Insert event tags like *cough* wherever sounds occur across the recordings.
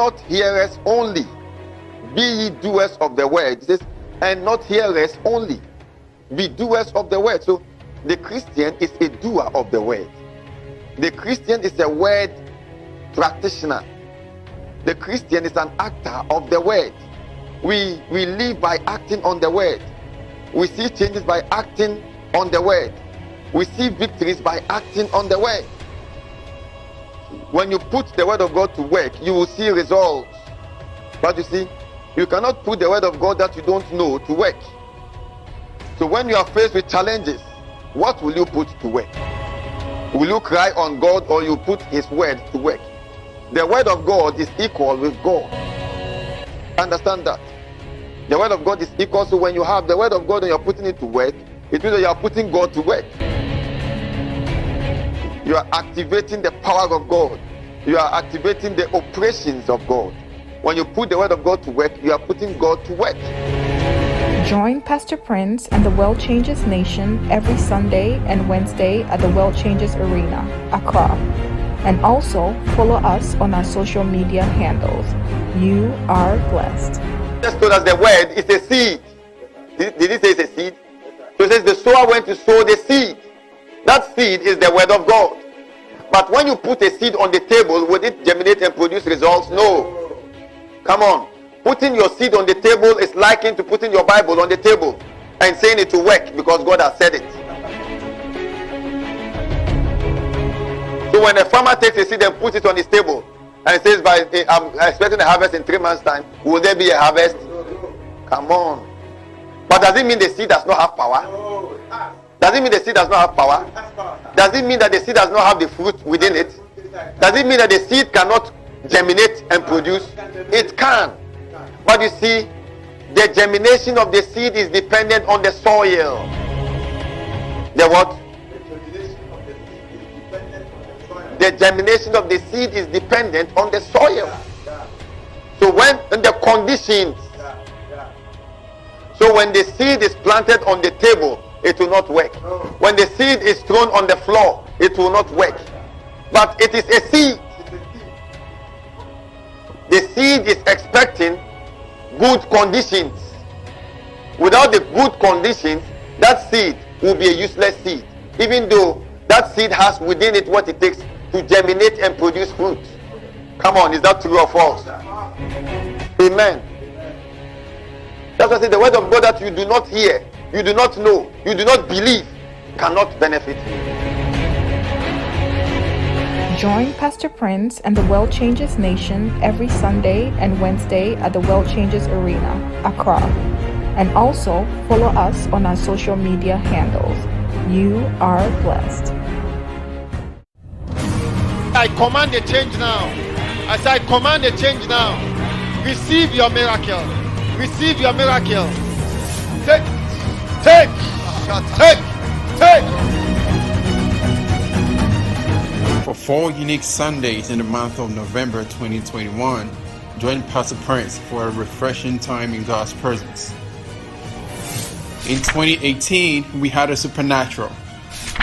not hearers only. Be ye doers of the word. It says, and not hearers only. Be doers of the word. So the Christian is a doer of the word. The Christian is a word practitioner. The Christian is an actor of the word. We we live by acting on the word. We see changes by acting on the word. We see victories by acting on the word. When you put the word of God to work, you will see results. But you see, you cannot put the word of God that you don't know to work. So when you are faced with challenges, what will you put to work? Will you cry on God or you put his word to work? The word of God is equal with God. Understand that. The word of God is equal. So when you have the word of God and you're putting it to work, it means that you are putting God to work. You are activating the power of God. You are activating the operations of God. When you put the word of God to work, you are putting God to work. Join Pastor Prince and the World Changers Nation every Sunday and Wednesday at the World Changers Arena, Accra. And also follow us on our social media handles. You are blessed. Just told us the word is a seed. Did, did he say it's a seed? So it says the sower went to sow the seed. That seed is the word of God. But when you put a seed on the table, would it germinate and produce results? No. Come on. Putting your seed on the table is likened to putting your Bible on the table and saying it to work because God has said it. So when a farmer takes a seed and puts it on his table and says, "By I'm expecting a harvest in three months' time," will there be a harvest? Come on. But does it mean the seed does not have power? Does it mean the seed does not have power? Does it mean that the seed does not have the fruit within it? Does it mean that the seed cannot germinate and produce? It can. But you see, the germination of the seed is dependent on the soil. The what? The germination of the seed is dependent on the soil. So when the conditions, so when the seed is planted on the table, it will not work. When the seed is thrown on the floor, it will not work. But it is a seed. The seed is expecting good conditions. Without the good conditions, that seed will be a useless seed, even though that seed has within it what it takes to germinate and produce fruit. Come on, is that true or false? Amen. That's why I say the word of God that you do not hear, you do not know, you do not believe, cannot benefit you. Join Pastor Prince and the World Changers Nation every Sunday and Wednesday at the World Changers Arena, Accra. And also follow us on our social media handles. You are blessed. I command a change now. As I command a change now. Receive your miracle. Receive your miracle. Take, take, take, take. For four unique Sundays in the month of November 2021, join Pastor Prince for a refreshing time in God's presence. In 2018, we had a supernatural.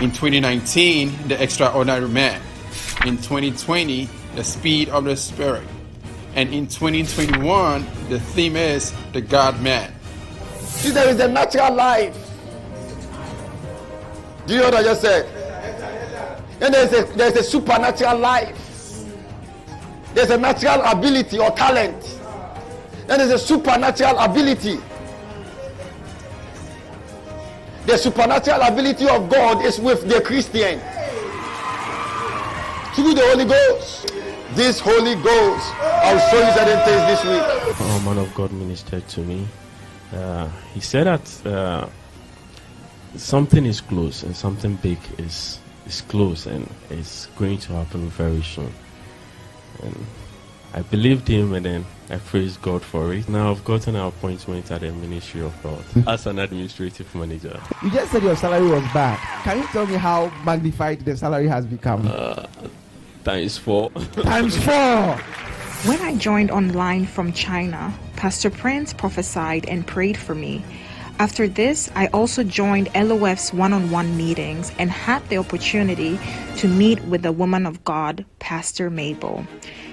In 2019, the extraordinary man. In 2020, the speed of the spirit. And in 2021, the theme is the God man. See, there is a natural life. Do you know what I just said? Then there's a there's a supernatural life. There's a natural ability or talent. Then there's a supernatural ability. The supernatural ability of God is with the Christian. Through the Holy Ghost. This Holy Ghost, I'll show you certain things this week. Oh, man of God ministered to me. Uh, he said that uh, something is close and something big is is close and it's going to happen very soon. And I believed him and then I praised God for it. Now I've gotten an appointment at the Ministry of God as an administrative manager. You just said your salary was bad. Can you tell me how magnified the salary has become? Uh, times four. Times four. When I joined online from China, Pastor Prince prophesied and prayed for me. After this, I also joined LOF's one on one meetings and had the opportunity to meet with the woman of God, Pastor Mabel.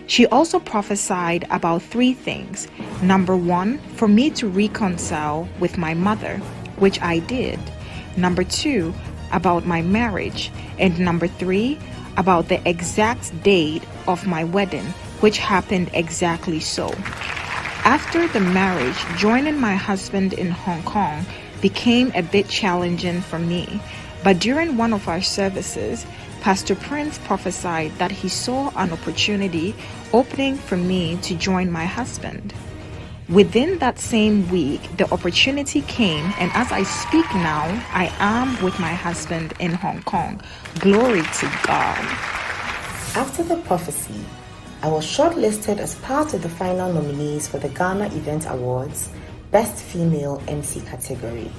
She also prophesied about three things. Number one, for me to reconcile with my mother, which I did. Number two, about my marriage. And number three, about the exact date of my wedding, which happened exactly so. After the marriage, joining my husband in Hong Kong became a bit challenging for me. But during one of our services, Pastor Prince prophesied that he saw an opportunity opening for me to join my husband. Within that same week, the opportunity came, and as I speak now, I am with my husband in Hong Kong. Glory to God. After the prophecy, I was shortlisted as part of the final nominees for the Ghana Event Awards Best Female MC category.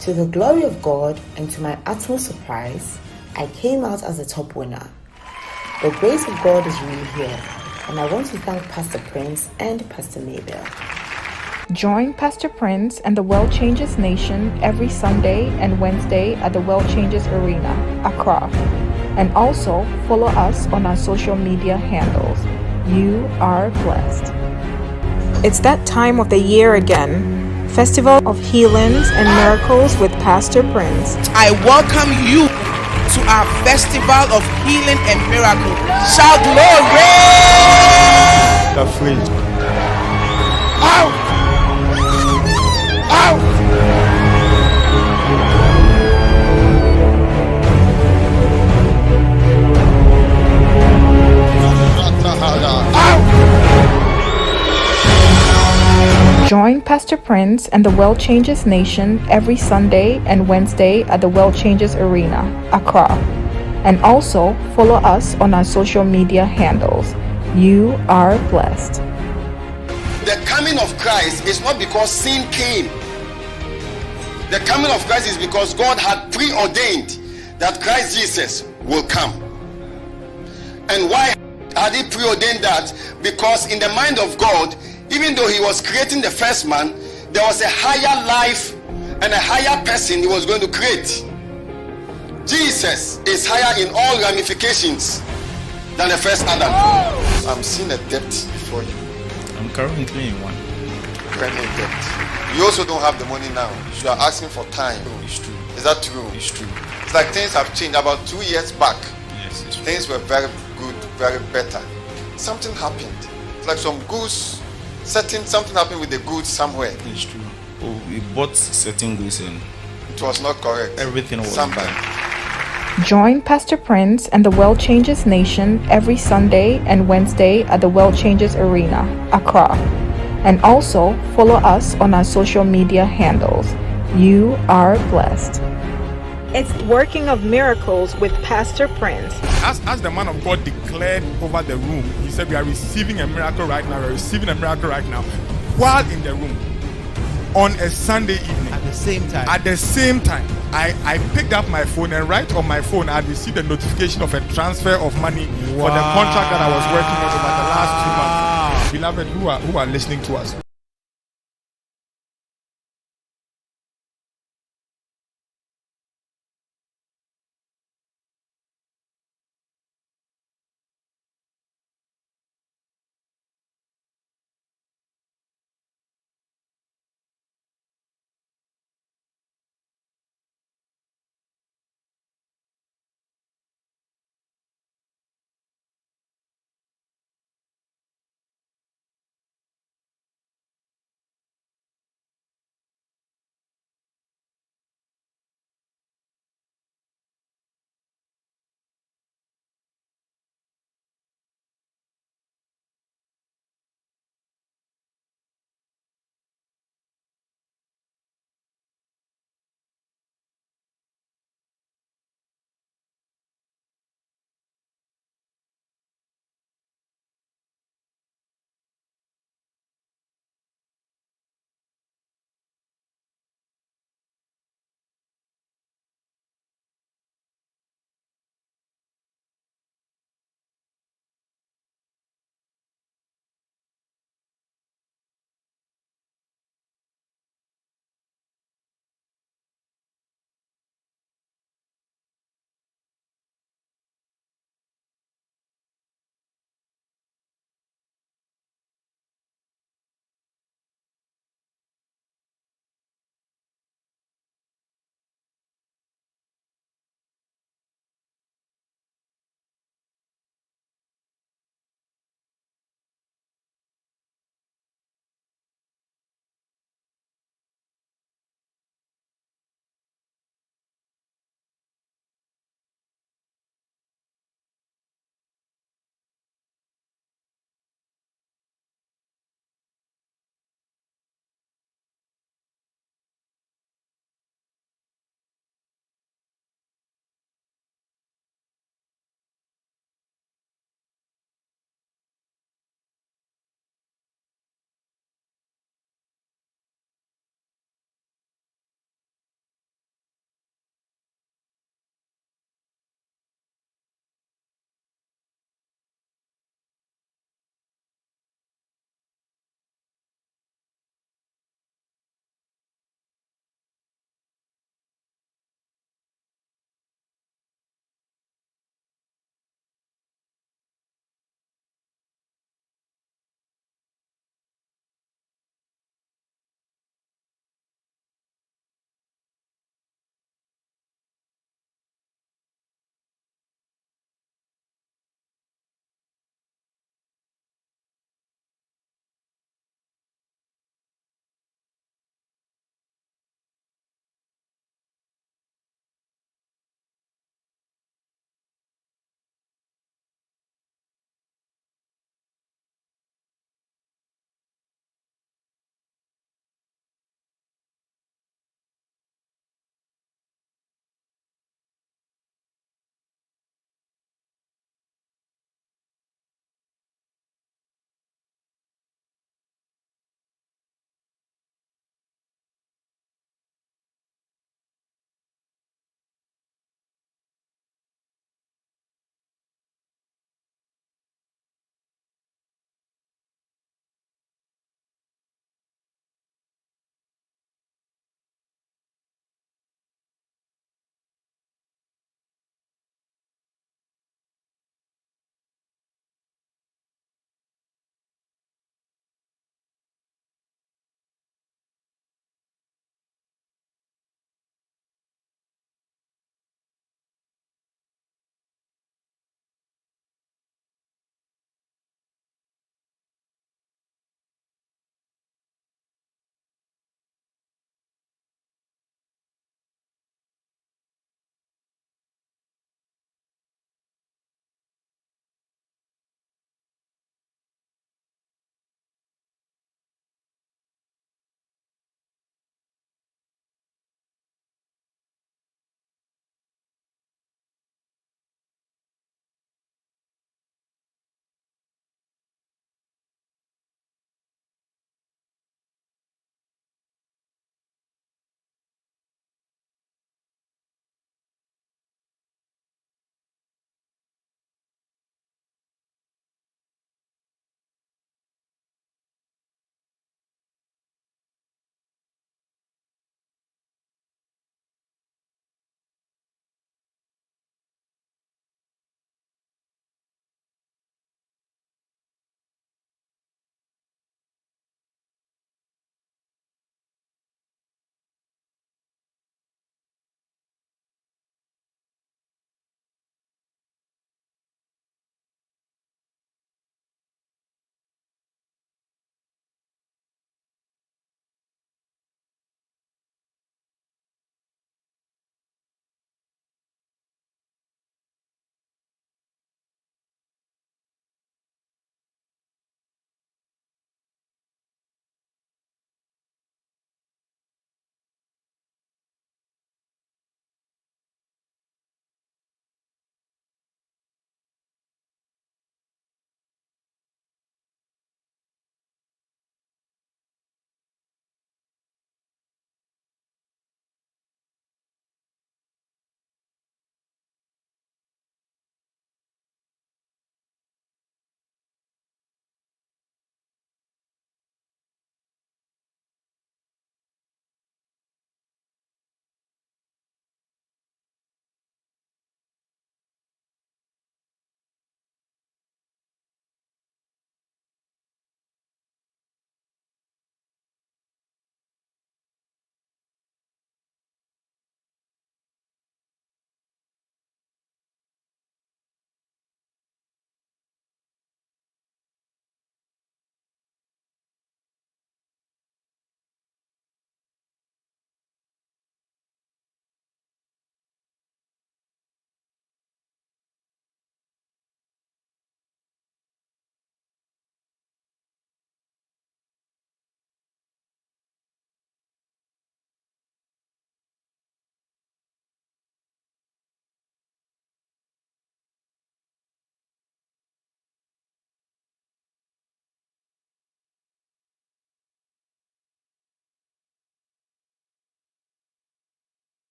To the glory of God and to my utmost surprise, I came out as the top winner. The grace of God is really here, and I want to thank Pastor Prince and Pastor Mabel. Join Pastor Prince and the World Changers Nation every Sunday and Wednesday at the World Changers Arena, Accra. And also follow us on our social media handles. You are blessed. It's that time of the year again. Festival of Healings and Miracles with Pastor Prince. I welcome you to our festival of healing and miracle. Shout glory! Afraid. Out! Out! Join Pastor Prince and the World Changers Nation every Sunday and Wednesday at the World Changers Arena, Accra. And also follow us on our social media handles. You are blessed. The coming of Christ is not because sin came. The coming of Christ is because God had preordained that Christ Jesus will come. And why had he preordained that? Because in the mind of God, even though he was creating the first man, there was a higher life and a higher person he was going to create. Jesus is higher in all ramifications than the first Adam. I'm seeing a debt before you. I'm currently in one. Currently in debt. You also don't have the money now. You are asking for time. Oh, it's true. Is that true? It's true. It's like things have changed. About two years back, Yes, it's true. things were very good, very better. Something happened. It's like some goods, certain something happened with the goods somewhere. It's true. Oh, we bought certain goods and It was not correct. everything was Something. bad. Join Pastor Prince and the World Changers Nation every Sunday and Wednesday at the World Changers Arena, Accra. And also follow us on our social media handles. You are blessed. It's Working of Miracles with Pastor Prince. as, as the man of God declared over the room, he said, We are receiving a miracle right now. We are receiving a miracle right now. While in the room, on a Sunday evening, At the same time. at the same time, I, I picked up my phone and right on my phone, I received a notification of a transfer of money for the contract that I was working on over the last two months. Beloved, who are, who are listening to us,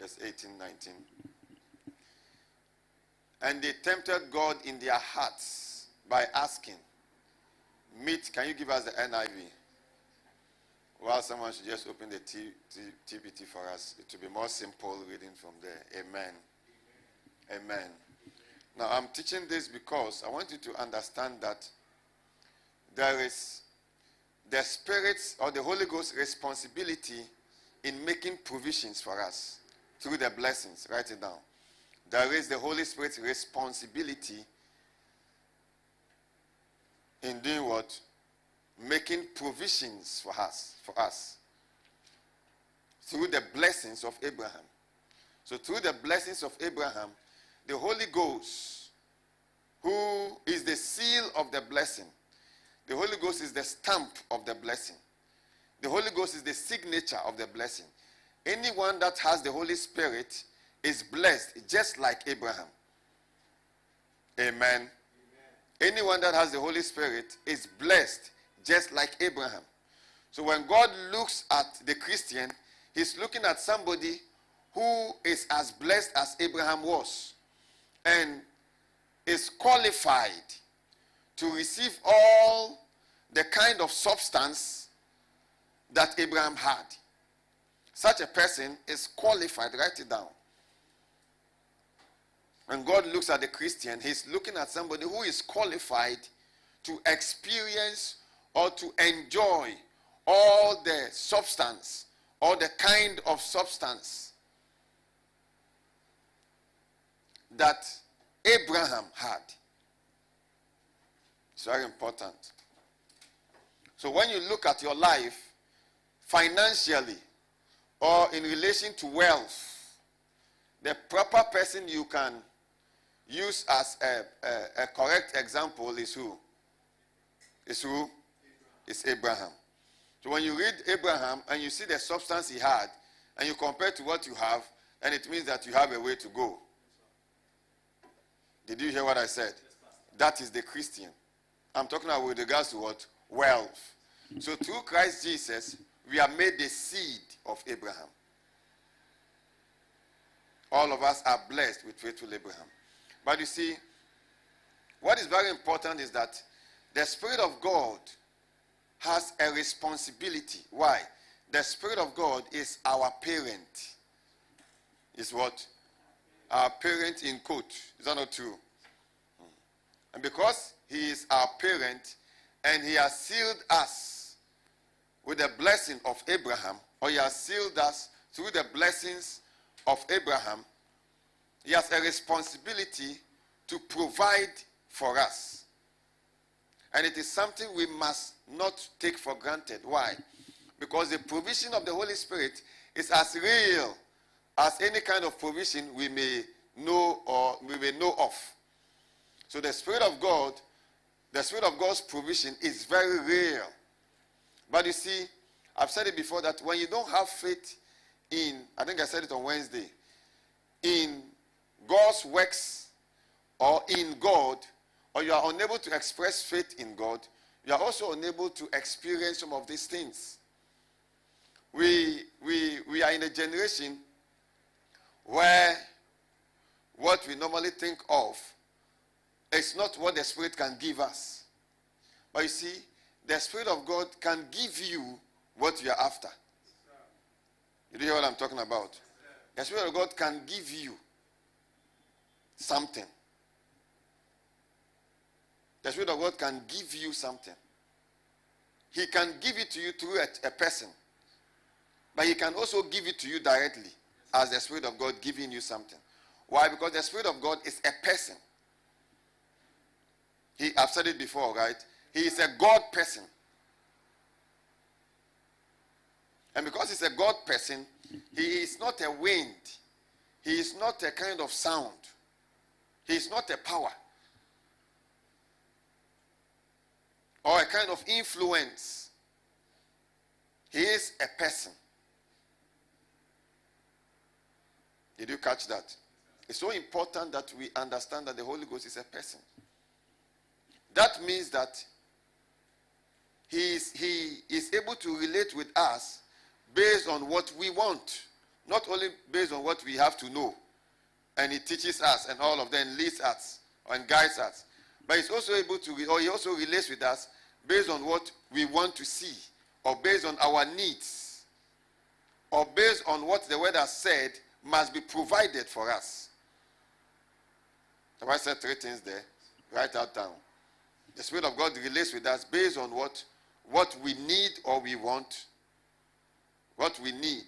Verse 18, 19. And they tempted God in their hearts by asking, Meet, can you give us the NIV? Well, someone should just open the T, T, TPT for us. It will be more simple reading from there. Amen. Amen. Now, I'm teaching this because I want you to understand that there is the Spirit's or the Holy Ghost's responsibility in making provisions for us through the blessings. Write it down. There is the Holy Spirit's responsibility in doing what? Making provisions for us, for us. Through the blessings of Abraham. So through the blessings of Abraham, the Holy Ghost, who is the seal of the blessing, the Holy Ghost is the stamp of the blessing. The Holy Ghost is the signature of the blessing. Anyone that has the Holy Spirit is blessed just like Abraham. Amen. Amen. Anyone that has the Holy Spirit is blessed just like Abraham. So when God looks at the Christian, he's looking at somebody who is as blessed as Abraham was and is qualified to receive all the kind of substance that Abraham had. Such a person is qualified. Write it down. When God looks at the Christian, He's looking at somebody who is qualified to experience or to enjoy all the substance or the kind of substance that Abraham had. It's very important. So when you look at your life financially or in relation to wealth, the proper person you can use as a, a, a correct example is who? Is who? Is Abraham. So when you read Abraham and you see the substance he had and you compare to what you have, and it means that you have a way to go. Did you hear what I said? That is the Christian. I'm talking about with regards to what? Wealth. So through Christ Jesus, we are made the seed of Abraham. All of us are blessed with faithful Abraham. But you see, what is very important is that the Spirit of God has a responsibility. Why? The Spirit of God is our parent. Is what? Our parent in quote. Is that not true? Hmm. And because He is our parent and He has sealed us with the blessing of Abraham, or He has sealed us through the blessings of Abraham, He has a responsibility to provide for us. And it is something we must not take for granted. Why? Because the provision of the Holy Spirit is as real as any kind of provision we may know or we may know of. So the Spirit of God, the Spirit of God's provision is very real. But you see, I've said it before that when you don't have faith in, I think I said it on Wednesday, in God's works or in God, or you are unable to express faith in God, you are also unable to experience some of these things. We, we, we are in a generation where what we normally think of is not what the Spirit can give us. But you see, the Spirit of God can give you what you are after. You hear what I'm talking about? The Spirit of God can give you something. The Spirit of God can give you something. He can give it to you through a, a, person. But he can also give it to you directly as the Spirit of God giving you something. Why? Because the Spirit of God is a person. He, I've said it before, right? He is a God person. And because he's a God person, he is not a wind. He is not a kind of sound. He is not a power. Or a kind of influence. He is a person. Did you catch that? It's so important that we understand that the Holy Ghost is a person. That means that he is, he is able to relate with us based on what we want, not only based on what we have to know, and He teaches us and all of them leads us and guides us, but He's also able to, or He also relates with us based on what we want to see, or based on our needs, or based on what the Word has said must be provided for us. Have I said three things there? Write that down. The Spirit of God relates with us based on what, what we need or we want, what we need,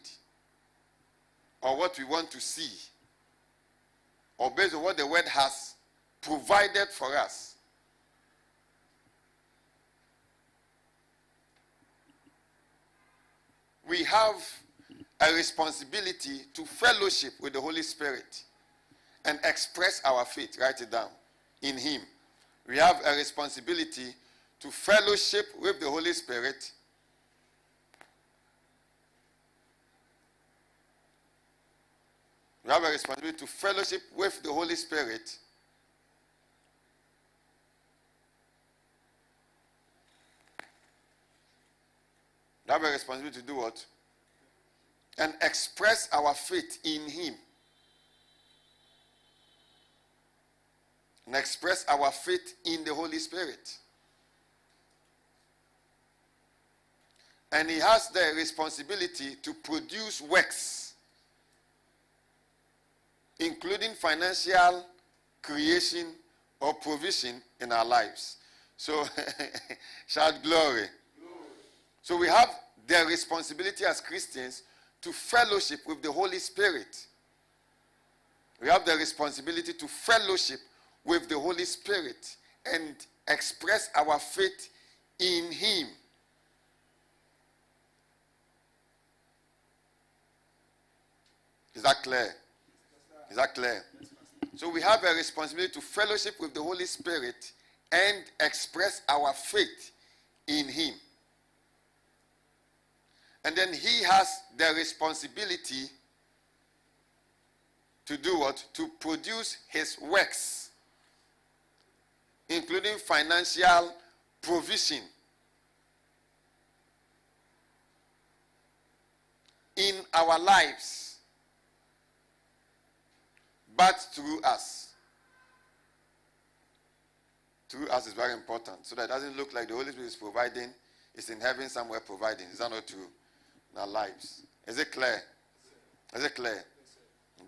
or what we want to see, or based on what the Word has provided for us. We have a responsibility to fellowship with the Holy Spirit and express our faith. Write it down. In Him. We have a responsibility to fellowship with the Holy Spirit. We have a responsibility to fellowship with the Holy Spirit. We have a responsibility to do what? And express our faith in Him. and express our faith in the Holy Spirit. And he has the responsibility to produce works, including financial creation or provision in our lives. So, *laughs* shout glory. So, we have the responsibility as Christians to fellowship with the Holy Spirit. We have the responsibility to fellowship with the Holy Spirit and express our faith in Him. Is that clear? Is that clear? So we have a responsibility to fellowship with the Holy Spirit and express our faith in Him. And then He has the responsibility to do what? To produce His works including financial provision. In our lives, but through us. Through us is very important so that it doesn't look like the Holy Spirit is providing, it's in heaven somewhere providing. Is that not true? In our lives. Is it clear? Is it clear?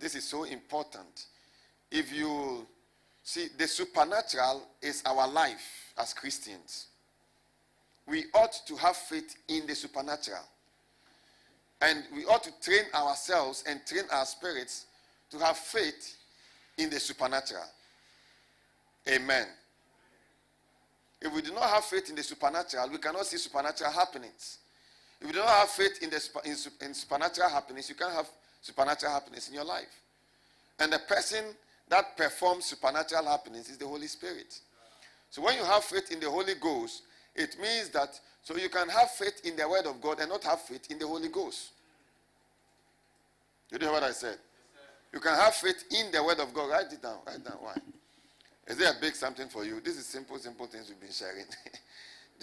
This is so important. If you See, the supernatural is our life as Christians. We ought to have faith in the supernatural. And we ought to train ourselves and train our spirits to have faith in the supernatural. Amen. If we do not have faith in the supernatural, we cannot see supernatural happenings. If you do not have faith in, the, in, in supernatural happenings, you can't have supernatural happenings in your life. And the person that performs supernatural happenings is the Holy Spirit. So when you have faith in the Holy Ghost, it means that so you can have faith in the Word of God and not have faith in the Holy Ghost. You know what I said? You can have faith in the Word of God. Write it down. Write down why. Is there a big something for you? This is simple, simple things we've been sharing.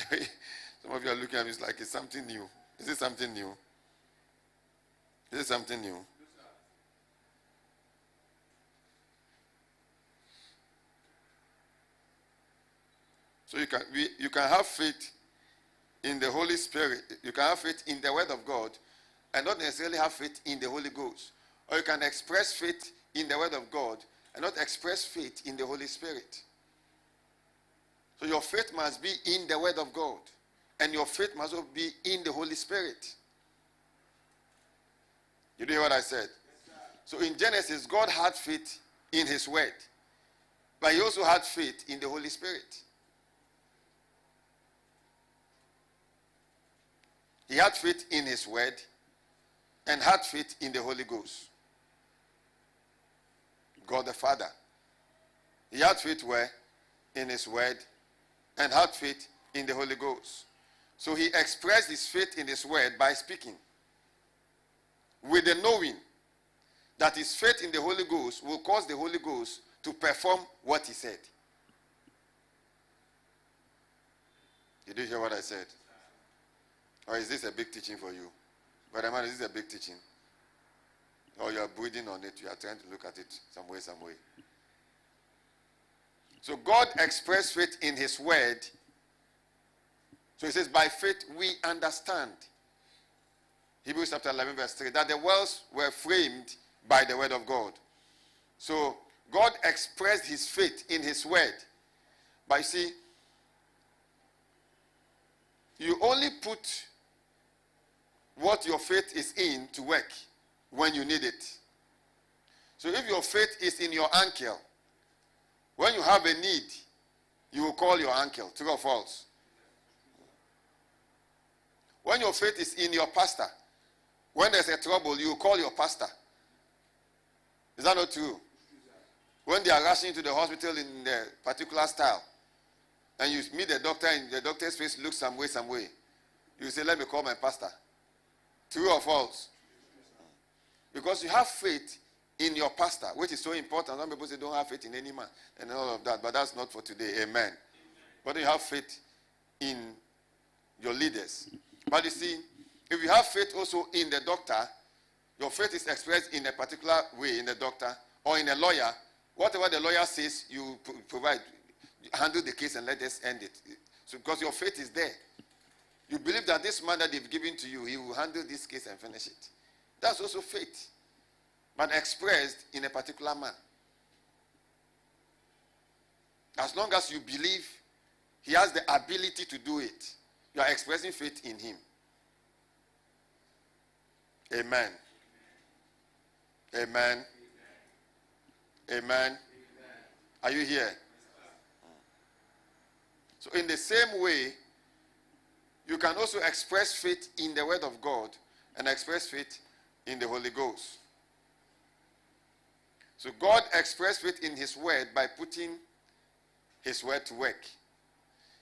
*laughs* Some of you are looking at me it's like it's something new. Is it something new? Is it something new? So you can, we, you can have faith in the Holy Spirit. You can have faith in the Word of God and not necessarily have faith in the Holy Ghost. Or you can express faith in the Word of God and not express faith in the Holy Spirit. So your faith must be in the Word of God. And your faith must also be in the Holy Spirit. You hear what I said? so in Genesis, God had faith in His Word. But He also had faith in the Holy Spirit. He had faith in his word and had faith in the Holy Ghost. God the Father. He had faith where? In his word and had faith in the Holy Ghost. So he expressed his faith in his word by speaking with the knowing that his faith in the Holy Ghost will cause the Holy Ghost to perform what he said. Did you hear what I said? Or is this a big teaching for you? Brother Man, is this is a big teaching? Or you are breathing on it. You are trying to look at it some way, some way. So God expressed faith in His word. So He says, by faith we understand. Hebrews chapter 11, verse 3, that the worlds were framed by the word of God. So God expressed His faith in His word. But you see, you only put what your faith is in to work when you need it. So if your faith is in your uncle, when you have a need, you will call your uncle. True or false? When your faith is in your pastor, when there's a trouble, you call your pastor. Is that not true? When they are rushing to the hospital in a particular style, and you meet the doctor and the doctor's face looks some way, some way, you say, Let me call my pastor. True or false? Because you have faith in your pastor, which is so important. Some people say don't have faith in any man and all of that, but that's not for today. Amen. But you have faith in your leaders. But you see, if you have faith also in the doctor, your faith is expressed in a particular way in the doctor or in a lawyer. Whatever the lawyer says, you provide, handle the case and let us end it. So because your faith is there. You believe that this man that they've given to you, he will handle this case and finish it. That's also faith, but expressed in a particular man. As long as you believe he has the ability to do it, you are expressing faith in him. Amen. Amen. Amen. Are you here? So, in the same way, you can also express faith in the Word of God and express faith in the Holy Ghost. So God expressed faith in His Word by putting His Word to work.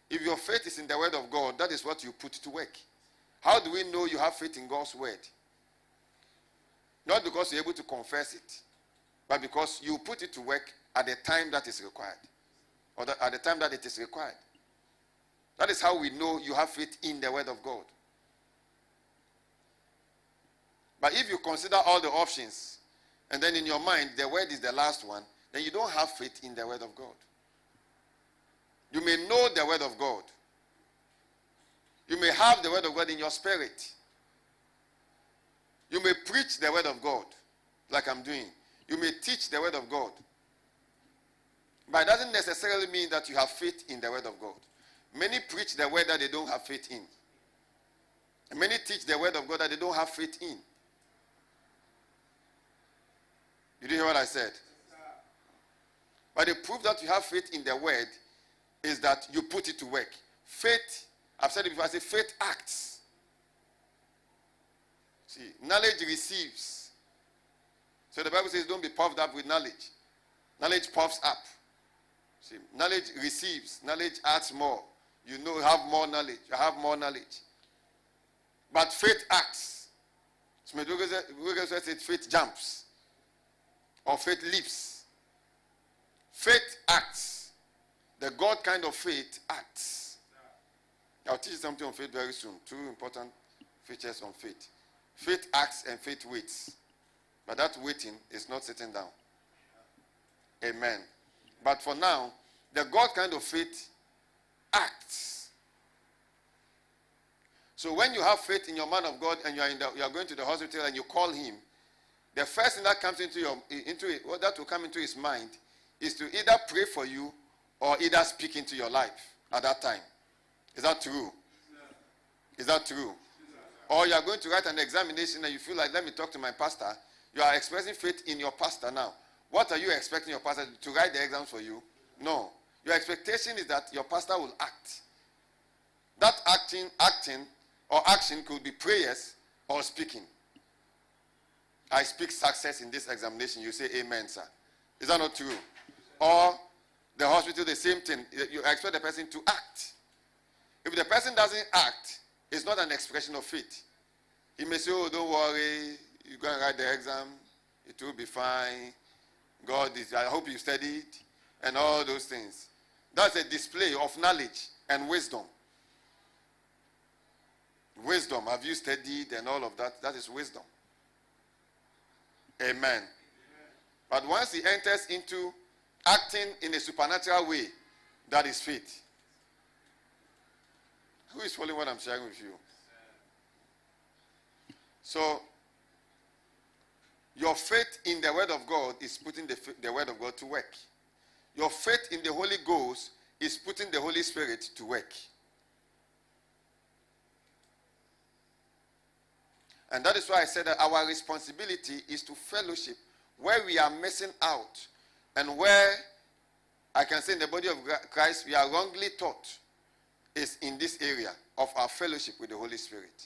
If your faith is in the Word of God, that is what you put to work. How do we know you have faith in God's Word? Not because you're able to confess it, but because you put it to work at the time that is required, or at the time that it is required. That is how we know you have faith in the Word of God. But if you consider all the options, and then in your mind the Word is the last one, then you don't have faith in the Word of God. You may know the Word of God. You may have the Word of God in your spirit. You may preach the Word of God, like I'm doing. You may teach the Word of God. But it doesn't necessarily mean that you have faith in the Word of God. Many preach the word that they don't have faith in. Many teach the word of God that they don't have faith in. Did you hear what I said? But the proof that you have faith in the word is that you put it to work. Faith, I've said it before, I say faith acts. See, knowledge receives. So the Bible says, don't be puffed up with knowledge. Knowledge puffs up. See, knowledge receives, knowledge adds more. You know, have more knowledge. You have more knowledge. But faith acts. Smith Wigglesworth said faith jumps. Or faith lives. Faith acts. The God kind of faith acts. I'll teach you something on faith very soon. Two important features on faith. Faith acts and faith waits. But that waiting is not sitting down. Amen. But for now, the God kind of faith acts. So when you have faith in your man of God and you are, the, you are going to the hospital and you call him, the first thing that comes into your into it, that will come into his mind is to either pray for you or either speak into your life at that time. Is that true? Is that true? Or you are going to write an examination and you feel like, let me talk to my pastor. You are expressing faith in your pastor now. What are you expecting your pastor to write the exams for you? No. Your expectation is that your pastor will act. That acting, acting or action could be prayers or speaking. I speak success in this examination. You say amen, sir. Is that not true? Or the hospital, the same thing. You expect the person to act. If the person doesn't act, it's not an expression of faith. He may say, Oh, don't worry, you're going to write the exam, it will be fine. God is, I hope you studied, and all those things. That's a display of knowledge and wisdom. Wisdom. Have you studied and all of that? That is wisdom. Amen. But once he enters into acting in a supernatural way, that is faith. Who is following what I'm sharing with you? So, your faith in the Word of God is putting the, the Word of God to work. Your faith in the Holy Ghost is putting the Holy Spirit to work. And that is why I said that our responsibility is to fellowship where we are missing out and where I can say in the body of Christ we are wrongly taught is in this area of our fellowship with the Holy Spirit.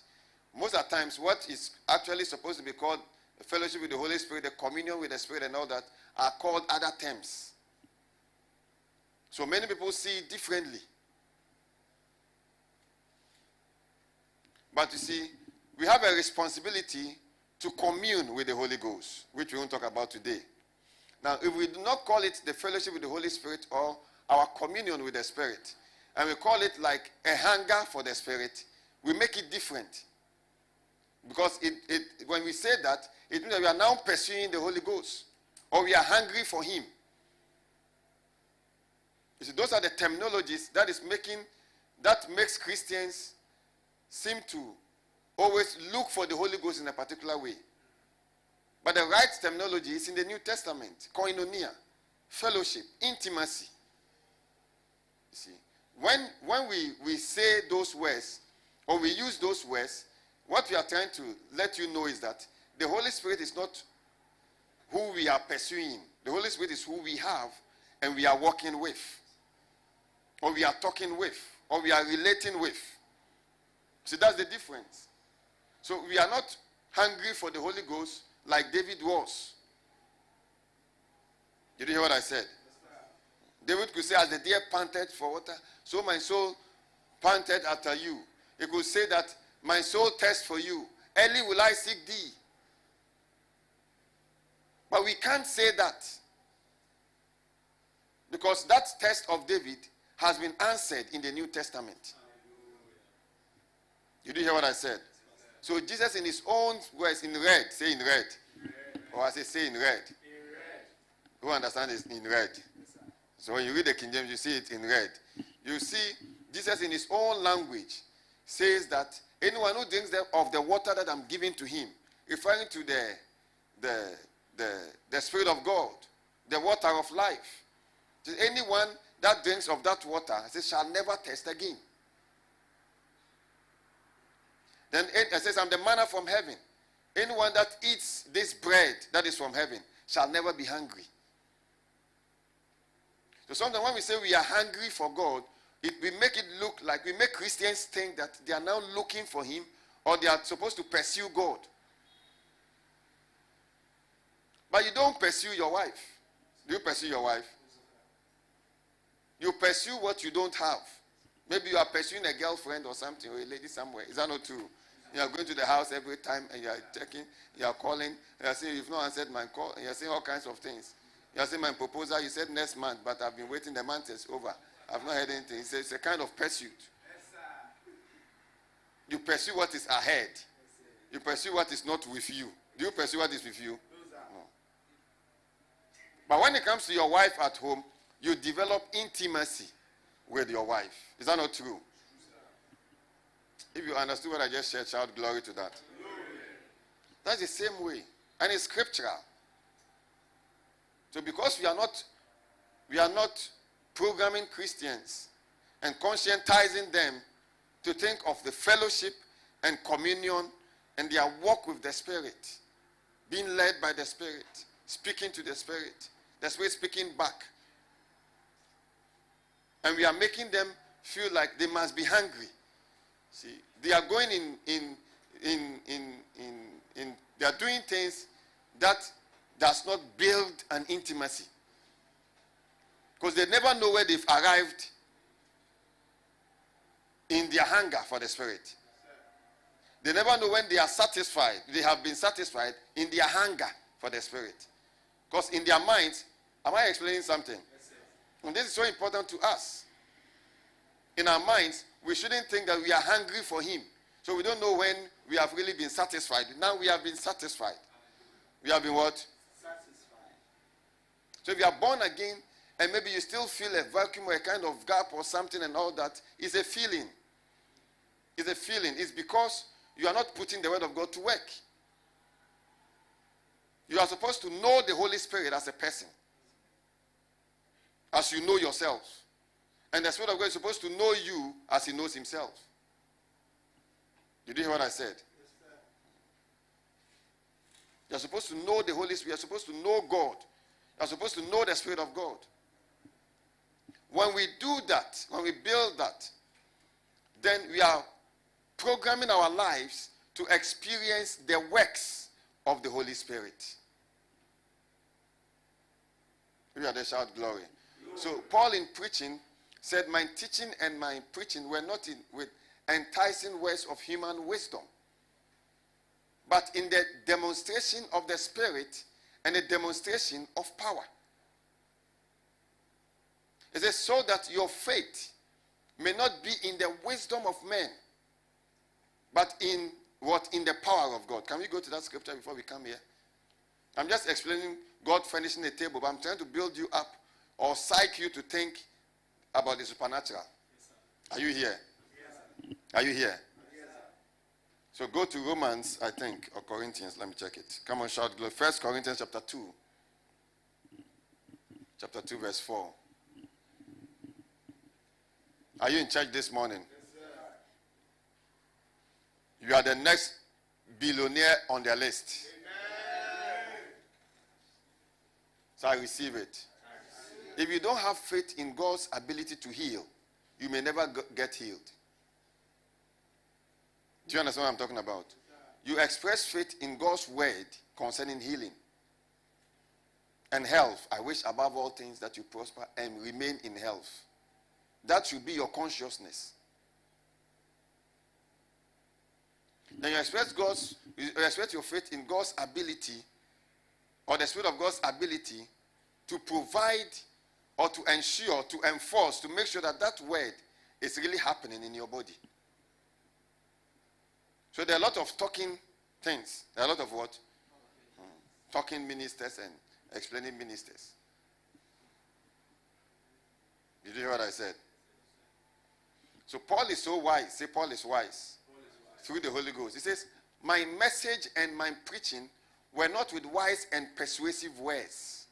Most of the times, what is actually supposed to be called fellowship with the Holy Spirit, the communion with the Spirit, and all that are called other terms. So many people see differently. But you see, we have a responsibility to commune with the Holy Ghost, which we won't talk about today. Now, if we do not call it the fellowship with the Holy Spirit or our communion with the Spirit, and we call it like a hunger for the Spirit, we make it different. Because it, it, when we say that, it means that we are now pursuing the Holy Ghost or we are hungry for Him. You see, those are the terminologies that is making that makes Christians seem to always look for the Holy Ghost in a particular way. But the right terminology is in the New Testament koinonia, fellowship, intimacy. You see, when, when we, we say those words or we use those words, what we are trying to let you know is that the Holy Spirit is not who we are pursuing. The Holy Spirit is who we have and we are working with, or we are talking with, or we are relating with. See, that's the difference. So we are not hungry for the Holy Ghost like David was. Did you hear what I said? David could say, As the deer panted for water, so my soul panted after you. He could say that my soul thirsts for you. Early will I seek thee. But we can't say that. Because that test of David has been answered in the New Testament. Did You hear what I said? So Jesus in his own words in red, say in red. Or I say say in red. Who understands in red? So when you read the King James, you see it in red. You see Jesus in his own language says that anyone who drinks of the water that I'm giving to him, referring to the, the, the, the Spirit of God, the water of life. Anyone that drinks of that water says, shall never taste again. Then it says, I'm the manna from heaven. Anyone that eats this bread that is from heaven shall never be hungry. So sometimes when we say we are hungry for God, it, we make it look like we make Christians think that they are now looking for Him or they are supposed to pursue God. But you don't pursue your wife. Do you pursue your wife? You pursue what you don't have. Maybe you are pursuing a girlfriend or something or a lady somewhere. Is that not true? You are going to the house every time and you are checking, you are calling, you are saying, You've not answered my call, you are saying all kinds of things. You are saying, My proposal, you said next month, but I've been waiting, the month is over. I've not heard anything. He says it's a kind of pursuit. you pursue what is ahead. you pursue what is not with you. Do you pursue what is with you? No. But when it comes to your wife at home, you develop intimacy with your wife. Is that not true? If you understood what I just said, shout glory to that. That's the same way. And it's scriptural. So because we are not we are not programming Christians and conscientizing them to think of the fellowship and communion and their walk with the Spirit, being led by the Spirit, speaking to the Spirit, the Spirit speaking back. And we are making them feel like they must be hungry. See, they are going in, in, in, in, in, in they are doing things that does not build an intimacy. Because they never know where they've arrived in their hunger for the Spirit. They never know when they are satisfied. They have been satisfied in their hunger for the Spirit. Because in their minds, am I explaining something? And this is so important to us. In our minds, we shouldn't think that we are hungry for Him. So we don't know when we have really been satisfied. Now we have been satisfied. We have been what? Satisfied. So if you are born again and maybe you still feel a vacuum or a kind of gap or something and all that, it's a feeling. It's a feeling. It's because you are not putting the word of God to work. You are supposed to know the Holy Spirit as a person, as you know yourself. And the Spirit of God is supposed to know you as He knows Himself. You Did you hear what I said? You're supposed to know the Holy Spirit. You're supposed to know God. You're supposed to know the Spirit of God. When we do that, when we build that, then we are programming our lives to experience the works of the Holy Spirit. We are the shout glory. So Paul in preaching said, My teaching and my preaching were not in with enticing words of human wisdom, but in the demonstration of the Spirit and the demonstration of power. It says, so that your faith may not be in the wisdom of men, but in what? In the power of God. Can we go to that scripture before we come here? I'm just explaining God furnishing the table, but I'm trying to build you up or psych you to think about the supernatural. Are you here? Are you here? So go to Romans, I think, or Corinthians. Let me check it. Come on, shout. First Corinthians chapter 2. Chapter 2, verse 4. Are you in church this morning? You are the next billionaire on their list. So I receive it. If you don't have faith in God's ability to heal, you may never get healed. Do you understand what I'm talking about? You express faith in God's word concerning healing and health. I wish above all things that you prosper and remain in health. That should be your consciousness. Then you express God's you express your faith in God's ability or the spirit of God's ability to provide or to ensure, to enforce, to make sure that that word is really happening in your body. So there are a lot of talking things. There are a lot of what? Hmm. Talking ministers and explaining ministers. Did you hear what I said? So Paul is so wise. Say Paul is wise. Through the Holy Ghost. He says, My message and my preaching were not with wise and persuasive words.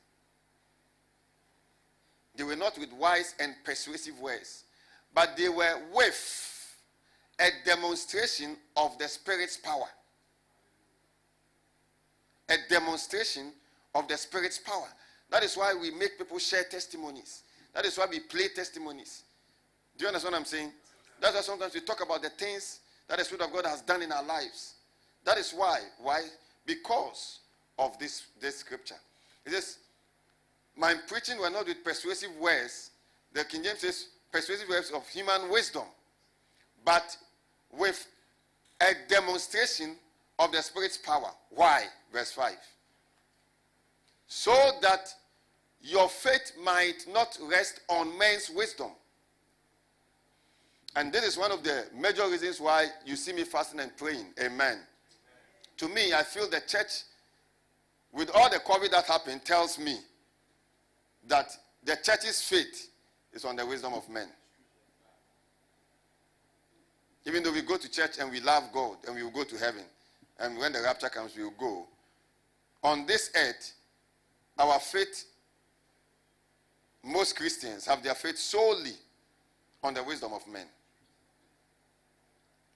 They were not with wise and persuasive words, but they were with a demonstration of the Spirit's power. A demonstration of the Spirit's power. That is why we make people share testimonies. That is why we play testimonies. Do you understand what I'm saying? That's why sometimes we talk about the things that the Spirit of God has done in our lives. That is why. Why? Because of this, this scripture. It says, My preaching were not with persuasive words. The King James says, persuasive words of human wisdom, but with a demonstration of the Spirit's power. Why? Verse 5. So that your faith might not rest on man's wisdom. And this is one of the major reasons why you see me fasting and praying. Amen. To me, I feel the church, with all the COVID that happened, tells me that the church's faith is on the wisdom of men. Even though we go to church and we love God and we will go to heaven, and when the rapture comes, we will go. On this earth, our faith, most Christians have their faith solely on the wisdom of men.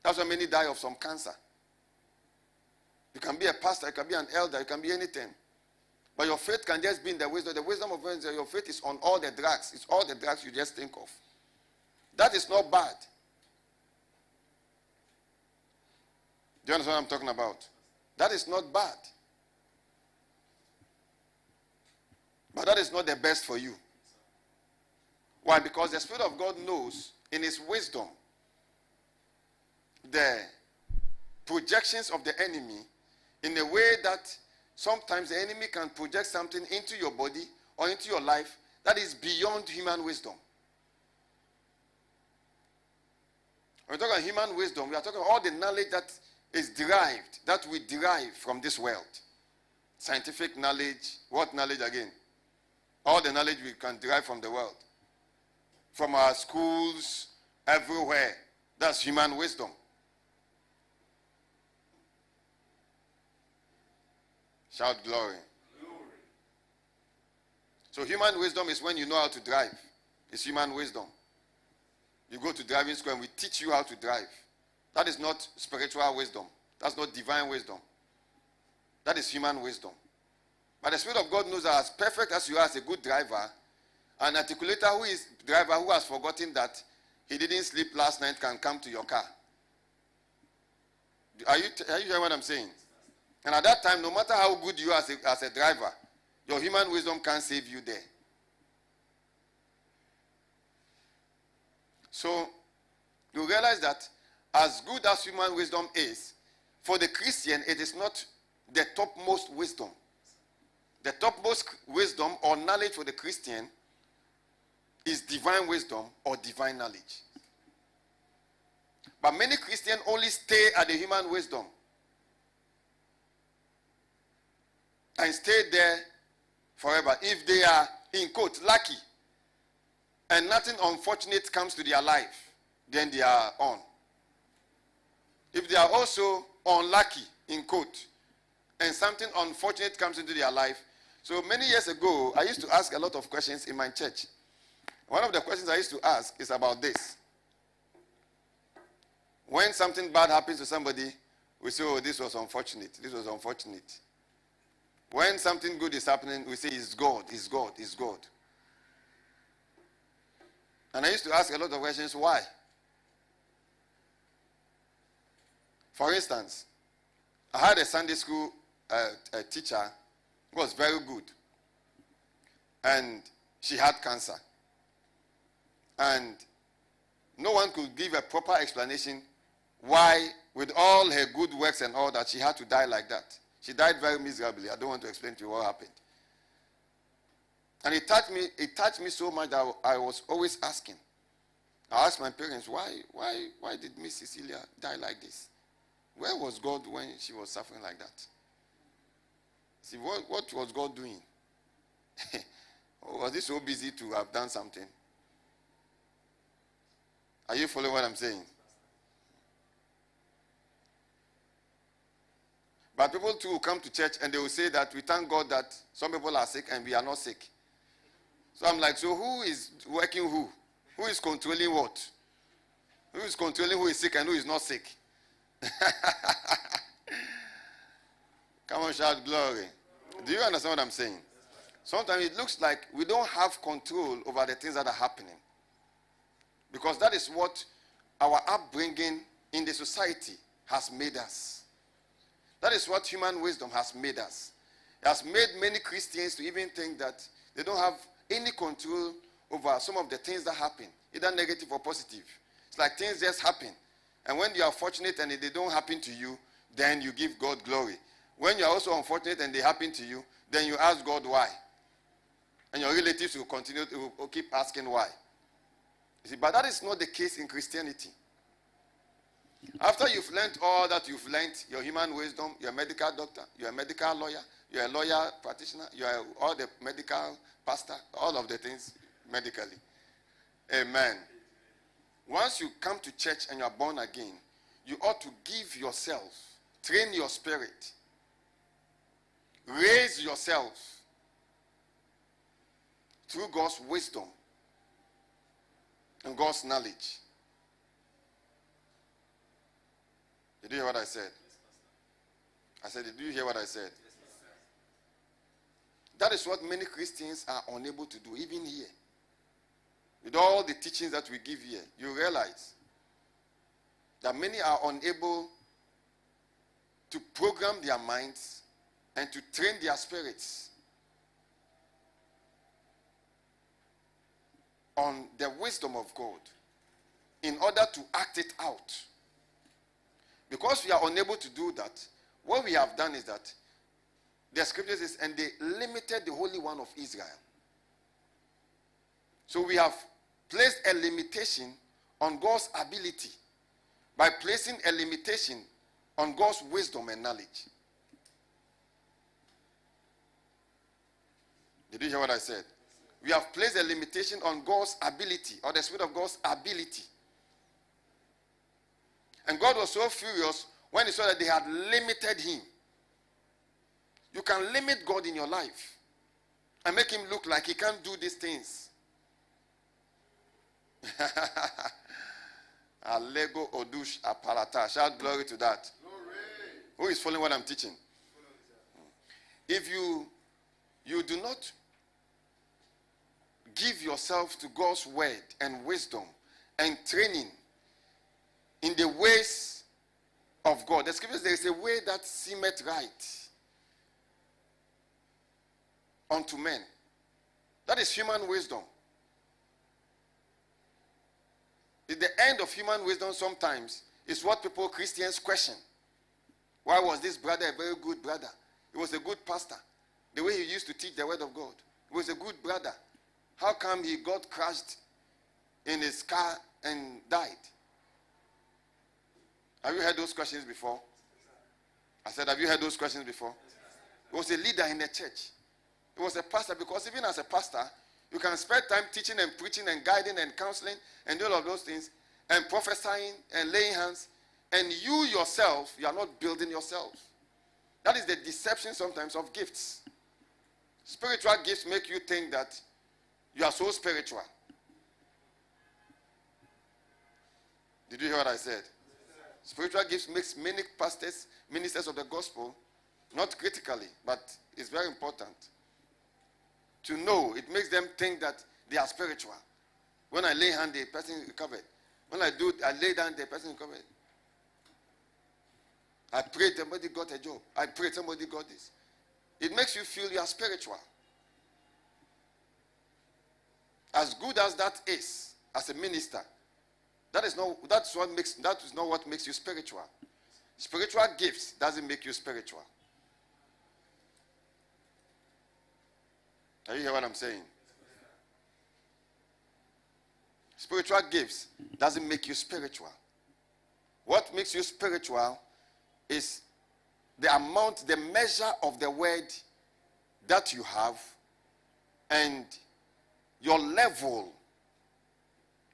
That's why many die of some cancer. You can be a pastor, you can be an elder, you can be anything. But your faith can just be in the wisdom. The wisdom of men, your faith is on all the drugs. It's all the drugs you just think of. That is not bad. Do you understand what I'm talking about? That is not bad. But that is not the best for you. Why? Because the Spirit of God knows in His wisdom the projections of the enemy in a way that sometimes the enemy can project something into your body or into your life that is beyond human wisdom. When we talk about human wisdom, we are talking about all the knowledge that is derived, that we derive from this world. scientific knowledge. What knowledge again? All the knowledge we can derive from the world, from our schools, everywhere. That's human wisdom. Shout glory. So, human wisdom is when you know how to drive. It's human wisdom. You go to driving school and we teach you how to drive. That is not spiritual wisdom. That's not divine wisdom. That is human wisdom. But the Spirit of God knows that as perfect as you are as a good driver, an articulator who is driver who has forgotten that he didn't sleep last night can come to your car. Are you, are you hearing what I'm saying? And at that time, no matter how good you are as a, as a driver, your human wisdom can't save you there. So, you realize that as good as human wisdom is, for the Christian, it is not the topmost wisdom. The topmost wisdom or knowledge for the Christian is divine wisdom or divine knowledge. But many Christians only stay at the human wisdom and stay there forever. If they are, in quote, lucky and nothing unfortunate comes to their life, then they are on. If they are also unlucky, in quote, and something unfortunate comes into their life. So many years ago, I used to ask a lot of questions in my church. One of the questions I used to ask is about this. When something bad happens to somebody, we say, oh, this was unfortunate. This was unfortunate. When something good is happening, we say, it's God, it's God, it's God. And I used to ask a lot of questions why? For instance, I had a Sunday school uh, a teacher who was very good. And she had cancer. And no one could give a proper explanation why, with all her good works and all that, she had to die like that. She died very miserably. I don't want to explain to you what happened. And it touched me, it touched me so much that I was always asking. I asked my parents, why, why, why did Miss Cecilia die like this? Where was God when she was suffering like that? See, what, what was God doing? *laughs* Oh, was he so busy to have done something? Are you following what I'm saying? But people too will come to church and they will say that we thank God that some people are sick and we are not sick. So I'm like, so who is working who? Who is controlling what? Who is controlling who is sick and who is not sick? *laughs* Come on, shout glory. Do you understand what I'm saying? Sometimes it looks like we don't have control over the things that are happening. Because that is what our upbringing in the society has made us. That is what human wisdom has made us. It has made many Christians to even think that they don't have any control over some of the things that happen, either negative or positive. It's like things just happen. And when you are fortunate and they don't happen to you, then you give God glory. When you are also unfortunate and they happen to you, then you ask God why. And your relatives will continue to will keep asking why. You see, but that is not the case in Christianity. After you've learned all that you've learned, your human wisdom, you're a medical doctor, you're a medical lawyer, you're a lawyer practitioner, you're all the medical pastor, all of the things medically. Amen. Once you come to church and you are born again, you ought to give yourself, train your spirit, raise yourself through God's wisdom and God's knowledge. Did you hear what I said? I said, Did you hear what I said? That is what many Christians are unable to do, even here. With all the teachings that we give here, you realize that many are unable to program their minds and to train their spirits on the wisdom of God in order to act it out. Because we are unable to do that, what we have done is that the scripture says, and they limited the Holy One of Israel. So we have placed a limitation on God's ability by placing a limitation on God's wisdom and knowledge. Did you hear what I said? We have placed a limitation on God's ability or the Spirit of God's ability. And God was so furious when he saw that they had limited him. You can limit God in your life and make him look like he can't do these things. *laughs* Alego Odush Apalata. Shout glory to that. Glory. Who is following what I'm teaching? If you you do not give yourself to God's word and wisdom and training in the ways of God. The scriptures there is a way that seemeth right unto men. That is human wisdom. The end of human wisdom sometimes is what people, Christians, question. Why was this brother a very good brother? He was a good pastor. The way he used to teach the word of God. He was a good brother. How come he got crushed in his car and died? Have you heard those questions before? I said, Have you heard those questions before? He was a leader in the church. He was a pastor because even as a pastor, you can spend time teaching and preaching and guiding and counseling and all of those things and prophesying and laying hands. And you yourself, you are not building yourself. That is the deception sometimes of gifts. Spiritual gifts make you think that you are so spiritual. Did you hear what I said? Spiritual gifts makes many pastors, ministers of the gospel, not critically, but it's very important to know. It makes them think that they are spiritual. When I lay hand, the person recovered. When I do, I lay down, the person recovered. I prayed, somebody got a job. I prayed, somebody got this. It makes you feel you are spiritual. As good as that is, as a minister, that is not that's what makes that is not what makes you spiritual. Spiritual gifts doesn't make you spiritual. Are you hear what I'm saying? Spiritual gifts doesn't make you spiritual. What makes you spiritual is the amount, the measure of the word that you have and your level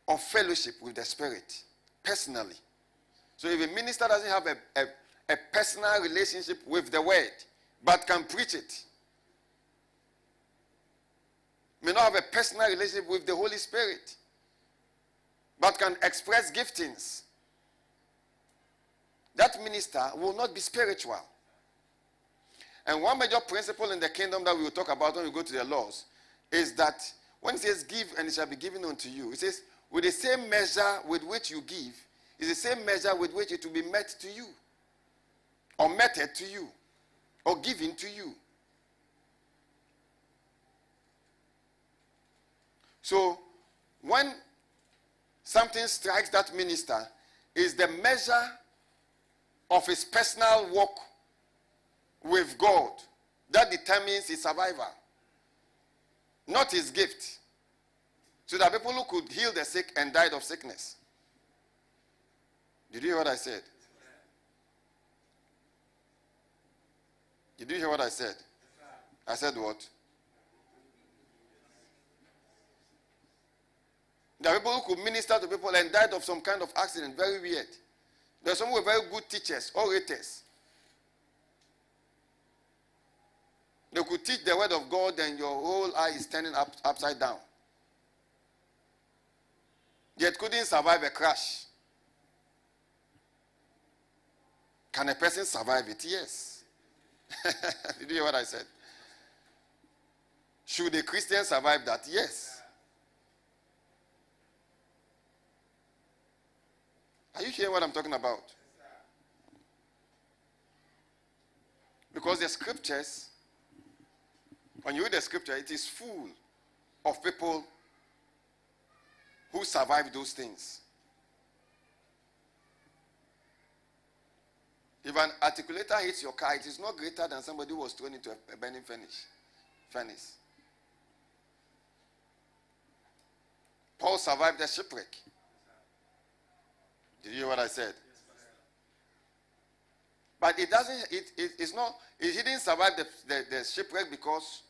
of fellowship with the Spirit personally. So if a minister doesn't have a, a, a personal relationship with the Word, but can preach it, may not have a personal relationship with the Holy Spirit, but can express giftings, that minister will not be spiritual. And one major principle in the kingdom that we will talk about when we go to the laws is that when it says give and it shall be given unto you, it says with the same measure with which you give is the same measure with which it will be met to you or meted to you or given to you. So when something strikes that minister is the measure of his personal walk with God that determines his survival, not his gift. So are people who could heal the sick and died of sickness. Did you hear what I said? Did you hear what I said? I said what? There are people who could minister to people and died of some kind of accident. Very weird. There are some who were very good teachers, orators. They could teach the word of God and your whole eye is turning up, upside down yet couldn't survive a crash. Can a person survive it? Yes. *laughs* Did you hear what I said? Should a Christian survive that? Yes. Are you hearing what I'm talking about? Because the scriptures, when you read the scripture, it is full of people who survived those things. If an articulator hits your car, it is not greater than somebody who was thrown into a burning furnace. furnace. Paul survived the shipwreck. Did you hear what I said? But it doesn't, it, it, it's not, he didn't survive the, the, the shipwreck because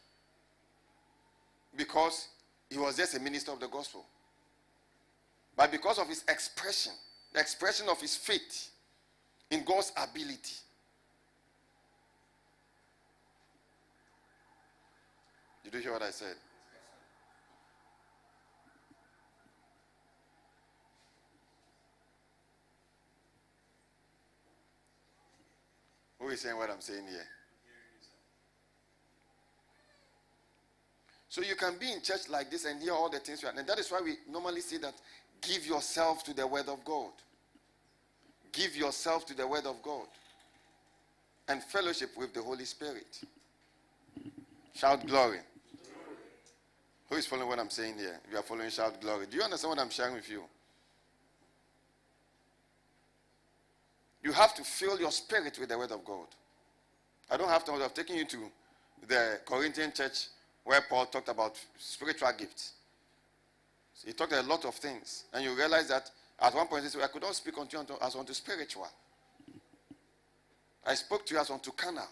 because he was just a minister of the gospel, but because of his expression, the expression of his faith in God's ability. Did you hear what I said? Who is saying what I'm saying here? So you can be in church like this and hear all the things. You are. And that is why we normally say that give yourself to the word of God. Give yourself to the word of God. And fellowship with the Holy Spirit. Shout glory. Who is following what I'm saying here? If you are following, shout glory. Do you understand what I'm sharing with you? You have to fill your spirit with the word of God. I don't have to. I've taken you to the Corinthian church where Paul talked about spiritual gifts. He talked a lot of things. And you realize that at one point he said, I could not speak unto you as unto spiritual. I spoke to you as unto carnal.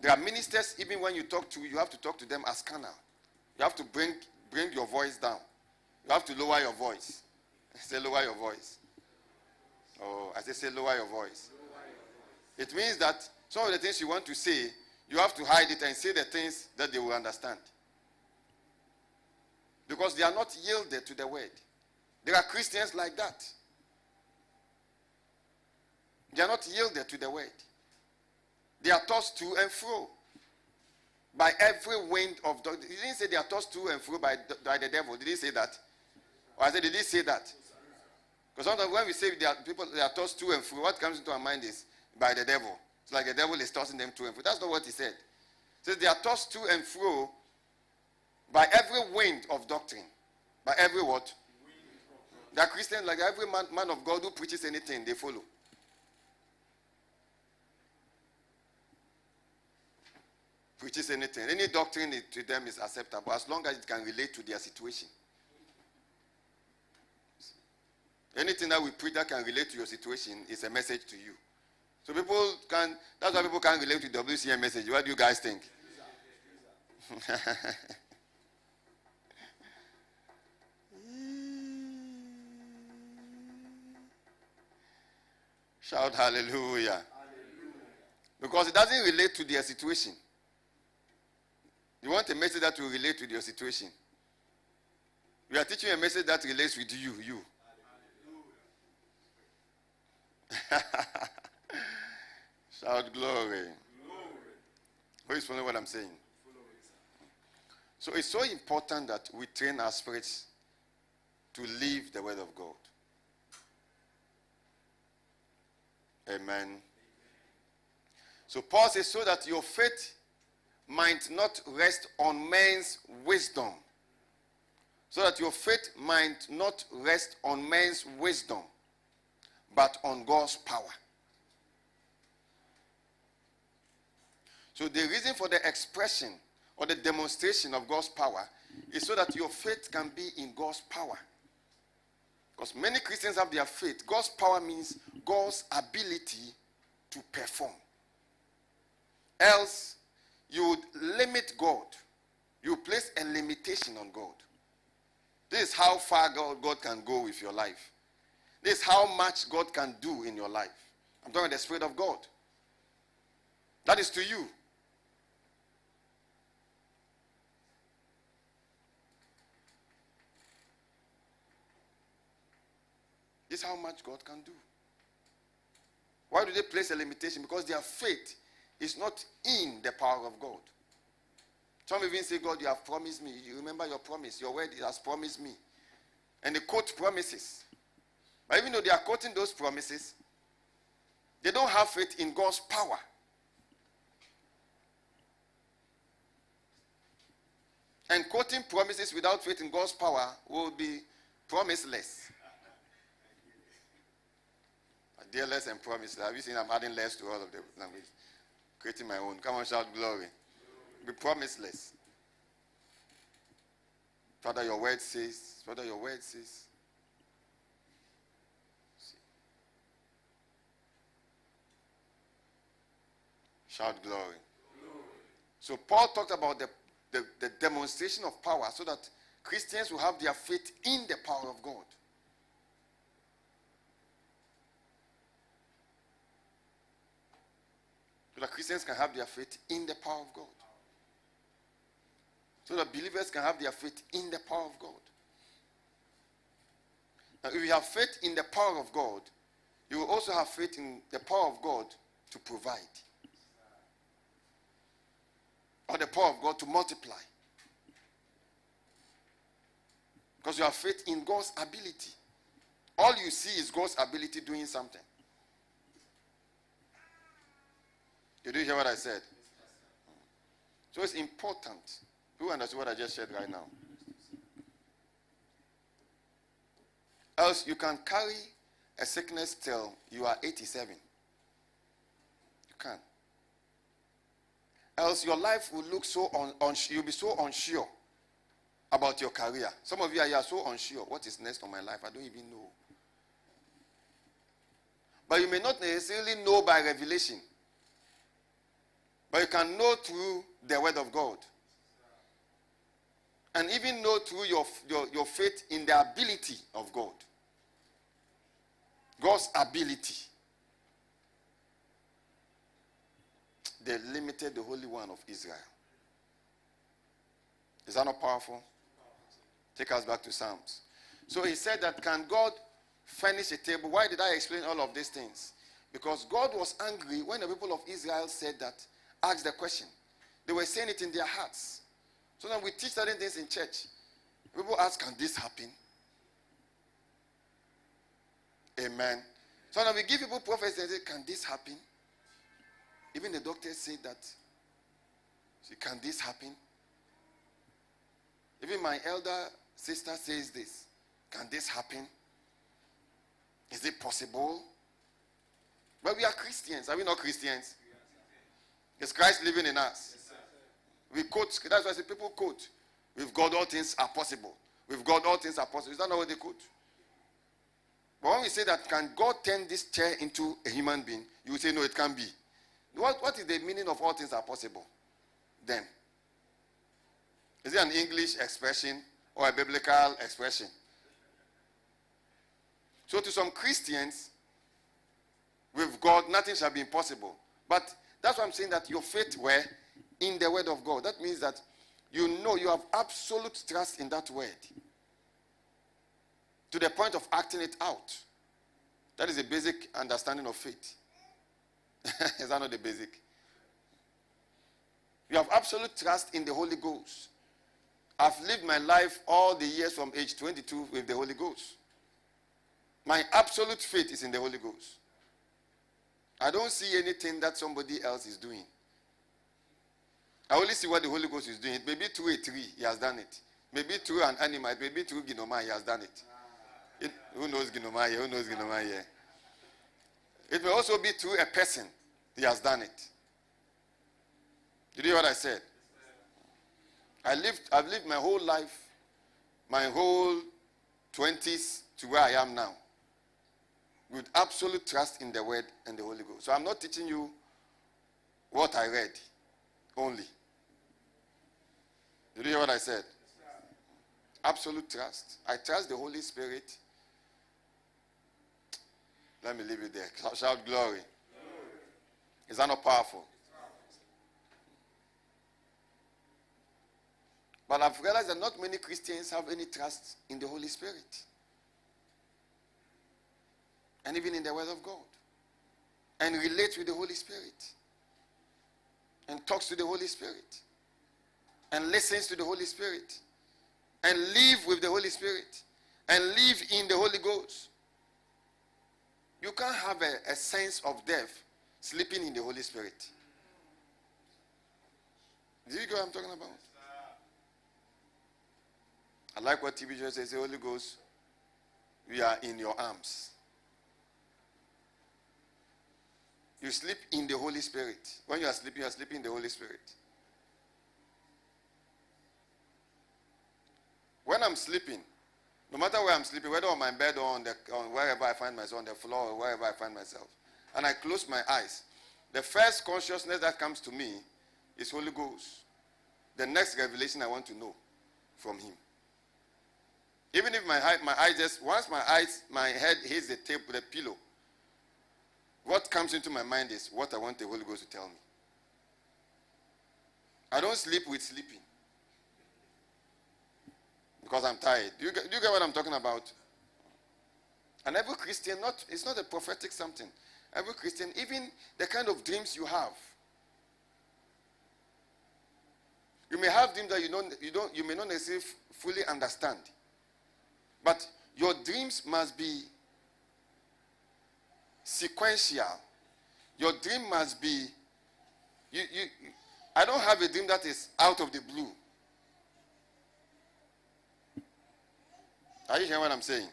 There are ministers, even when you talk to, you have to talk to them as carnal. You have to bring, bring your voice down. You have to lower your voice. *laughs* Say, lower your voice. Oh, I say, say, lower your voice. It means that some of the things you want to say, you have to hide it and say the things that they will understand. Because they are not yielded to the word. There are Christians like that. They are not yielded to the word. They are tossed to and fro by every wind of the. He didn't say they are tossed to and fro by, by the devil. Did he say that? Or I said, did he say that? Because sometimes when we say they are, people they are tossed to and fro, what comes into our mind is by the devil. It's like the devil is tossing them to and fro. That's not what he said. He says they are tossed to and fro by every wind of doctrine. By every what? Are Christians like every man, man of God who preaches anything, they follow. Preaches anything. Any doctrine to them is acceptable as long as it can relate to their situation. Anything that we preach that can relate to your situation is a message to you. So people can, that's why people can't relate to the WCM message. What do you guys think? *laughs* Shout hallelujah. hallelujah. Because it doesn't relate to their situation. You want a message that will relate to your situation. We are teaching a message that relates with you, you. *laughs* *laughs* *sighs* Shout glory. glory. Who is following what I'm saying? So it's so important that we train our spirits to live the word of God. Amen. So Paul says, so that your faith might not rest on men's wisdom. So that your faith might not rest on men's wisdom, but on God's power. So the reason for the expression or the demonstration of God's power is so that your faith can be in God's power. Because many Christians have their faith. God's power means God's ability to perform. Else, you would limit God. You place a limitation on God. This is how far God, God can go with your life. This is how much God can do in your life. I'm talking about the Spirit of God. That is to you. This is how much God can do. Why do they place a limitation? Because their faith is not in the power of God. Some even say, God, you have promised me. You remember your promise. Your word has promised me. And they quote promises. But even though they are quoting those promises, they don't have faith in God's power. And quoting promises without faith in God's power will be promiseless. Dear less and promise. Have you seen I'm adding less to all of the language? Creating my own. Come on, shout glory. Be promiseless. Father, your word says, Father, your word says. Shout glory. So Paul talked about the, the, the demonstration of power so that Christians will have their faith in the power of God. So that Christians can have their faith in the power of God. So that believers can have their faith in the power of God. Now, if you have faith in the power of God, you will also have faith in the power of God to provide, or the power of God to multiply. Because you have faith in God's ability. All you see is God's ability doing something. Did you hear what I said? So it's important. Who understood what I just said right now? Else you can carry a sickness till you are 87. You can. Else your life will look so un, un, you'll be so unsure about your career. Some of you are, you are so unsure. What is next for my life? I don't even know. But you may not necessarily know by revelation. But you can know through the word of God. And even know through your, your, your faith in the ability of God. God's ability. They limited the Holy One of Israel. Is that not powerful? Take us back to Psalms. So he said that can God furnish a table? Why did I explain all of these things? Because God was angry when the people of Israel said that, asked the question. They were saying it in their hearts. So now we teach certain things in church. People ask, can this happen? Amen. So now we give people prophecy and say, can this happen? Even the doctors say that. See, can this happen? Even my elder sister says this. Can this happen? Is it possible? But we are Christians. Are we not Christians? Is Christ living in us? we quote. That's why I say people quote. With God, all things are possible. With God, all things are possible. Is that not what they quote? But when we say that, can God turn this chair into a human being? You say, no, it can't be. What, what is the meaning of all things are possible? Then. Is it an English expression or a biblical expression? So, to some Christians, with God, nothing shall be impossible. But that's why I'm saying that your faith were in the word of God. That means that you know you have absolute trust in that word to the point of acting it out. That is a basic understanding of faith. *laughs* is that not the basic? You have absolute trust in the Holy Ghost. I've lived my life all the years from age 22 with the Holy Ghost. My absolute faith is in the Holy Ghost. I don't see anything that somebody else is doing. I only see what the Holy Ghost is doing. It may be through a tree, he has done it. Maybe through an animal, it may be through Ginoma, he has done it. it who knows Ginoma? Who knows Ginoma? It may also be through a person, he has done it. Did you hear what I said? I lived, I've lived my whole life, my whole 20s to where I am now, with absolute trust in the Word and the Holy Ghost. So I'm not teaching you what I read only. Did you hear what I said? Absolute trust. I trust the Holy Spirit. Let me leave it there. Shout glory. Is that not powerful? But I've realized that not many Christians have any trust in the Holy Spirit. And even in the Word of God. And relate with the Holy Spirit. And talks to the Holy Spirit. And listens to the Holy Spirit. And live with the Holy Spirit. And live in the Holy Ghost. You can't have a, a sense of death sleeping in the Holy Spirit. Do you get what I'm talking about? I like what TV just says, the Holy Ghost, we are in your arms. You sleep in the Holy Spirit. When you are sleeping, you are sleeping in the Holy Spirit. When I'm sleeping, no matter where I'm sleeping, whether on my bed or on, the, on wherever I find myself, on the floor or wherever I find myself, and I close my eyes, the first consciousness that comes to me is Holy Ghost, the next revelation I want to know from him. Even if my, my eyes just, once my eyes, my head hits the table, the pillow, what comes into my mind is what I want the Holy Ghost to tell me. I don't sleep with sleeping because I'm tired. Do you, get, do you get what I'm talking about? And every Christian, not it's not a prophetic something. Every Christian, even the kind of dreams you have. You may have dreams that you don't, you don't, you may not necessarily fully understand. But your dreams must be sequential. Your dream must be. You, you, I don't have a dream that is out of the blue. Are you hearing what I'm saying?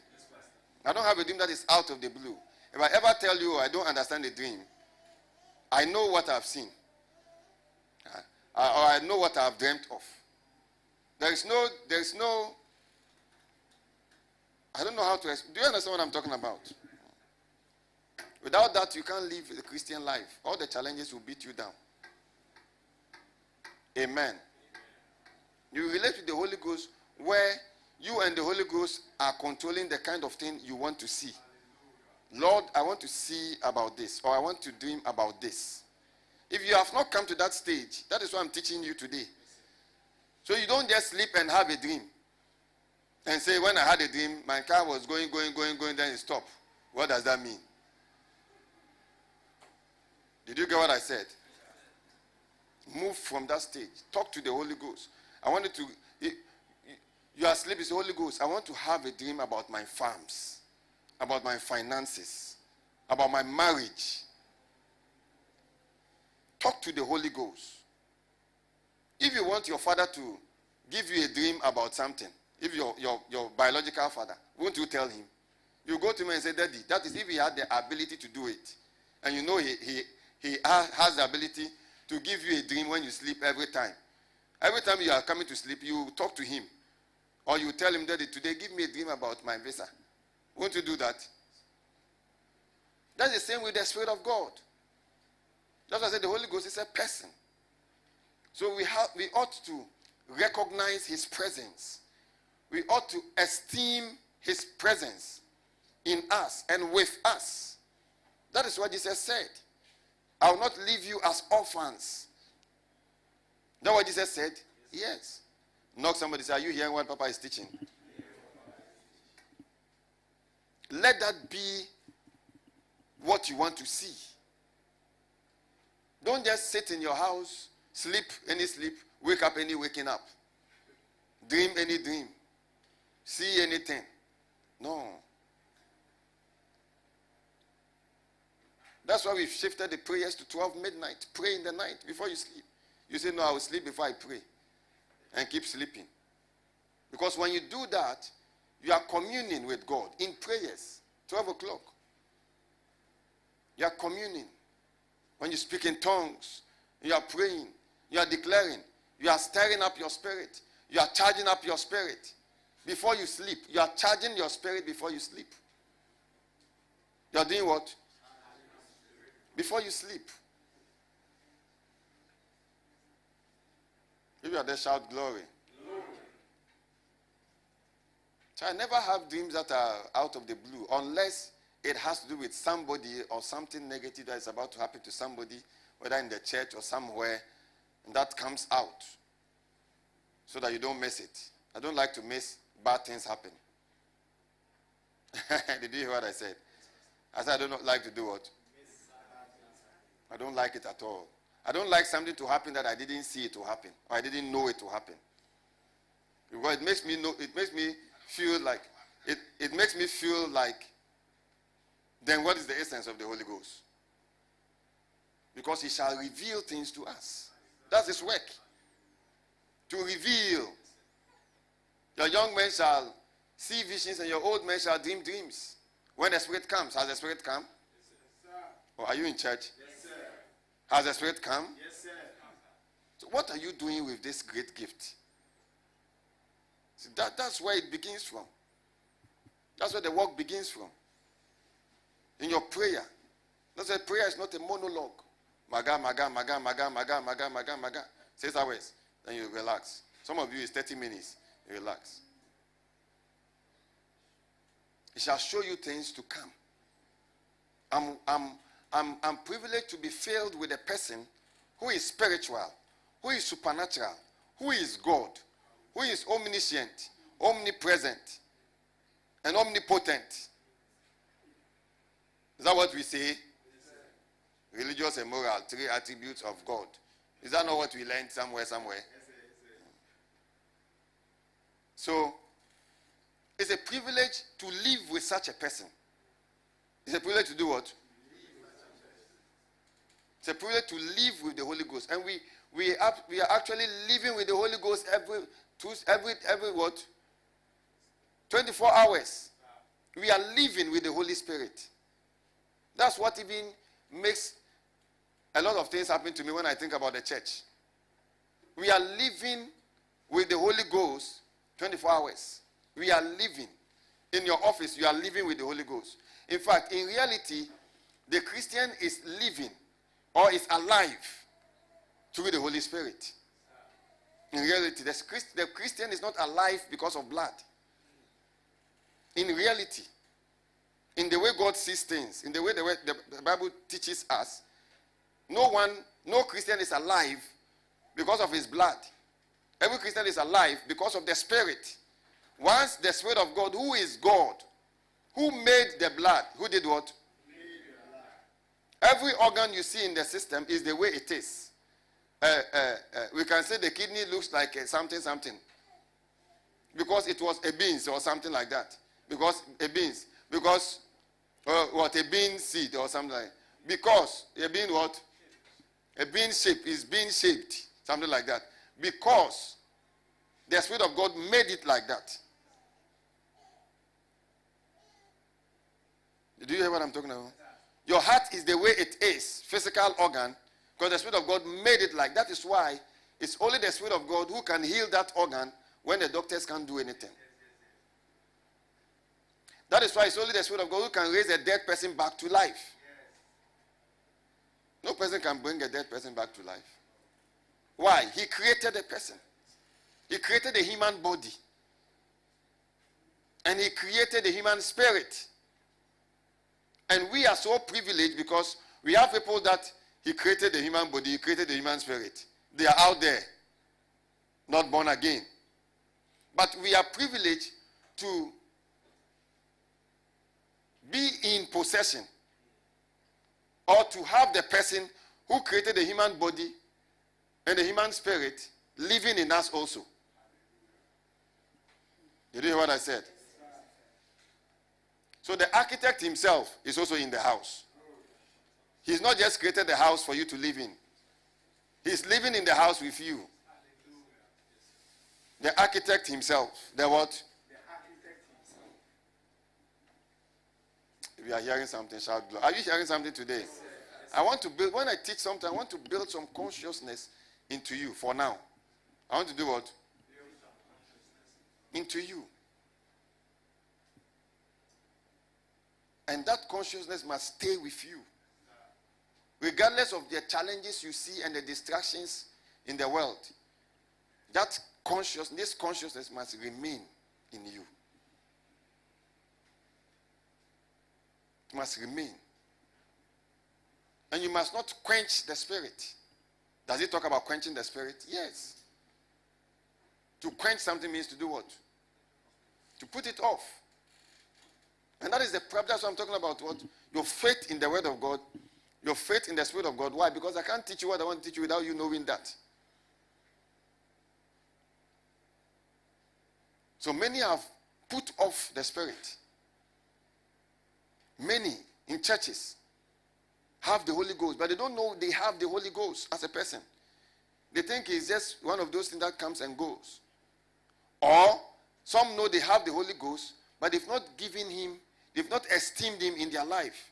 I don't have a dream that is out of the blue. If I ever tell you I don't understand the dream, I know what I've seen. Or I know what I've dreamt of. There is no, there is no, I don't know how to, do you understand what I'm talking about? Without that, you can't live the Christian life. All the challenges will beat you down. Amen. You relate to the Holy Ghost where you and the Holy Ghost are controlling the kind of thing you want to see. Lord, I want to see about this, or I want to dream about this. If you have not come to that stage, that is what I'm teaching you today. So you don't just sleep and have a dream and say, When I had a dream, my car was going, going, going, going, then it stopped. What does that mean? Did you get what I said? Move from that stage. Talk to the Holy Ghost. I wanted to. You are asleep, it's the Holy Ghost. I want to have a dream about my farms, about my finances, about my marriage. Talk to the Holy Ghost. If you want your father to give you a dream about something, if your, your, your biological father, won't you tell him? You go to him and say, Daddy, that is if he had the ability to do it. And you know he, he, he has the ability to give you a dream when you sleep every time. Every time you are coming to sleep, you talk to him. Or you tell him, Daddy, today give me a dream about my visa. Won't you do that? That's the same with the Spirit of God. That's why I said the Holy Ghost is a person. So we have we ought to recognize his presence. We ought to esteem his presence in us and with us. That is what Jesus said. I will not leave you as orphans. That what Jesus said? Yes. Knock somebody say, Are you hearing what Papa is teaching? Let that be what you want to see. Don't just sit in your house, sleep any sleep, wake up any waking up, dream any dream, see anything. No. That's why we've shifted the prayers to 12 midnight. Pray in the night before you sleep. You say, No, I will sleep before I pray. And keep sleeping. Because when you do that, you are communing with God in prayers. 12 o'clock. You are communing. When you speak in tongues, you are praying, you are declaring, you are stirring up your spirit, you are charging up your spirit. Before you sleep, you are charging your spirit before you sleep. You are doing what? Before you sleep. If you are there, shout glory. So I never have dreams that are out of the blue unless it has to do with somebody or something negative that is about to happen to somebody, whether in the church or somewhere, and that comes out so that you don't miss it. I don't like to miss bad things happen. *laughs* Did you hear what I said? I said I don't like to do what? I don't like it at all. I don't like something to happen that I didn't see it to happen or I didn't know it to happen. Because it makes me know it makes me feel like it, it makes me feel like then what is the essence of the Holy Ghost? Because he shall reveal things to us. That's his work. To reveal. Your young men shall see visions and your old men shall dream dreams. When the Spirit comes, has the Spirit come? Or are you in church? Has the Spirit come? Yes, sir. So, what are you doing with this great gift? See, that, that's where it begins from. That's where the work begins from. In your prayer. That's why prayer is not a monologue. Maga, maga, maga, maga, maga, maga, maga, maga. Six hours. Then you relax. Some of you is 30 minutes. You relax. It shall show you things to come. I'm, I'm, I'm, I'm privileged to be filled with a person who is spiritual, who is supernatural, who is God, who is omniscient, omnipresent, and omnipotent. Is that what we say? Religious and moral, three attributes of God. Is that not what we learned somewhere, somewhere? So, it's a privilege to live with such a person. It's a privilege to do what? It's a privilege to live with the Holy Ghost. And we, we, are, we are actually living with the Holy Ghost every, every, every what? 24 hours. We are living with the Holy Spirit. That's what even makes a lot of things happen to me when I think about the church. We are living with the Holy Ghost 24 hours. We are living. In your office, you are living with the Holy Ghost. In fact, in reality, the Christian is living or is alive through the Holy Spirit. In reality, the Christian is not alive because of blood. In reality, in the way God sees things, in the way the, the Bible teaches us, no one, no Christian is alive because of his blood. Every Christian is alive because of the Spirit. Once the Spirit of God, who is God, who made the blood, who did what? Every organ you see in the system is the way it is. Uh, uh, uh, we can say the kidney looks like something, something. Because it was a beans or something like that. Because a beans. Because uh, what? A bean seed or something like Because a bean what? A bean shape is bean shaped. Something like that. Because the Spirit of God made it like that. Do you hear what I'm talking about? Your heart is the way it is, physical organ, because the Spirit of God made it like that. Is why it's only the Spirit of God who can heal that organ when the doctors can't do anything. That is why it's only the Spirit of God who can raise a dead person back to life. No person can bring a dead person back to life. Why? He created a person. He created a human body. And he created a human spirit. And we are so privileged because we have people that he created the human body, he created the human spirit. They are out there, not born again. But we are privileged to be in possession or to have the person who created the human body and the human spirit living in us also. Did you hear what I said? So the architect himself is also in the house. He's not just created the house for you to live in. He's living in the house with you. The architect himself. The what? You are hearing something, shout glory. Are you hearing something today? I want to build, when I teach something, I want to build some consciousness into you for now. I want to do what? Into you. And that consciousness must stay with you. Regardless of the challenges you see and the distractions in the world, that consciousness, this consciousness must remain in you. It must remain. And you must not quench the spirit. Does it talk about quenching the spirit? Yes. To quench something means to do what? To put it off. And that is the problem. That's what I'm talking about. What? Your faith in the word of God, your faith in the spirit of God. Why? Because I can't teach you what I want to teach you without you knowing that. So many have put off the spirit. Many in churches have the Holy Ghost, but they don't know they have the Holy Ghost as a person. They think it's just one of those things that comes and goes. Or some know they have the Holy Ghost, but they've not given him, they've not esteemed him in their life.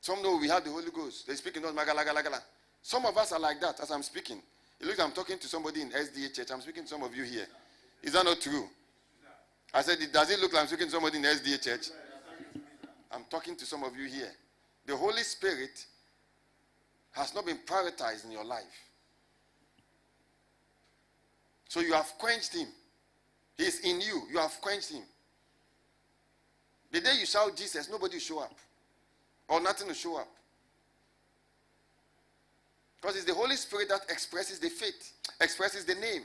Some know we have the Holy Ghost. They speak in gala. Some of us are like that as I'm speaking. It looks I'm talking to somebody in SDA church. I'm speaking to some of you here. Is that not true? I said, it does it look like I'm speaking to somebody in SDA church? I'm talking to some of you here. The Holy Spirit has not been prioritized in your life. So you have quenched him. He is in you. You have quenched him. The day you shout Jesus, nobody will show up. Or nothing will show up. Because it's the Holy Spirit that expresses the faith, expresses the name.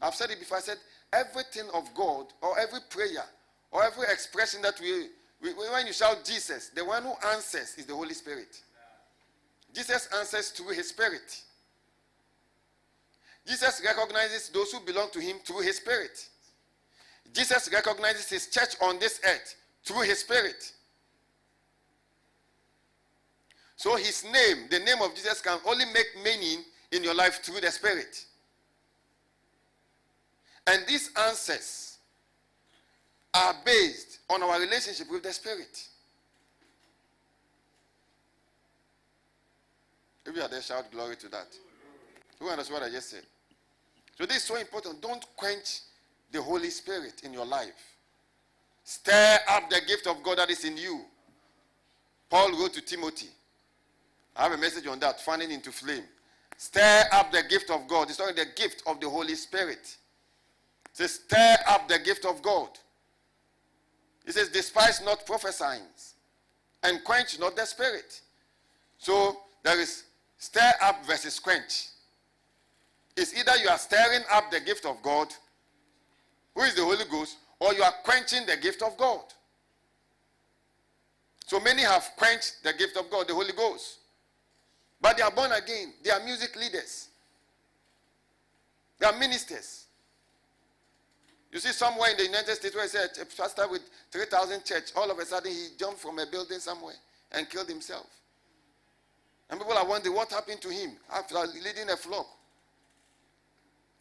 I've said it before. I said everything of God, or every prayer, or every expression that we, we when you shout Jesus, the one who answers is the Holy Spirit. Jesus answers through his spirit. Jesus recognizes those who belong to him through his spirit. Jesus recognizes his church on this earth through his spirit. So his name, the name of Jesus, can only make meaning in your life through the spirit. And these answers are based on our relationship with the spirit. If you are there, shout glory to that. Who understands what I just said? So this is so important. Don't quench the Holy Spirit in your life. Stir up the gift of God that is in you. Paul wrote to Timothy. I have a message on that, fanning into flame. Stir up the gift of God. It's not the gift of the Holy Spirit. It says, stir up the gift of God. He says, despise not prophesying and quench not the spirit. So there is stir up versus quench. It's either you are stirring up the gift of God, who is the Holy Ghost, or you are quenching the gift of God. So many have quenched the gift of God, the Holy Ghost. But they are born again. They are music leaders. They are ministers. You see somewhere in the United States where a pastor with 3,000 church, all of a sudden he jumped from a building somewhere and killed himself. And people are wondering what happened to him after leading a flock.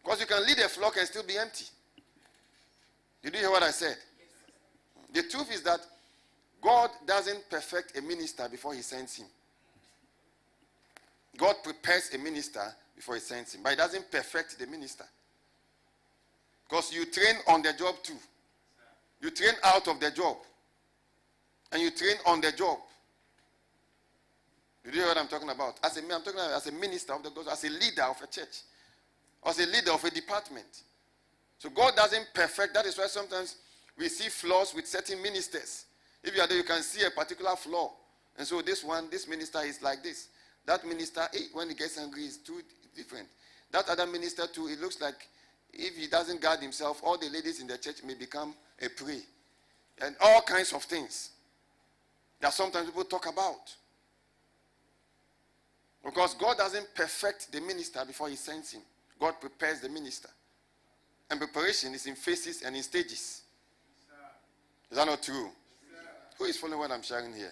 Because you can lead a flock and still be empty. Did you hear what I said? The truth is that God doesn't perfect a minister before he sends him. God prepares a minister before he sends him, but he doesn't perfect the minister. Because you train on the job too. You train out of the job. And you train on the job. You know what I'm talking about? As a, I'm talking about as a minister of the gospel, as a leader of a church, as a leader of a department. So God doesn't perfect. That is why sometimes we see flaws with certain ministers. If you are there, you can see a particular flaw. And so this one, this minister is like this. That minister, eh, when he gets angry, is too different. That other minister too, it looks like if he doesn't guard himself, all the ladies in the church may become a prey. And all kinds of things that sometimes people talk about. Because God doesn't perfect the minister before he sends him. God prepares the minister. And preparation is in phases and in stages. Is that not true? Who is following what I'm sharing here?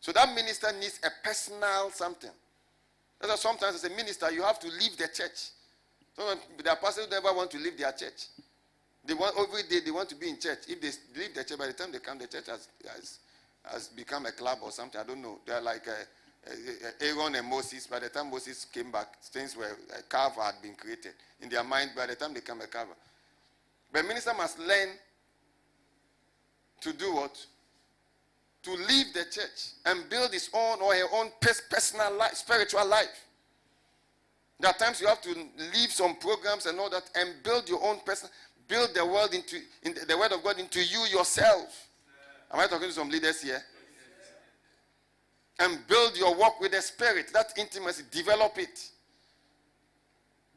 So that minister needs a personal something. That's why sometimes as a minister, you have to leave the church. Sometimes are pastors never want to leave their church. They want every day they want to be in church. If they leave the church, by the time they come, the church has, has, has become a club or something. I don't know. They're like uh, Eh, eh, Aaron and Moses. By the time Moses came back, things were a carver had been created in their mind. By the time they come a carver, but minister must learn to do what? To leave the church and build his own or her own personal life, spiritual life. There are times you have to leave some programs and all that and build your own person, build the world into in the, the word of God into you yourself. Am I talking to some leaders here? And build your work with the spirit. That intimacy, develop it.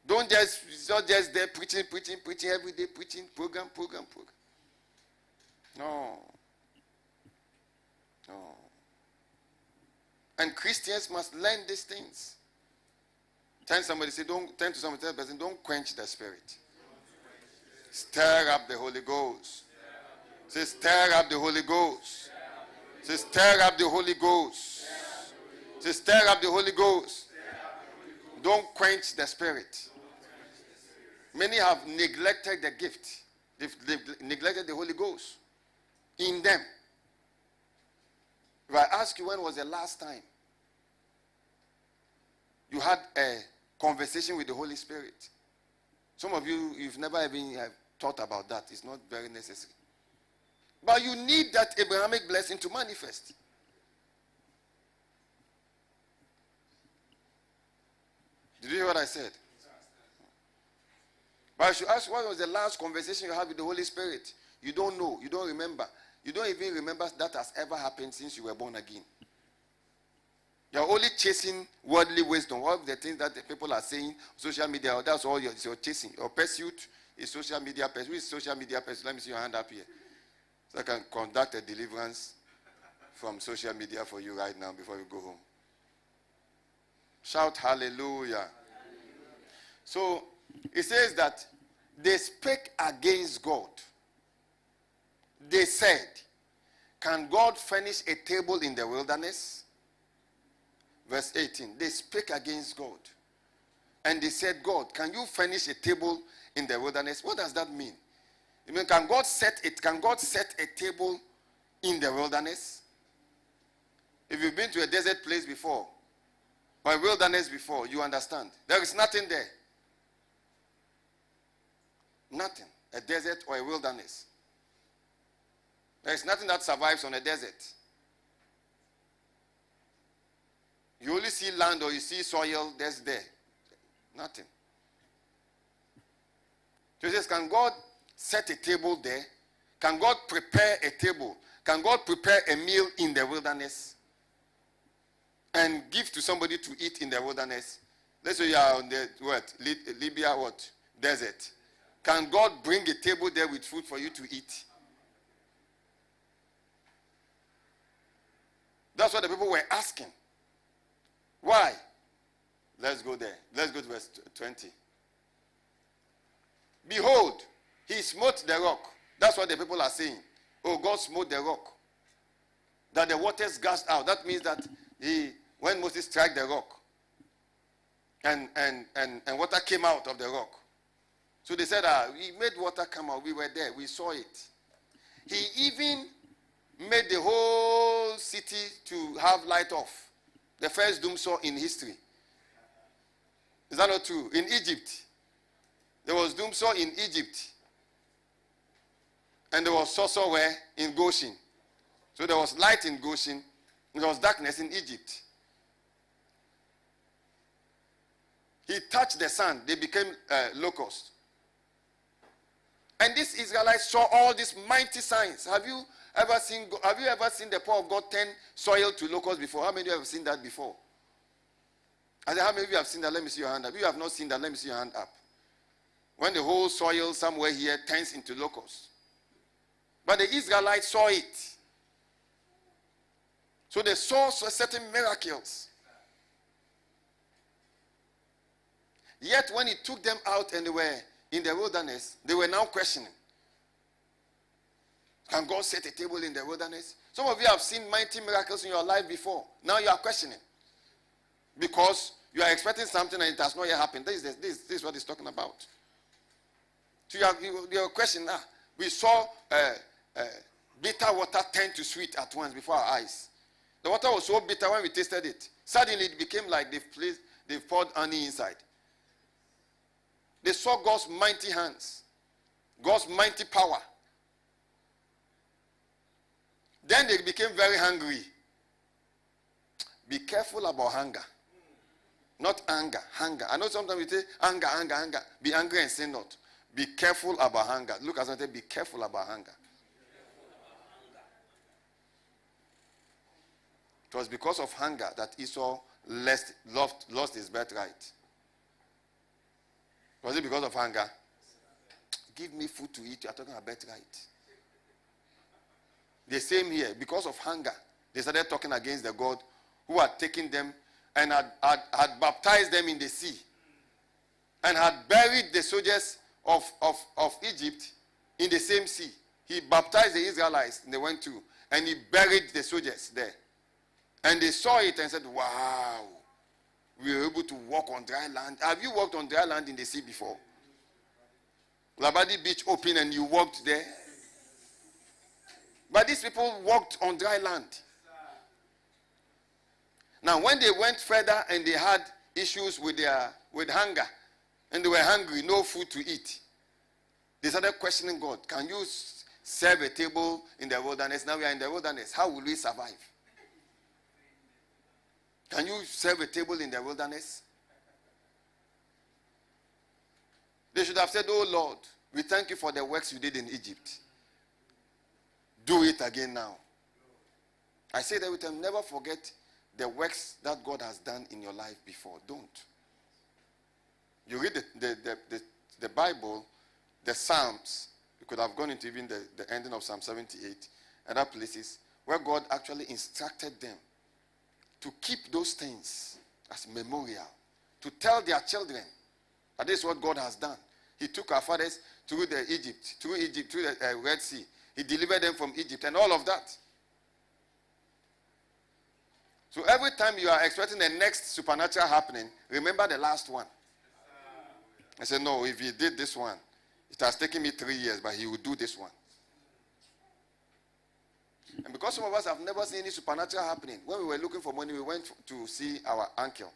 Don't just, it's not just there preaching, preaching, preaching every day, preaching, program, program, program. No. No. And Christians must learn these things. Tell somebody, say, don't turn to somebody, tell person, don't quench the spirit. Stir up the Holy Ghost. Say, stir up the Holy Ghost. Say, stir up the Holy Ghost. Say, stir up the Holy Ghost. Don't quench the spirit. Many have neglected the gift. They've, they've neglected the Holy Ghost in them. If I ask you when was the last time you had a conversation with the Holy Spirit. Some of you, you've never even thought about that. It's not very necessary. But you need that Abrahamic blessing to manifest. Did you hear what I said? But I should ask, what was the last conversation you had with the Holy Spirit? You don't know. You don't remember. You don't even remember that has ever happened since you were born again. You're only chasing worldly wisdom. All the things that the people are saying, social media, that's all you're, you're chasing. Your pursuit is social media pursuit. Who is social media pursuit? Let me see your hand up here. So I can conduct a deliverance from social media for you right now before you go home. Shout hallelujah. So it says that they spake against God. They said, Can God furnish a table in the wilderness? Verse 18. They spake against God. And they said, God, can you furnish a table in the wilderness? What does that mean? I mean, can God set it? Can God set a table in the wilderness? If you've been to a desert place before, or a wilderness before, you understand. There is nothing there. Nothing. A desert or a wilderness. There is nothing that survives on a desert. You only see land or you see soil, that's there. Nothing. Jesus, Can God set a table there? Can God prepare a table? Can God prepare a meal in the wilderness? And give to somebody to eat in the wilderness? Let's say you are on the what? Libya what? Desert. Can God bring a table there with food for you to eat? That's what the people were asking. Why? Let's go there. Let's go to verse 20. Behold, he smote the rock. That's what the people are saying. Oh, God smote the rock. That the waters gushed out. That means that he, when Moses struck the rock, and, and, and, and water came out of the rock. So they said, ah, he made water come out. We were there. We saw it. He even made the whole city to have light off. The first dumsor in history. Is that not true? In Egypt, there was dumsor in Egypt. And there was sorcerer where? In Goshen. So there was light in Goshen. There was darkness in Egypt. He touched the sand. They became uh, locusts. And these Israelites saw all these mighty signs. Have you ever seen have you ever seen the power of God turn soil to locusts before? How many of you have seen that before? I said, how many of you have seen that? Let me see your hand up. If you have not seen that, let me see your hand up. When the whole soil somewhere here turns into locusts. But the Israelites saw it. So they saw certain miracles. Yet when he took them out and they were in the wilderness, they were now questioning. Can God set a table in the wilderness? Some of you have seen mighty miracles in your life before. Now you are questioning. Because you are expecting something and it has not yet happened. This is, this, this is what he's talking about. So you are, you, you are questioning, ah, we saw uh, uh, bitter water turned to sweet at once before our eyes. The water was so bitter when we tasted it. Suddenly it became like they've, placed, they've poured honey inside. They saw God's mighty hands, God's mighty power. Then they became very hungry. Be careful about hunger. Not anger, hunger. I know sometimes we say anger, anger, anger. Be angry and sin not. Be careful about hunger. Look at something, be careful about hunger. It was because of hunger that Esau lost, lost, lost his birthright. Was it because of hunger? Give me food to eat. You are talking about birthright. The same here. Because of hunger, they started talking against the God who had taken them and had, had, had baptized them in the sea and had buried the soldiers of, of, of Egypt in the same sea. He baptized the Israelites and they went to, and he buried the soldiers there. And they saw it and said, Wow, we were able to walk on dry land. Have you walked on dry land in the sea before? Labadi Beach open and you walked there. But these people walked on dry land. Now, when they went further and they had issues with their with hunger, and they were hungry, no food to eat, they started questioning God. Can you serve a table in the wilderness? Now we are in the wilderness. How will we survive? Can you serve a table in the wilderness? They should have said, Oh Lord, we thank you for the works you did in Egypt. Do it again now. I say that we can never forget the works that God has done in your life before. Don't. You read the, the, the, the, the Bible, the Psalms, you could have gone into even the, the ending of Psalm 78, and other places where God actually instructed them to keep those things as memorial, to tell their children that this is what God has done. He took our fathers through the Egypt, through Egypt, through the uh, Red Sea. He delivered them from Egypt and all of that. So every time you are expecting the next supernatural happening, remember the last one. I said, no, if he did this one, it has taken me three years, but he will do this one. And because some of us have never seen any supernatural happening, when we were looking for money, we went to see our uncle.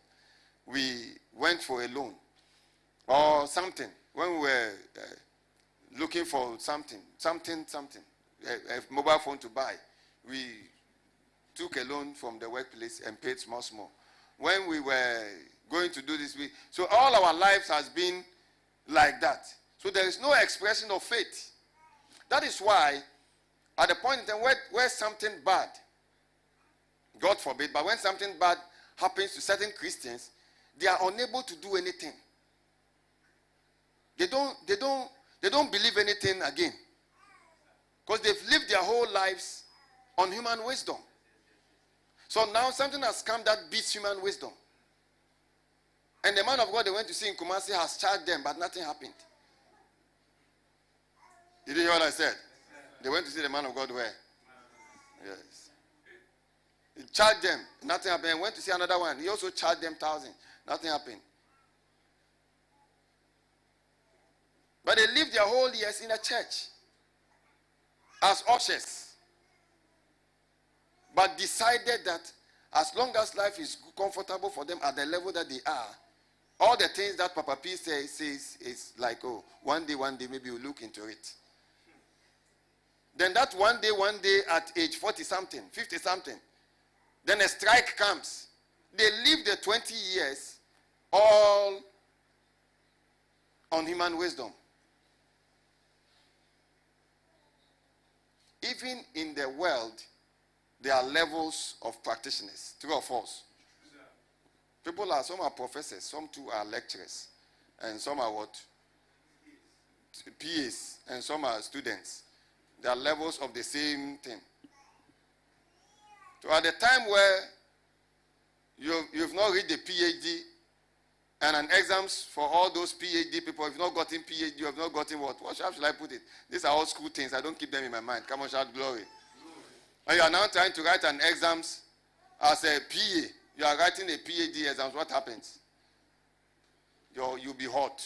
We went for a loan or something. When we were uh, looking for something, something, something, a, a mobile phone to buy, we took a loan from the workplace and paid small, small. When we were going to do this, we, so all our lives has been like that. So there is no expression of faith. That is why, at the point in time where, where something bad, God forbid, but when something bad happens to certain Christians, they are unable to do anything. They don't, they don't, they don't believe anything again. Because they've lived their whole lives on human wisdom. So now something has come that beats human wisdom. And the man of God they went to see in Kumasi has charged them, but nothing happened. Did you hear what I said? They went to see the man of God where? Yes. He charged them, nothing happened. Went to see another one. He also charged them thousand. Nothing happened. But they lived their whole years in a church as ushers. But decided that as long as life is comfortable for them at the level that they are, all the things that Papa P says, says is like, oh, one day, one day, maybe we'll look into it. Then that one day, one day at age 40 something, 50 something, then a strike comes. They live the 20 years all on human wisdom. Even in the world, there are levels of practitioners. True or false? People are, some are professors, some too are lecturers, and some are what? PAs, and some are students. There are levels of the same thing. So at the time where you've, you've not read the PhD and an exams for all those PhD people, if not gotten PhD, you have not gotten what? What shall I put it? These are all school things. I don't keep them in my mind. Come on, shout glory. And you are now trying to write an exams as a PA. You are writing a PhD exams. What happens? you you'll be hot.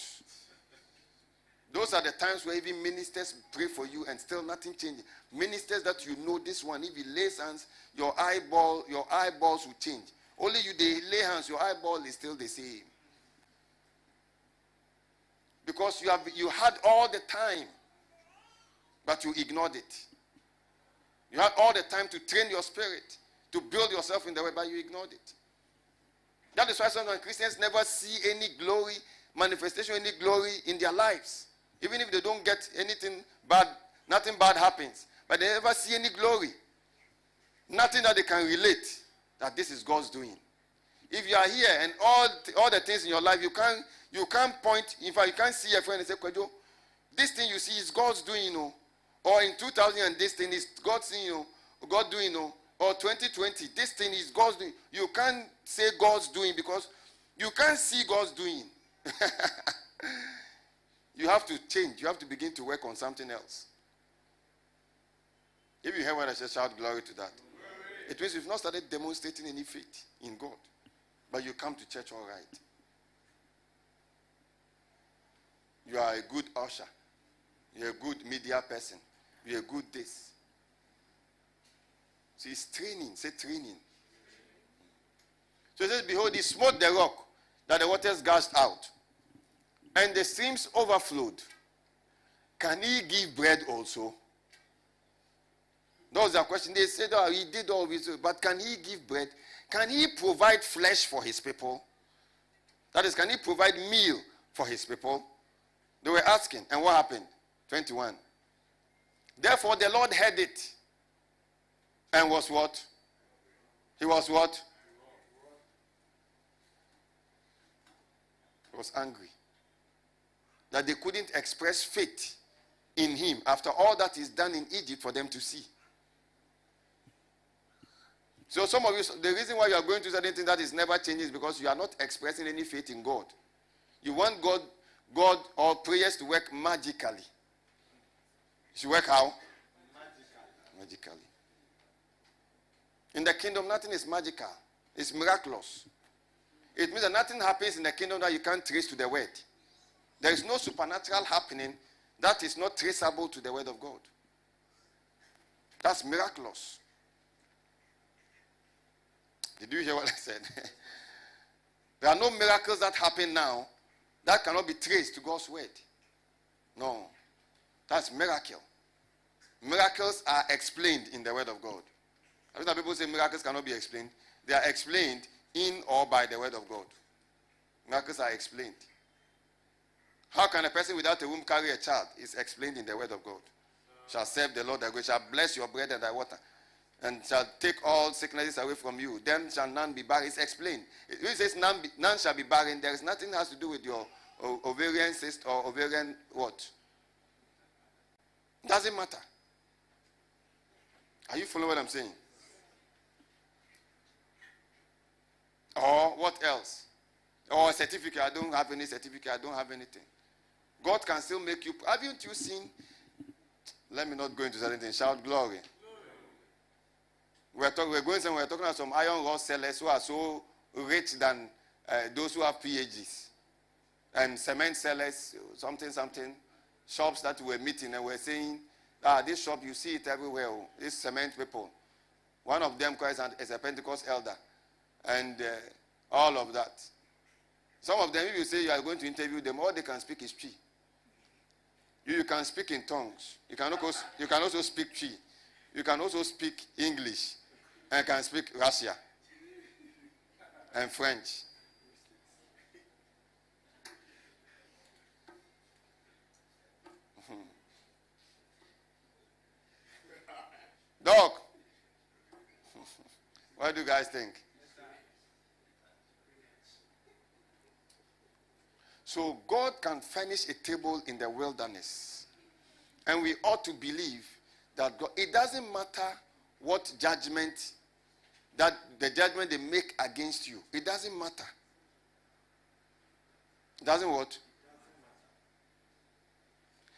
Those are the times where even ministers pray for you and still nothing changes. Ministers that you know this one, if he lays hands, your eyeball, your eyeballs will change. Only you they lay hands, your eyeball is still the same. Because you have you had all the time, but you ignored it. You had all the time to train your spirit, to build yourself in the way, but you ignored it. That is why sometimes Christians never see any glory, manifestation, any glory in their lives. Even if they don't get anything bad, nothing bad happens. But they never see any glory. Nothing that they can relate that this is God's doing. If you are here and all, all the things in your life, you can't, you can't point, in fact, you can't see a friend and say, Kwejo, this thing you see is God's doing, you know. Or in 2000 and this thing is God's doing, you oh, know. God doing, you know. Or 2020, this thing is God's doing. You can't say God's doing because you can't see God's doing. *laughs* You have to change. You have to begin to work on something else. If you hear what I say, shout glory to that. It means you've not started demonstrating any faith in God. But you come to church all right. You are a good usher. You're a good media person. You're a good this. So it's training. Say training. So it says, Behold, he smote the rock that the waters gushed out and the streams overflowed, can he give bread also? That was the question. They said, oh, he did all this, but can he give bread? Can he provide flesh for his people? That is, can he provide meal for his people? They were asking, and what happened? 21. Therefore, the Lord heard it and was what? He was what? He was angry that they couldn't express faith in him after all that is done in Egypt for them to see. So some of you, the reason why you are going through certain things that is never changing is because you are not expressing any faith in God. You want God, God or prayers to work magically. It should work how? Magically. In the kingdom, nothing is magical. It's miraculous. It means that nothing happens in the kingdom that you can't trace to the word. There is no supernatural happening that is not traceable to the word of God. That's miraculous. Did you hear what I said? *laughs* there are no miracles that happen now that cannot be traced to God's word. No. That's miracle. Miracles are explained in the word of God. Every time people say miracles cannot be explained, they are explained in or by the word of God. Miracles are explained. How can a person without a womb carry a child? It's explained in the word of God. Shall serve the Lord thy God, shall bless your bread and thy water, and shall take all sicknesses away from you. Then shall none be barren. It's explained. It says none, be, none shall be barren, there is nothing that has to do with your ovarian cyst or ovarian what? Doesn't matter. Are you following what I'm saying? Or what else? Or certificate. I don't have any certificate. I don't have anything. God can still make you. Haven't you seen? Let me not go into certain things. Shout glory. We're, talk, we're going somewhere. We're talking about some iron rod sellers who are so rich than uh, those who have PhDs. And cement sellers, something, something. Shops that we were meeting and we were saying, ah, this shop, you see it everywhere. Oh, these cement people. One of them is a Pentecost elder. And uh, all of that. Some of them, if you say you are going to interview them, all they can speak is Twi. You, you can speak in tongues. You can, also, you can also speak Twi. You can also speak English. And can speak Russia and French. Hmm. Dog. *laughs* what do you guys think? So God can furnish a table in the wilderness. And we ought to believe that God, it doesn't matter what judgment that the judgment they make against you. It doesn't matter. It doesn't what?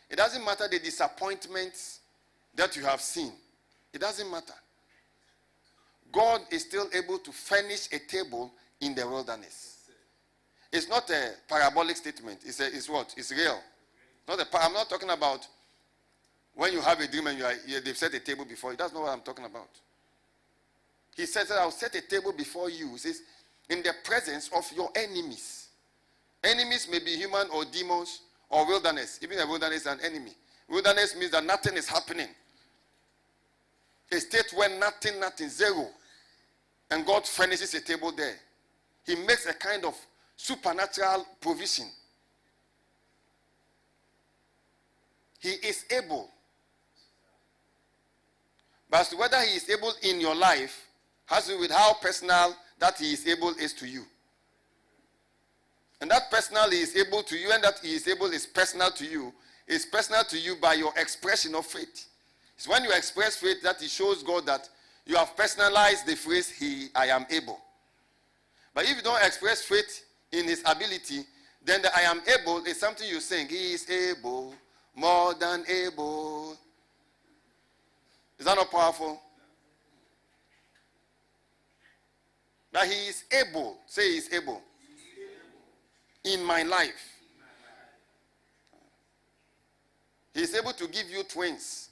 It doesn't matter the disappointments that you have seen. It doesn't matter. God is still able to furnish a table in the wilderness. It's not a parabolic statement. It's, a, it's what? It's real. Not a, I'm not talking about when you have a dream and you are, they've set a table before you. That's not what I'm talking about. He says that I'll set a table before you. He says, in the presence of your enemies. Enemies may be human or demons or wilderness. Even a wilderness is an enemy. Wilderness means that nothing is happening. A state where nothing, nothing, zero. And God furnishes a table there. He makes a kind of supernatural provision. He is able. But whether he is able in your life has to do with how personal that he is able is to you. And that personal he is able to you, and that he is able is personal to you, is personal to you by your expression of faith. It's when you express faith that it shows God that you have personalized the phrase, He I am able. But if you don't express faith in his ability, then the I am able is something you sing. He is able, more than able. Is that not powerful? That he is able. Say he is able. In my life. He is able to give you twins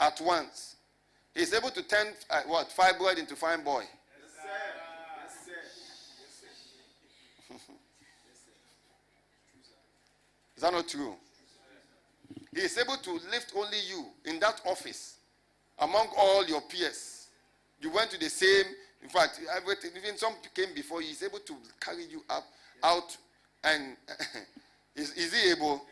at once. He is able to turn uh, what fibroid into fine boy. Is that not true? He is able to lift only you in that office among all your peers. You went to the same, in fact, everything, even some came before. He's able to carry you up, out, and *laughs* Is, is he able?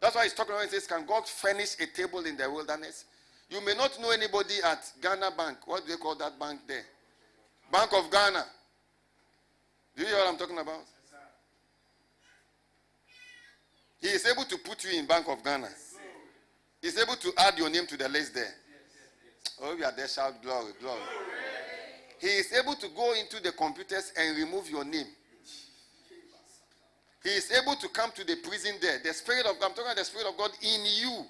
That's why he's talking about. He says, "Can God furnish a table in the wilderness?" You may not know anybody at Ghana Bank. What do they call that bank there? Bank of Ghana. Do you hear what I'm talking about? He is able to put you in Bank of Ghana. He's able to add your name to the list there. Oh, you are there, shout glory, glory. He is able to go into the computers and remove your name. He is able to come to the prison there. The Spirit of God, I'm talking about the Spirit of God in you.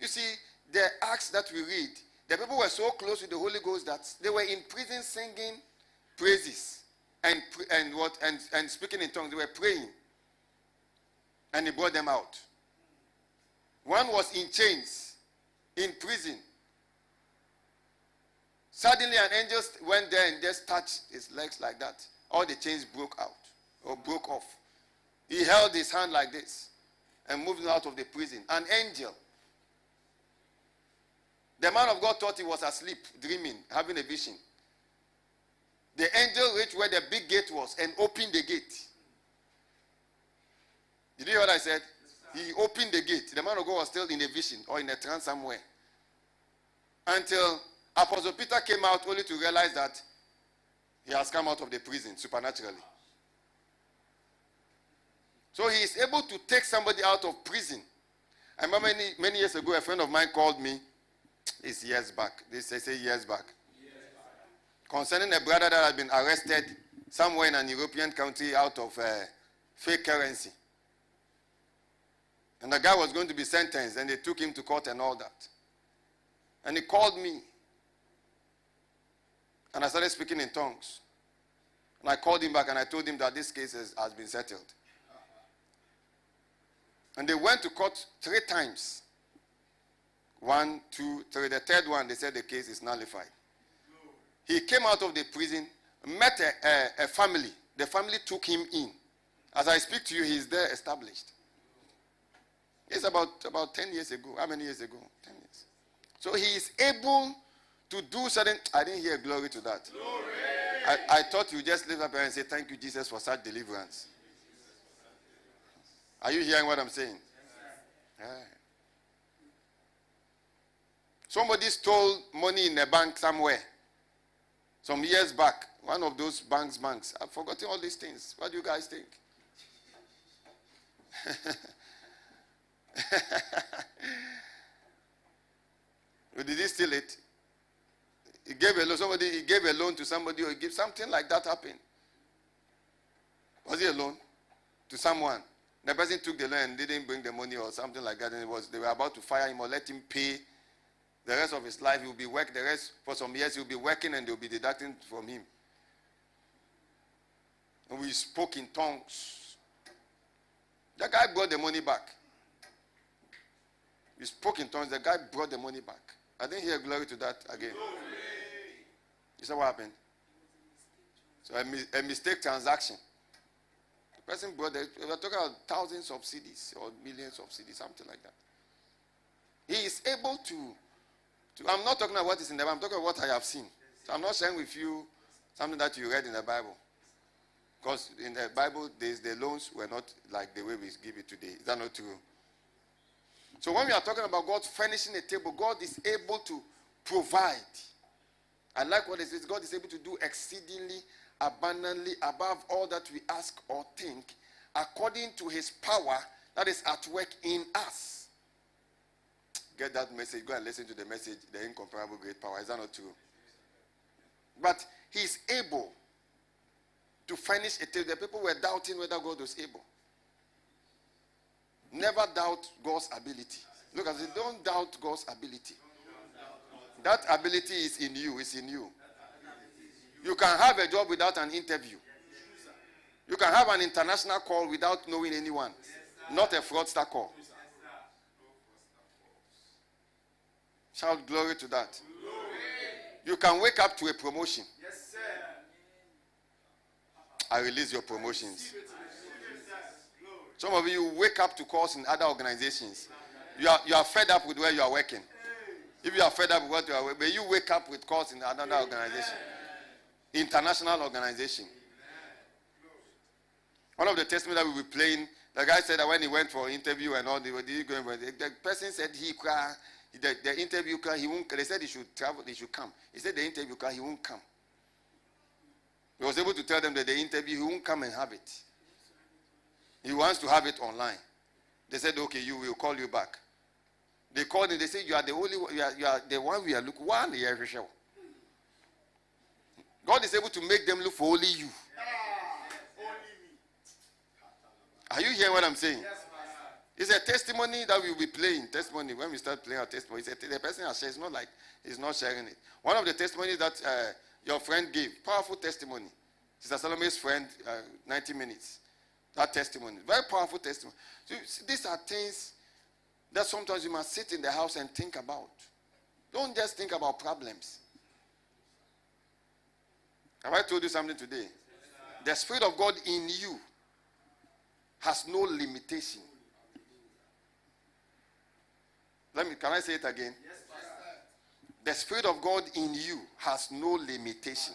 You see, the acts that we read, the people were so close with the Holy Ghost that they were in prison singing praises and and what and, and speaking in tongues. They were praying. And he brought them out. One was in chains, in prison. Suddenly an angel went there and just touched his legs like that. All the chains broke out or broke off. He held his hand like this and moved out of the prison. An angel the man of God thought he was asleep, dreaming, having a vision. The angel reached where the big gate was and opened the gate. Did you hear what I said? He opened the gate. The man of God was still in a vision or in a trance somewhere. Until Apostle Peter came out only to realize that he has come out of the prison supernaturally. So he is able to take somebody out of prison. I remember many, many years ago, a friend of mine called me it's years back. This I say years back. Concerning a brother that had been arrested somewhere in an European country out of uh, fake currency. And the guy was going to be sentenced, and they took him to court and all that. And he called me. And I started speaking in tongues. And I called him back and I told him that this case has, has been settled. And they went to court three times. One, two, three. The third one, they said the case is nullified. He came out of the prison, met a, a, a family. The family took him in. As I speak to you, he's there established. It's about, about 10 years ago. How many years ago? 10 years. So he is able to do certain. I didn't hear glory to that. I, I thought you just lift up and say, Thank you, Jesus, for such deliverance. Are you hearing what I'm saying? Yeah. Somebody stole money in a bank somewhere some years back. One of those banks, banks. I've forgotten all these things. What do you guys think? *laughs* Did he steal it? He gave a loan. Somebody he gave a loan to somebody or he gave something like that happened. Was he a loan to someone? The person took the loan and didn't bring the money or something like that, and it was they were about to fire him or let him pay the rest of his life. He will be working. The rest for some years he will be working and they will be deducting from him. And we spoke in tongues. The guy brought the money back. We spoke in tongues. The guy brought the money back. I didn't hear glory to that again. You saw what happened? So a, a mistake transaction. The person brought the, we are talking about thousands of cedis or millions of cedis, something like that. He is able to, I'm not talking about what is in the Bible, I'm talking about what I have seen. So I'm not sharing with you something that you read in the Bible. Because in the Bible, the loans were not like the way we give it today. Is that not true? So when we are talking about God furnishing a table, God is able to provide. I like what it says. God is able to do exceedingly abundantly above all that we ask or think, according to his power that is at work in us. Get that message. Go and listen to the message, the incomparable great power. Is that not true? But he's able to finish table. The people were doubting whether God was able. Never doubt God's ability. Look at it. Don't doubt God's ability. That ability is in you. It's in you. You can have a job without an interview. You can have an international call without knowing anyone. Not a fraudster call. Shout glory to that. You can wake up to a promotion. Yes, sir. I release your promotions. Some of you wake up to calls in other organizations. You are, you are fed up with where you are working. If you are fed up with what you are, may you wake up with calls in another organization, international organization. One of the testimonies that we were playing, the guy said that when he went for an interview and all, the, the person said he cried. The, the interview he won't. They said he should travel, he should come. He said the interview car, he won't come. He was able to tell them that the interview he won't come and have it. He wants to have it online. They said, okay, you will call you back. They called him. They said, you are the only one, you are, you are the one we are looking. One year. God is able to make them look for only you. Are you hearing what I'm saying? It's a testimony that we will be playing. Testimony. When we start playing our testimony, a, the person has shared. It's not like he's not sharing it. One of the testimonies that uh, your friend gave, powerful testimony. Sister Salome's friend, uh, 90 minutes. That testimony. Very powerful testimony. So, see, these are things that sometimes you must sit in the house and think about. Don't just think about problems. Have I told you something today? The Spirit of God in you has no limitation. Let me, can I say it again? Yes, the Spirit of God in you has no limitation.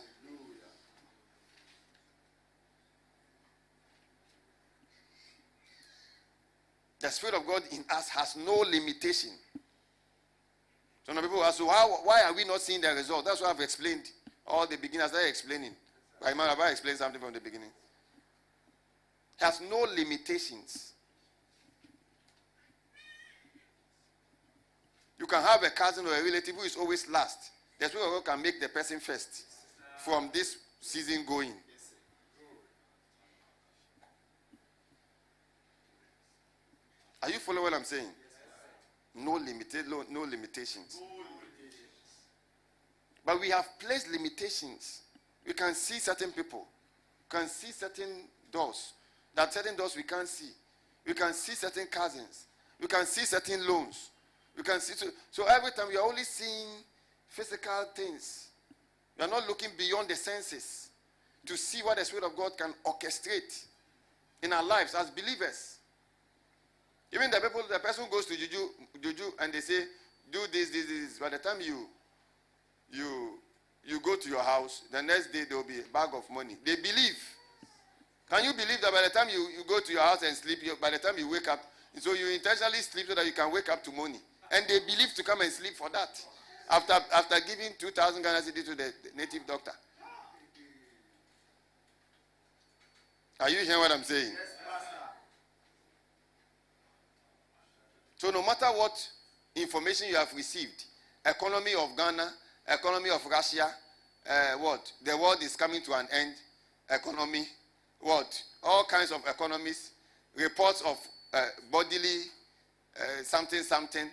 The Spirit of God in us has no limitation. Some people ask, so how, why are we not seeing the result? That's what I've explained. All the beginners are explaining. I might have I explained something from the beginning. Has no limitations. You can have a cousin or a relative who is always last. Spirit of God can make the person first from this season going. Are you following what I'm saying? No, limited, no, no limitations. But we have placed limitations. We can see certain people, we can see certain doors. That certain doors we can't see. We can see certain cousins. We can see certain loans. We can see. So, so every time are only seeing physical things. Are not looking beyond the senses to see what the Spirit of God can orchestrate in our lives as believers. Even the people, the person goes to juju, juju, and they say, "Do this, this, this." By the time you, you, you go to your house, the next day there will be a bag of money. They believe. Can you believe that by the time you, you go to your house and sleep, you, by the time you wake up, so you intentionally sleep so that you can wake up to money, and they believe to come and sleep for that. After after giving two thousand Ghana cedi to the, the native doctor. Are you hearing what I'm saying? Yes, So no matter what information you have received, economy of Ghana, economy of Russia, uh, what the world is coming to an end, economy, what all kinds of economies, reports of uh, bodily uh, something something.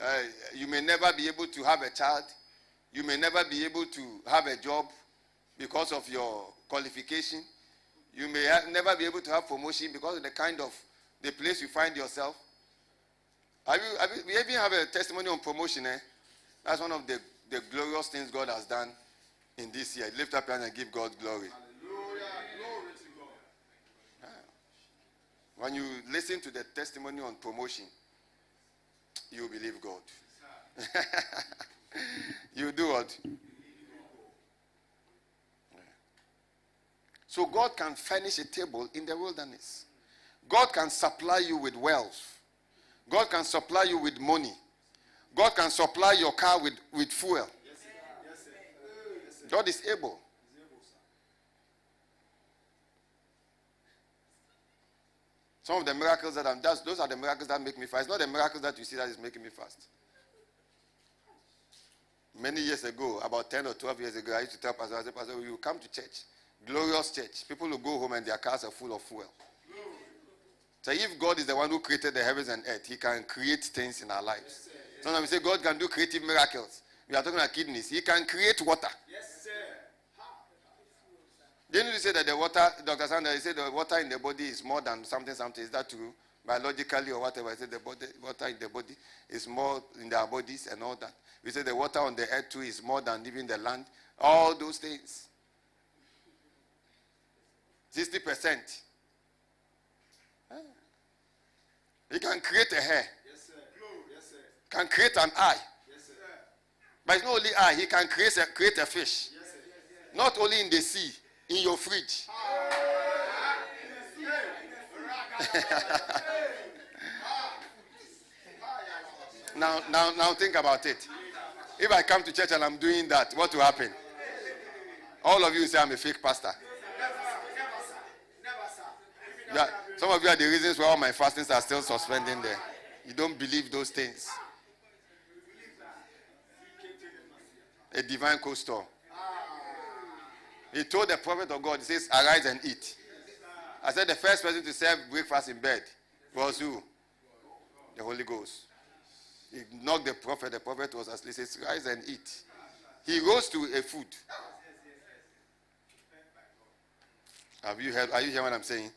Uh, you may never be able to have a child. You may never be able to have a job because of your qualification. You may never be able to have promotion because of the kind of the place you find yourself. Have you, have you, we even have a testimony on promotion. Eh? That's one of the, the glorious things God has done in this year. Lift up your hand and give God glory. Hallelujah. Glory to God. When you listen to the testimony on promotion, you believe God. *laughs* you do what? So God can furnish a table in the wilderness. God can supply you with wealth. God can supply you with money. God can supply your car with, with fuel. God is able. Some of the miracles that I'm that's, those are the miracles that make me fast. It's not the miracles that you see that is making me fast. Many years ago, about 10 or 12 years ago, I used to tell Pastor, I said, Pastor, you come to church, glorious church. People will go home and their cars are full of fuel. So if God is the one who created the heavens and earth, he can create things in our lives. Yes, yes, Sometimes we say God can do creative miracles. We are talking about kidneys. He can create water. Yes. Didn't you say that the water, Dr. Sandra, you said the water in the body is more than something, something. Is that true? Biologically or whatever. I said the body, water in the body is more in our bodies and all that. We said the water on the earth too is more than even the land. All those things. 60%. He can create a hair. Yes, sir. Yes, sir. Can create an eye. Yes, sir. But it's not only eye, he can create a, create a fish. Yes, sir. Not only in the sea, in your fridge. *laughs* now, now, now think about it. If I come to church and I'm doing that, what will happen? All of you say I'm a fake pastor. Yeah, some of you are the reasons why all my fastings are still suspending there. You don't believe those things. A divine co-store. He told the prophet of God, he says, arise and eat. I said the first person to serve breakfast in bed was who? The Holy Ghost. He knocked the prophet, the prophet was asleep. He says, rise and eat. He rose to a food. Have you heard? Are you hearing what I'm saying?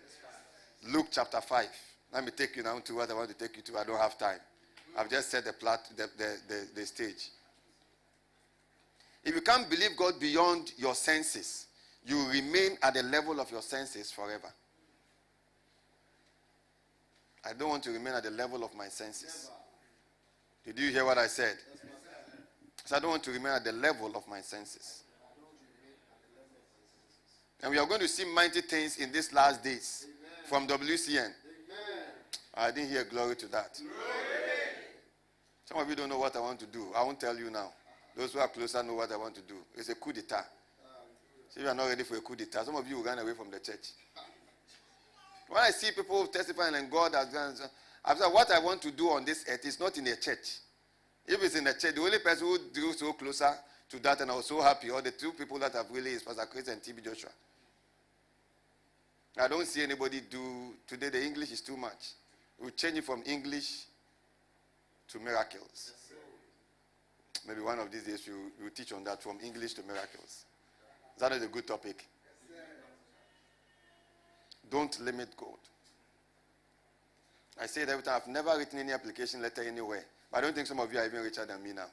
Luke chapter 5. Let me take you now to what I want to take you to. I don't have time. I've just set the plot, the, the, the, the stage. If you can't believe God beyond your senses, you remain at the level of your senses forever. I don't want to remain at the level of my senses. Did you hear what I said? So I don't want to remain at the level of my senses. And we are going to see mighty things in these last days from WCN. I didn't hear glory to that. Some of you don't know what I want to do. I won't tell you now. Those who are closer know what I want to do. It's a coup d'etat. So you are not ready for a coup d'etat, some of you run away from the church. When I see people testifying and God has done, I've said, what I want to do on this earth is not in a church. If it's in a church, the only person who drew so closer to that and I was so happy, or the two people that have really is Pastor Chris and TB Joshua. I don't see anybody do, today the English is too much. We'll change it from English to miracles. Maybe one of these days we'll, we'll teach on that from English to miracles. That is a good topic. Don't limit God. I say it every time. I've never written any application letter anywhere. But I don't think some of you are even richer than me now.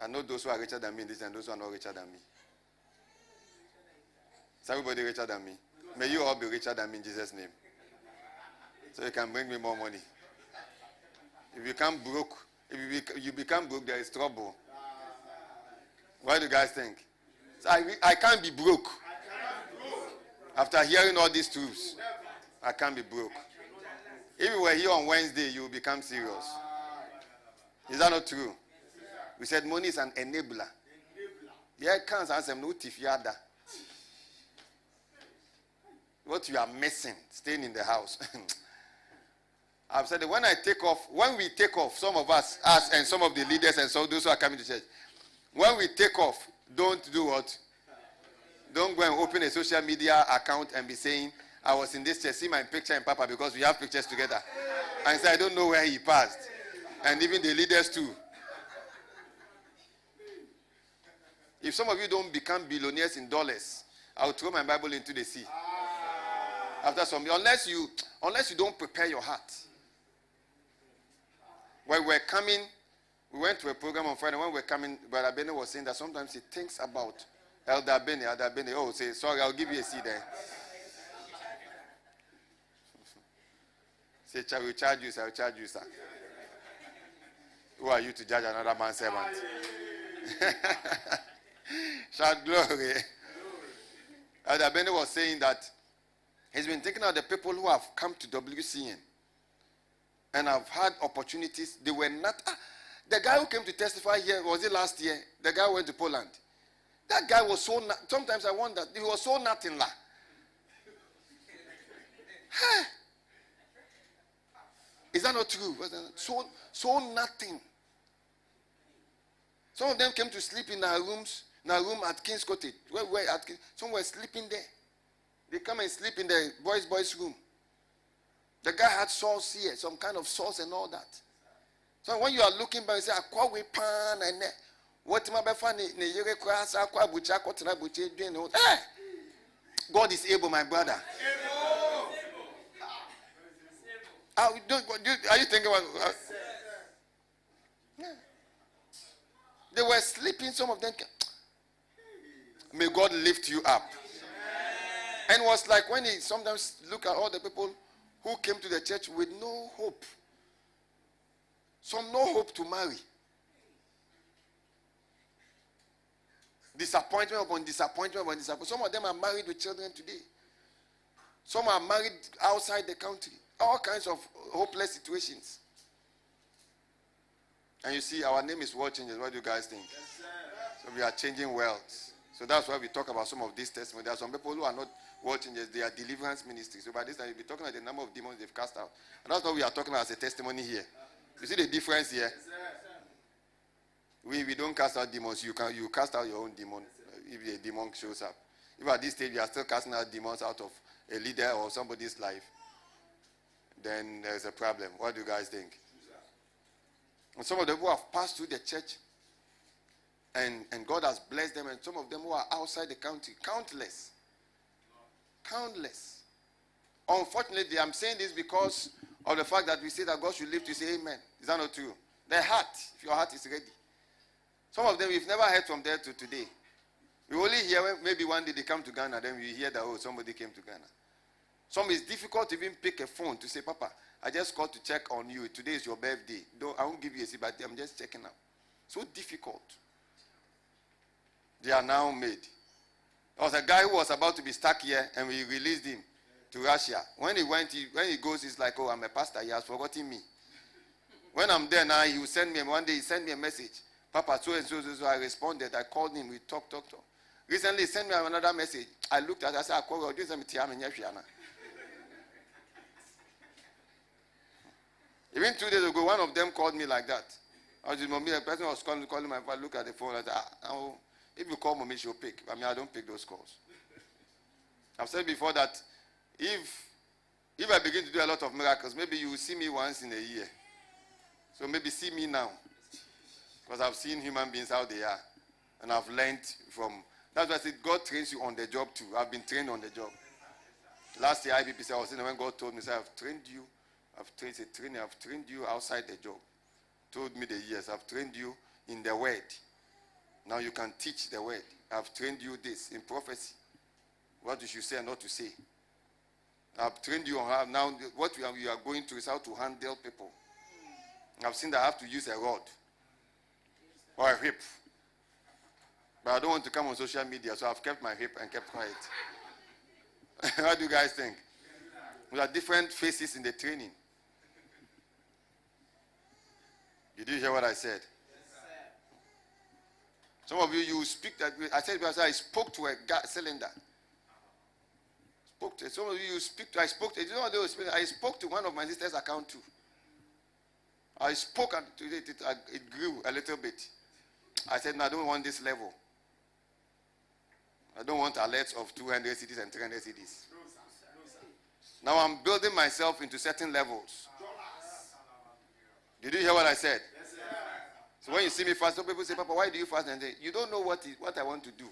I know those who are richer than me this and those who are not richer than me. Is everybody richer than me? May you all be richer than me in Jesus' name. So you can bring me more money. If you become broke, if you, become broke, there is trouble. What do you guys think? So I, I can't be broke. After hearing all these truths, I can't be broke. If you were here on Wednesday, you will become serious. Is that not true? We said money is an enabler. Yeah, can't answer no tifiada. What you are missing, staying in the house. *laughs* I've said that when I take off, when we take off, some of us, us and some of the leaders and so those who are coming to church, when we take off, don't do what? Don't go and open a social media account and be saying, I was in this church, see my picture and Papa because we have pictures together. And say, I don't know where he passed. And even the leaders too. If some of you don't become billionaires in dollars, I'll throw my Bible into the sea. After some, unless you, unless you don't prepare your heart. When we're coming, we went to a program on Friday. When we're coming, Brother Benny was saying that sometimes he thinks about Elder Benny, Elder Benny. Oh, say, sorry, I'll give you a seat there. say, I will charge you, sir. I will charge you, sir. Who are you to judge another man's servant? *laughs* Shout glory. Elder Benny was saying that he's been thinking of the people who have come to WCN and I've had opportunities. They were not. Ah, the guy who came to testify here was it last year? The guy went to Poland. That guy was so. Sometimes I wonder he was so nothing la. Is that not true? So so nothing. Some of them came to sleep in our rooms, in our room at King's Cottage. Where, where at some were sleeping there. They come and sleep in the boys' boys' room. The guy had sauce here, some kind of sauce and all that. So when you are looking back, you say, "Akwa we pan and what my befa ne yere kwasa akwa bucha akotena bucha dwen no." Eh! God is able, my brother. Are, are you thinking about? Uh. They were sleeping. Some of them. May God lift you up. And was like when he sometimes look at all the people who came to the church with no hope. Some no hope to marry. Disappointment upon disappointment upon disappointment. Some of them are married with children today. Some are married outside the country. All kinds of hopeless situations. And you see, our name is World Changers. What do you guys think? so we are changing worlds. So that's why we talk about some of these testimonies. There are some people who are not changers, they are deliverance ministries. So by this time, we'll be talking about the number of demons they've cast out. And that's what we are talking about as a testimony here. You see the difference here? We, we don't cast out demons. You can you cast out your own demon uh, if a demon shows up. If at this stage you are still casting out demons out of a leader or somebody's life, then there's a problem. What do you guys think? And some of them who have passed through the church and, and God has blessed them, and some of them who are outside the country, countless. Countless. Unfortunately, I'm saying this because of the fact that we say that God should live to say amen. Is that not true? The heart, if your heart is ready. Some of them we've never heard from there to today. We only hear when maybe one day they come to Ghana, then we hear that, oh, somebody came to Ghana. Some it's difficult to even pick a phone to say, Papa, I just called to check on you. Today is your birthday. I won't give you a seat, but I'm just checking up. So difficult. They are now made. There was a guy who was about to be stuck here, and we released him to Russia. When he went, he, when he goes, he's like, "Oh, I'm a pastor. He has forgotten me." When I'm there now, he will send me. One day, he sent me a message, "Papa, so and so, so, so." I responded. I called him. We talked, talked, talked. Recently, he sent me another message. I looked at. it. I said, "I called you. Even two days ago, one of them called me like that. I was just, a person was calling, calling my father. Look at the phone. I said, ah, if you call mommy, she'll pick. I mean, I don't pick those calls. I've said before that if if I begin to do a lot of miracles, maybe you will see me once in a year. So maybe see me now. Because I've seen human beings how they are. And I've learned from that's why I said God trains you on the job too. I've been trained on the job. Last year IBP said I was in when God told me, said, I've trained you, I've trained a trainer, I've trained you outside the job. Told me the years, I've trained you in the word. Now you can teach the word. I've trained you this in prophecy. What you should say and not to say. I've trained you on how now what we are, we are going to is how to handle people. I've seen that I have to use a rod or a whip. But I don't want to come on social media, so I've kept my whip and kept quiet. *laughs* what do you guys think? There are different phases in the training. Did you hear what I said? Some of you, you speak that. I said, because I spoke to a gas cylinder. Spoke to some of you, you speak to. I spoke to. You know what they? I spoke to one of my sister's account too. I spoke and it, it, uh, it grew a little bit. I said, no, I don't want this level. I don't want alerts of 200 cedis and 300 cedis. Now I'm building myself into certain levels. Did you hear what I said? So when you see me fast, some people say, Papa, why do you fast? And say, you don't know what, is, what I want to do.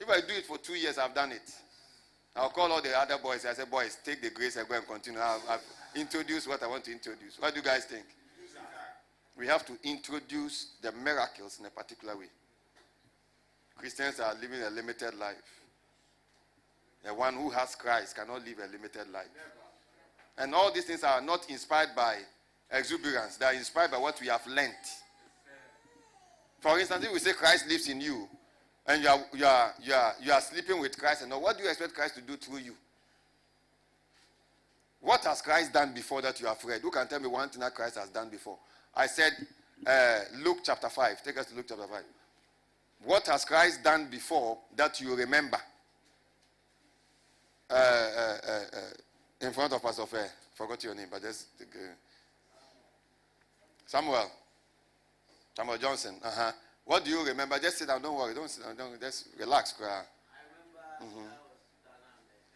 If I do it for two years, I've done it. I'll call all the other boys. I say, boys, take the grace and go and continue. I've, I've introduced what I want to introduce. What do you guys think? We have to introduce the miracles in a particular way. Christians are living a limited life. The one who has Christ cannot live a limited life. And all these things are not inspired by exuberance, they are inspired by what we have learned. For instance, if we say Christ lives in you, and you are, you are, you are, you are sleeping with Christ, and now what do you expect Christ to do through you? What has Christ done before that you have read? Who can tell me one thing that Christ has done before? I said uh, Luke chapter 5. Take us to Luke chapter 5. What has Christ done before that you remember? Uh, uh, uh, uh in front of Pastor Fair. Forgot your name, but just. Uh, Samuel. Samuel Johnson. Uh huh. What do you remember? Just sit down. Don't worry. Don't sit down. Don't, just relax. Cry. Mm-hmm.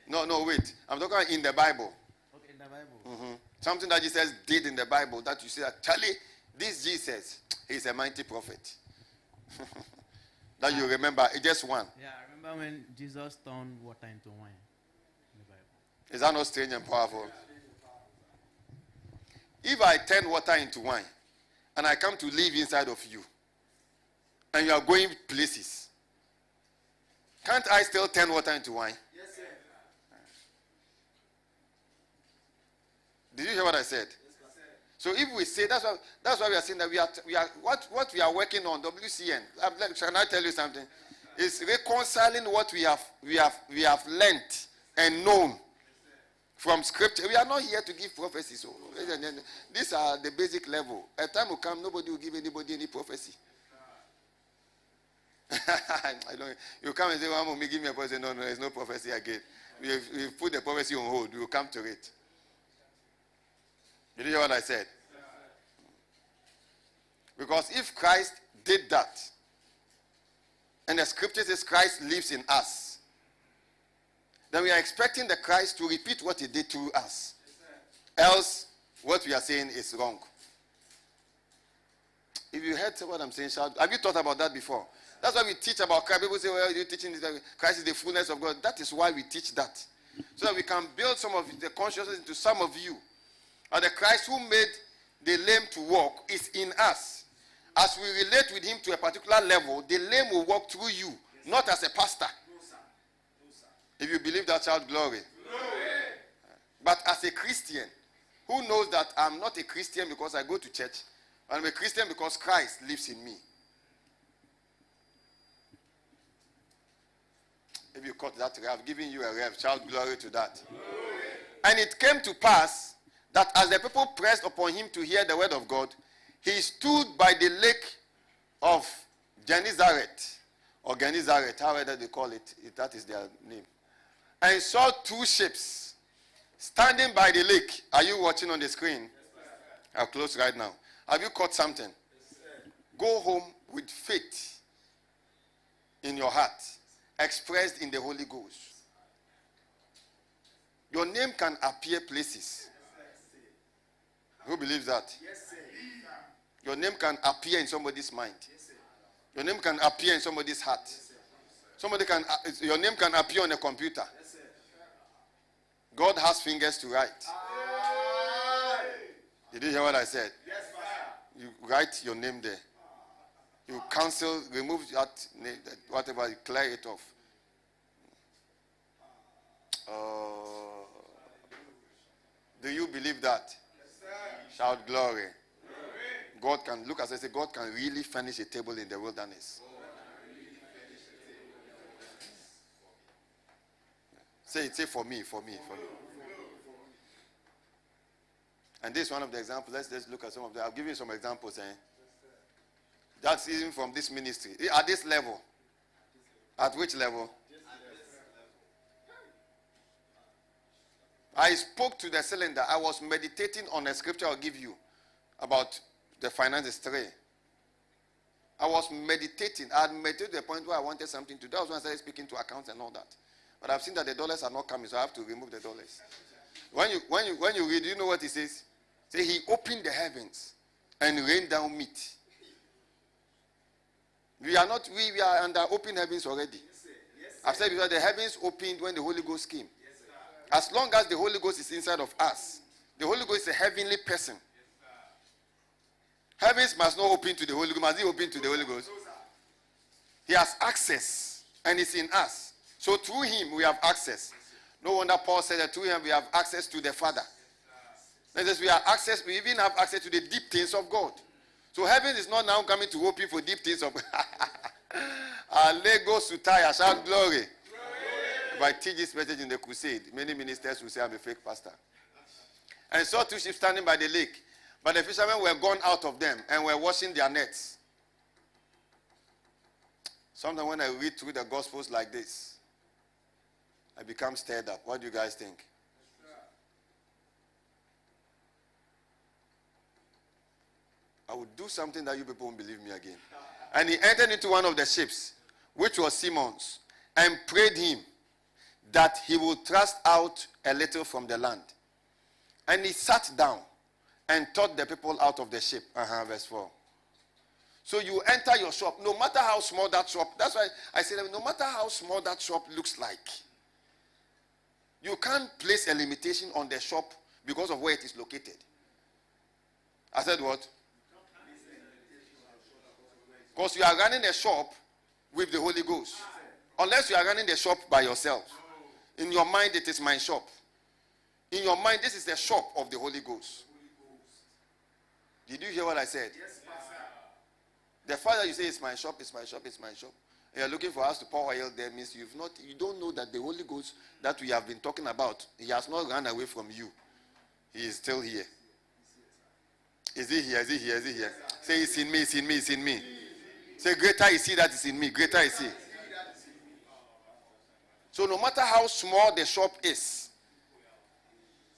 No, no, wait. I'm talking in the Bible. Okay, in the Bible. Mm-hmm. Something that Jesus did in the Bible that you see that Charlie, this Jesus, he's a mighty prophet. *laughs* that you remember. It's just one. Yeah, I remember when Jesus turned water into wine in the Bible. Is that not strange and powerful? If I turn water into wine, and I come to live inside of you, and you are going places, can't I still turn water into wine? Yes, sir. Did you hear what I said? Yes, sir. so if we say that's why that's why we are saying that we are we are what what we are working on WCN. Can I tell you something? It's reconciling what we have we have we have learnt and known from scripture. We are not here to give prophecies. So eh, eh, eh, these are the basic level. A time will come, nobody will give anybody any prophecy. *laughs* You come and say, "Well, me give me a prophecy." No, no, there's no prophecy again. We we put the prophecy on hold. We will come to it. Did you hear what I said? Because if Christ did that, and the scripture says Christ lives in us, then we are expecting the Christ to repeat what he did to us. Else, what we are saying is wrong. If you heard what I'm saying, shout. Have you thought about that before? That's why we teach about Christ. People say, well, you're teaching this. Uh, Christ is the fullness of God. That is why we teach that. So that we can build some of the consciousness into some of you. And the Christ who made the lame to walk is in us. As we relate with him to a particular level, the lame will walk through you, not as a pastor. If you believe that, shout glory. glory. But as a Christian, who knows that I'm not a Christian because I go to church, I'm a Christian because Christ lives in me. If you caught that, I've given you a rev. Glory to that. Glory. And it came to pass that as the people pressed upon him to hear the word of God, he stood by the lake of Gennesaret, or Gennesaret, however they call it, that is their name, and saw two ships standing by the lake. Are you watching on the screen? I'll close right now. Have you caught something? Go home with faith in your heart, expressed in the Holy Ghost. Your name can appear places. Who believes that? Your name can appear in somebody's mind. Your name can appear in somebody's heart. Somebody can uh, your name can appear on a computer. God has fingers to write. Did you hear what I said? You write your name there. You cancel, remove that whatever, you clear it off. Uh, do you believe that? Yes, Shout glory. God can look as I say, God can really furnish a table in the wilderness. Say it, say for me, for me, for me. And this is one of the examples. Let's just look at some of them. I'll give you some examples. Eh? That's even from this ministry. At this level. At which level? I spoke to the cylinder. I was meditating on a scripture I'll give you about the finances three. I was meditating. I had meditated to the point where I wanted something to do. That was when I started speaking to accounts and all that. But I've seen that the dollars are not coming, so I have to remove the dollars. When you when you when you read, you know what he says? Say he opened the heavens and rained down meat. We are not we, we are under open heavens already. Yes, yes, I've said before the heavens opened when the Holy Ghost came. As long as the Holy Ghost is inside of us, the Holy Ghost is a heavenly person. Heavens must not open to the Holy Ghost. Must he open to the Holy Ghost? He has access and it's in us. So through him we have access. No wonder Paul said that through him we have access to the Father. That is, we have access, we even have access to the deep things of God. So heaven is not now coming to open for deep things of *laughs* God. Lego Sutaya, shout glory. If I teach this message in the crusade, many ministers will say I'm a fake pastor. And saw two ships standing by the lake. But the fishermen were gone out of them and were washing their nets. Sometimes when I read through the Gospels like this, I become stirred up. What do you guys think? I would do something that you people won't believe me again. And he entered into one of the ships, which was Simon's, and prayed him that he would thrust out a little from the land. And he sat down and taught the people out of the ship. Uh-huh, verse 4. So you enter your shop, no matter how small that shop, that's why I said, no matter how small that shop looks like, you can't place a limitation on the shop because of where it is located. I said what? Because you are running a shop with the Holy Ghost. Unless you are running the shop by yourself. In your mind, it is my shop. In your mind, this is the shop of the Holy Ghost. Did you hear what I said? Yes, The father you say it's my shop, it's my shop, it's my shop. You're looking for us to pour oil there means you've not you don't know that the Holy Ghost that we have been talking about, he has not run away from you. He is still here. Is he here? Is he here? Is he here? Say it's in me, it's in me, it's in me. Say greater is he that is in me. Greater is he. So no matter how small the shop is,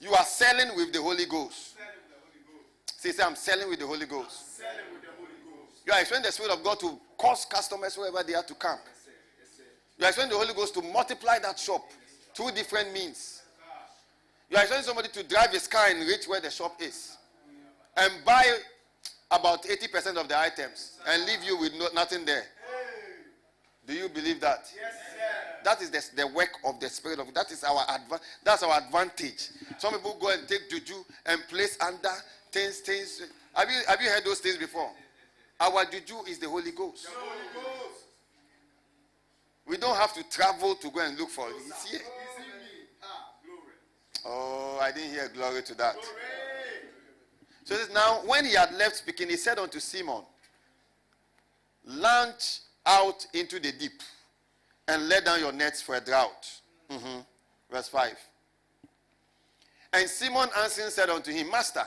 you are selling with the Holy Ghost. Say, say I'm selling with the Holy Ghost. You are expecting the Spirit of God to cause customers wherever they are to come. You are expecting the Holy Ghost to multiply that shop. through different means. You are expecting somebody to drive his car and reach where the shop is and buy about 80% of the items and leave you with no, nothing there. Do you believe that? Yes, that is the, the work of the Spirit of God. That is our adva- That's our advantage. Some people go and take juju and place under things, things. Have you, have you heard those things before? Our juju is the Holy Ghost. The Holy Ghost. We don't have to travel to go and look for it. It's here. Oh, I didn't hear glory to that. So now, when he had left speaking, he said unto Simon, Launch out into the deep and let down your nets for a drought. Mm-hmm. Verse 5. And Simon answering said unto him, Master,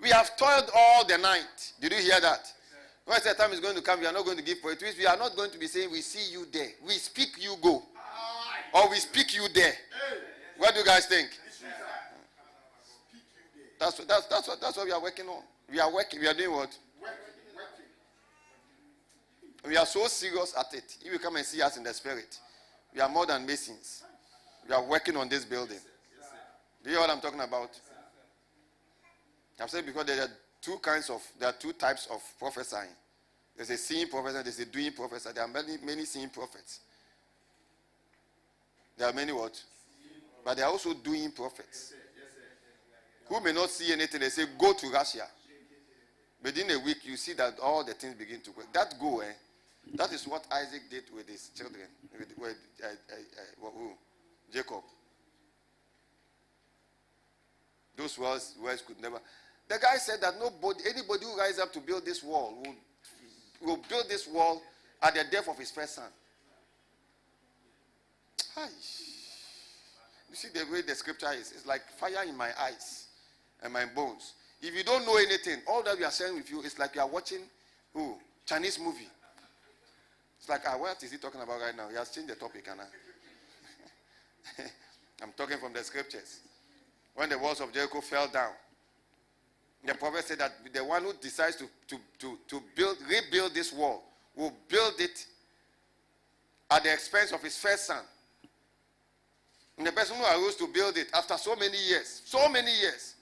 we have toiled all the night. Did you hear that? When the time is going to come, we are not going to give for it. We are not going to be saying, We see you there. We speak, you go. Or we speak, you there. What do you guys think? That's, that's, that's, what, that's what we are working on. We are working. We are doing what? We are so serious at it. If you come and see us in the spirit, we are more than masons. We are working on this building. Do you know what I'm talking about? I've said because there are two kinds of, there are two types of prophesying. There's a seeing prophet there's a doing prophet. There are many, many seeing prophets. There are many what? But there are also doing prophets. Who may not see anything, they say, go to Russia. Within a week, you see that all the things begin to work. That go, eh? That is what Isaac did with his children. With, with uh, uh, uh, who? Jacob. Those words, words could never. The guy said that nobody, anybody who rises up to build this wall will, will build this wall at the death of his first son. Hi. You see the way the scripture is? It's like fire in my eyes and my bones. If you don't know anything, all that we are sharing with you is like you are watching who? Chinese movie. It's like, ah, what is he talking about right now? He has changed the topic. *laughs* I'm talking from the scriptures. When the walls of Jericho fell down, the prophet said that the one who decides to, to, to, to build, rebuild this wall will build it at the expense of his first son. And the person who arose to build it after so many years, so many years,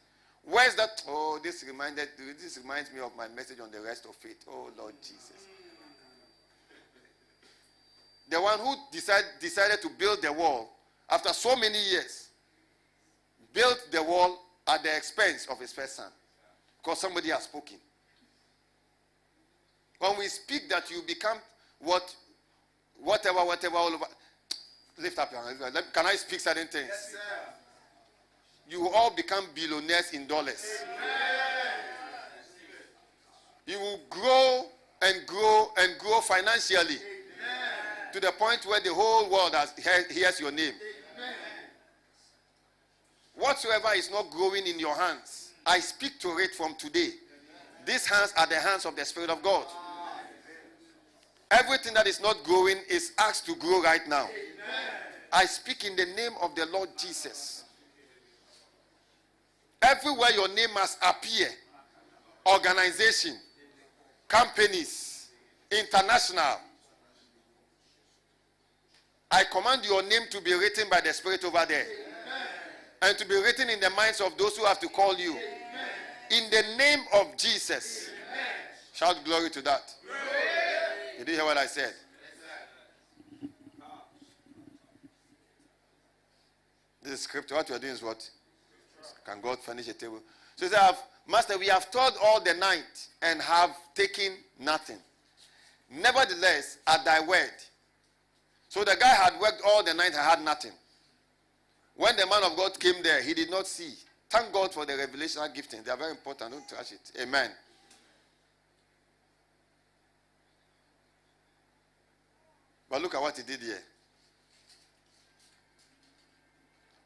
where's that? Oh, this reminded this reminds me of my message on the rest of faith. Oh Lord Jesus. The one who decide, decided to build the wall after so many years built the wall at the expense of his first son because somebody has spoken. When we speak that you become what, whatever, whatever, all over. Lift up your hands. Can I speak certain things? Yes, you all become billionaires in dollars. Amen. You will grow and grow and grow financially Amen. to the point where the whole world has, hears your name. Amen. Whatsoever is not growing in your hands, I speak to it from today. These hands are the hands of the Spirit of God. Everything that is not growing is asked to grow right now. I speak in the name of the Lord Jesus. Everywhere your name must appear organization, companies, international. I command your name to be written by the Spirit over there. And to be written in the minds of those who have to call you. Amen. In the name of Jesus. Amen. Shout glory to that. Glory. Did you hear what I said? This is scripture. What you are doing is what? Can God furnish a table? So he said, Master, we have toiled all the night and have taken nothing. Nevertheless, at thy word. So the guy had worked all the night and had nothing. When the man of God came there, he did not see. Thank God for the revelational gifting. They are very important. Don't trash it. Amen. But look at what he did here.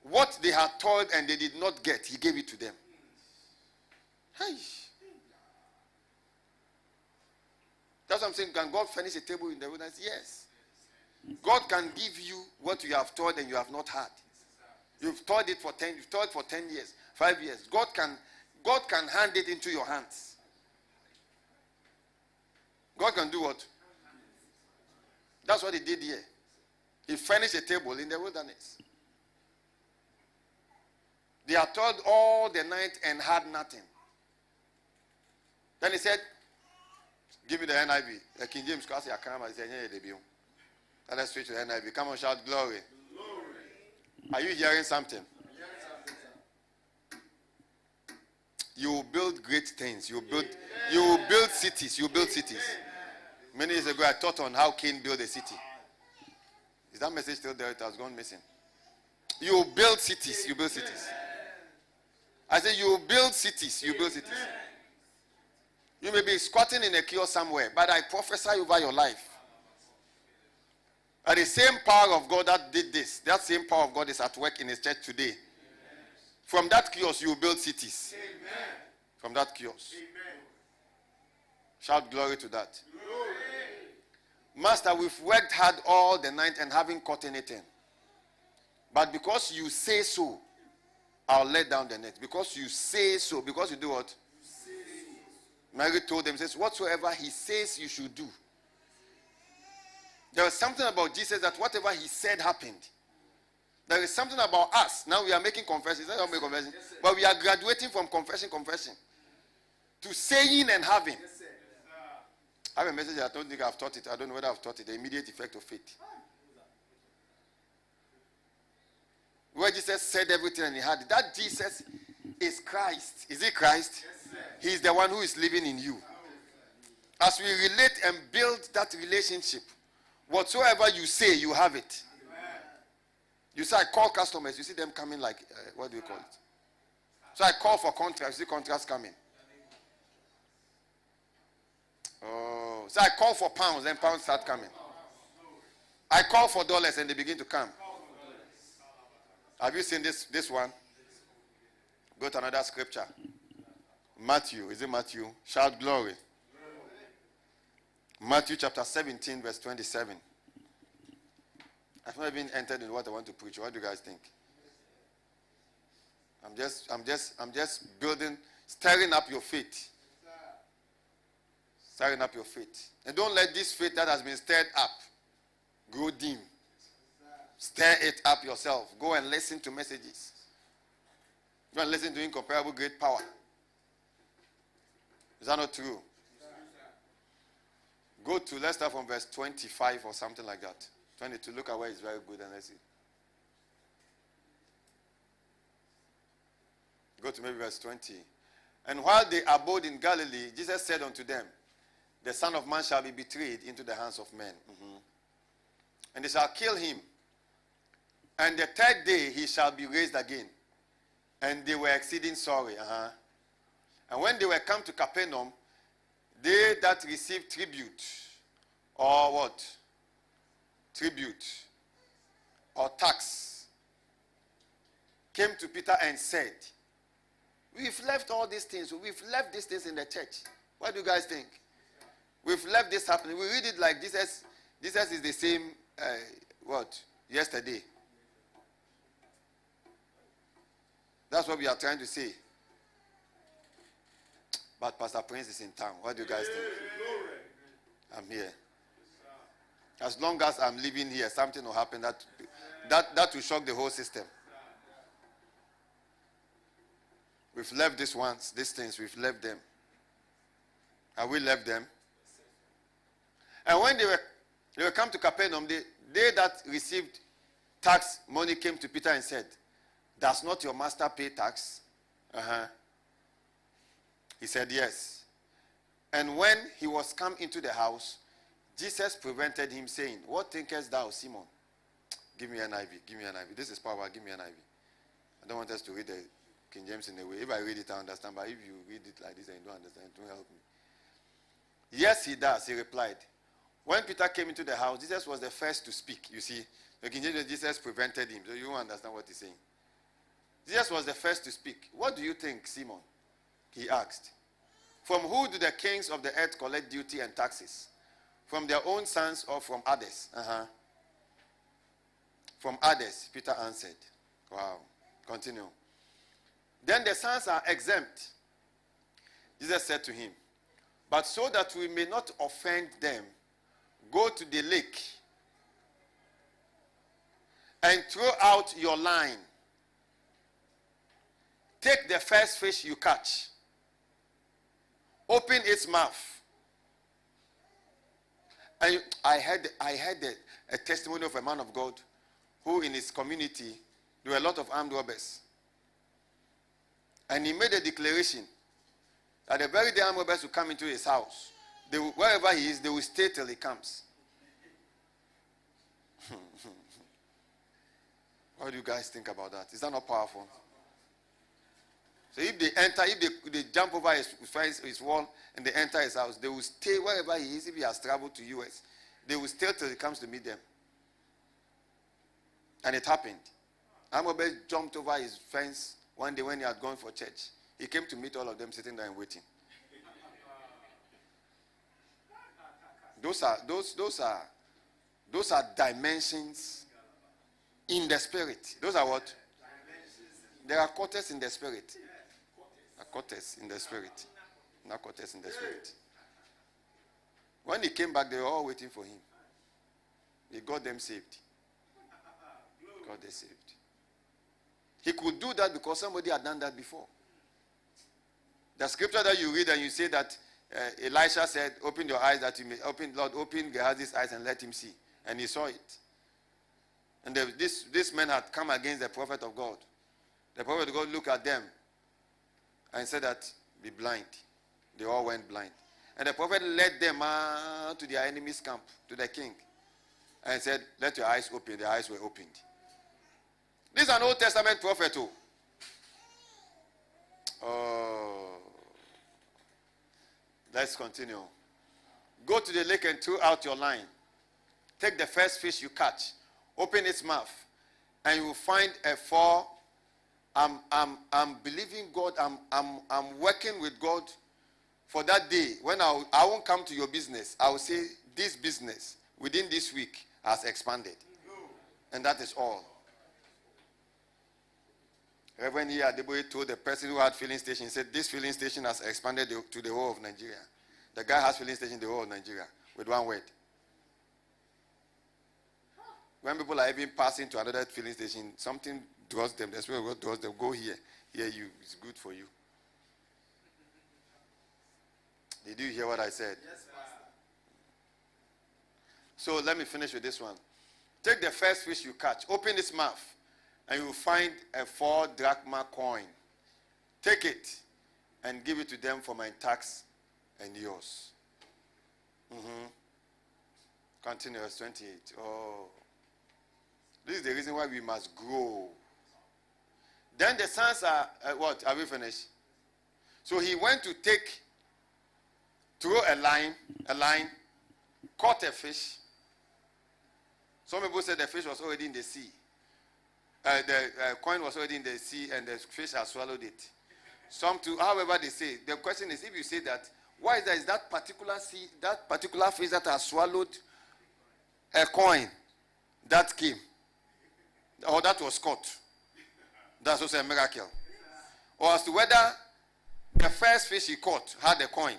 What they had toiled and they did not get, he gave it to them. Hey. That's what I'm saying. Can God furnish a table in the wilderness? Yes. God can give you what you have toiled and you have not had. You've toiled it for 10, you've toiled for 10 years, 5 years. God can God can hand it into your hands. God can do what? That's what he did here. He furnished a table in the wilderness. They had toiled all the night and had nothing. Then he said, Give me the NIV. The King James class, I come. I said, Let us switch to the NIV. Come on, shout glory. Are you hearing something? You build great things. You build, you build cities. You build cities. Many years ago, I taught on how Cain built a city. Is that message still there? It has gone missing. You build cities. You build cities. I said, you build cities. You build cities. You may be squatting in a kiosk somewhere, but I prophesy over your life. And the same power of God that did this, that same power of God is at work in his church today. From that kiosk, you will build cities. Amen. From that kiosk. Amen. Shout glory to that. Glory. Master, we've worked hard all the night and haven't caught anything. But because you say so, I'll let down the net. Because you say so. Because you do what? Mary told them, says, whatsoever he says you should do. There was something about Jesus that whatever he said happened. There is something about us. Now we are making confessions. Not making confession, yes, but we are graduating from confession, confession to saying and having. Yes, I have a message. I don't think I've taught it. I don't know whether I've taught it. The immediate effect of faith. Where Jesus said everything and he had it. That Jesus is Christ. Is he Christ? Yes, he is the one who is living in you. As we relate and build that relationship, whatsoever you say, you have it. You say, I call customers, you see them coming like, uh, what do you call it? So I call for contracts, you see contracts coming. Oh, so I call for pounds, then pounds start coming. I call for dollars and they begin to come. Have you seen this, this one? Go to another scripture. Matthew, is it Matthew? Shout glory. Matthew chapter 17, verse 27. I've not even entered in what I want to preach. What do you guys think? I'm just, I'm just, I'm just building, stirring up your faith. Stirring up your faith. And don't let this faith that has been stirred up grow dim. Stir it up yourself. Go and listen to messages. Go and listen to incomparable great power. Is that not true? Go to, let's start from verse 25 or something like that. 22. Look at where it's very good and let's see. Go to maybe verse 20. And while they abode in Galilee, Jesus said unto them, The Son of Man shall be betrayed into the hands of men. Mm-hmm. And they shall kill him. And the third day he shall be raised again. And they were exceeding sorry. Uh-huh. And when they were come to Capernaum, they that received tribute, or what? tribute or tax came to Peter and said, We've left all these things. We've left these things in the church. What do you guys think? We've left this happening. We read it like Jesus. Jesus is the same, uh, what? Yesterday. That's what we are trying to say. But Pastor Prince is in town. What do you guys think? I'm here. As long as I'm living here, something will happen that that, that will shock the whole system. We've left these ones, these things, we've left them. Have we left them? And when they were they were come to Capernaum, they, they that received tax money came to Peter and said, Does not your master pay tax? Uh-huh. He said, Yes. And when he was come into the house, Jesus prevented him, saying, What thinkest thou, Simon? Give me NIV. Give me NIV. This is power. Give me NIV. I don't want us to read the King James in a way. If I read it, I understand. But if you read it like this and you don't understand, it won't help me. Yes, he does. He replied, When Peter came into the house, Jesus was the first to speak. You see, the King James, Jesus prevented him. So you understand what he's saying. Jesus was the first to speak. What do you think, Simon? He asked. From who do the kings of the earth collect duty and taxes? From their own sons or from others? Uh-huh. From others, Peter answered. Wow. Continue. Then the sons are exempt. Jesus said to him, But so that we may not offend them, go to the lake and throw out your line. Take the first fish you catch, open its mouth. And I heard, I heard a, a testimony of a man of God who, in his community, there were a lot of armed robbers. And he made a declaration that the very day armed robbers will come into his house, they wherever he is, they will stay till he comes. *laughs* what do you guys think about that? Is that not powerful? So if they enter, if they, they jump over his fence, his wall, and they enter his house, they will stay wherever he is. If he has traveled to US, they will stay till he comes to meet them. And it happened. Amobe jumped over his fence one day when he had gone for church. He came to meet all of them sitting there and waiting. Those are those those are those are dimensions in the spirit. Those are what? There are quarters in the spirit. Quarters in the spirit. Quarters in the spirit. When he came back, they were all waiting for him. He got them saved. God they saved. He could do that because somebody had done that before. The scripture that you read and you say that uh, Elisha said, Open your eyes that you may open, Lord, open Gehazi's eyes and let him see. And he saw it. And the, this, this man had come against the prophet of God. The prophet of God looked at them and said that, Be blind. They all went blind. And the prophet led them uh, to their enemy's camp, to the king, and said, Let your eyes open. Their eyes were opened. This is an Old Testament prophet, too. Oh. Let's continue. Go to the lake and throw out your line. Take the first fish you catch, open its mouth, and you will find a four. I'm, I'm, I'm believing God, I'm, I'm, I'm working with God for that day when I, I won't come to your business. I will say, This business within this week has expanded. And that is all. Reverend here Adeboye told the person who had filling station, he said, This filling station has expanded to the whole of Nigeria. The guy has filling station in the whole of Nigeria with one word. When people are even passing to another filling station, something draws them. The Spirit of God them. Go here. Here you. It's good for you. Did you hear what I said? Yes, So let me finish with this one. Take the first fish you catch, open its mouth, and you will find a four drachma coin. Take it and give it to them for my tax and yours. Mm-hmm. Continue, verse 28. Oh. This is the reason why we must grow. Then the sons are, uh, what? Are we finished? So he went to take, throw a line, a line, caught a fish. Some people said the fish was already in the sea. Uh, the uh, coin was already in the sea and the fish has swallowed it. Some too, however they say. The question is, if you say that, why is that? Is that particular sea, that particular fish that has swallowed a coin that came, or that was caught? That's also a miracle. Or as to whether the first fish he caught had a coin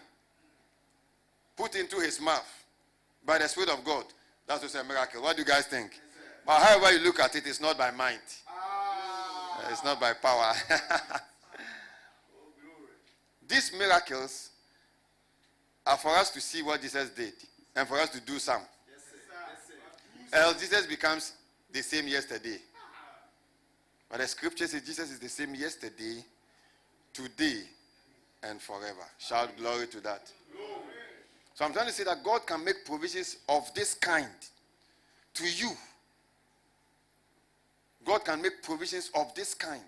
put into his mouth by the Spirit of God. That's also a miracle. What do you guys think? But however you look at it, it's not by mind. Ah. It's not by power. *laughs* These miracles are for us to see what Jesus did and for us to do some. Else Jesus becomes the same yesterday. But the scripture says Jesus is the same yesterday, today, and forever. Shout glory to that. So I'm trying to say that God can make provisions of this kind to you. God can make provisions of this kind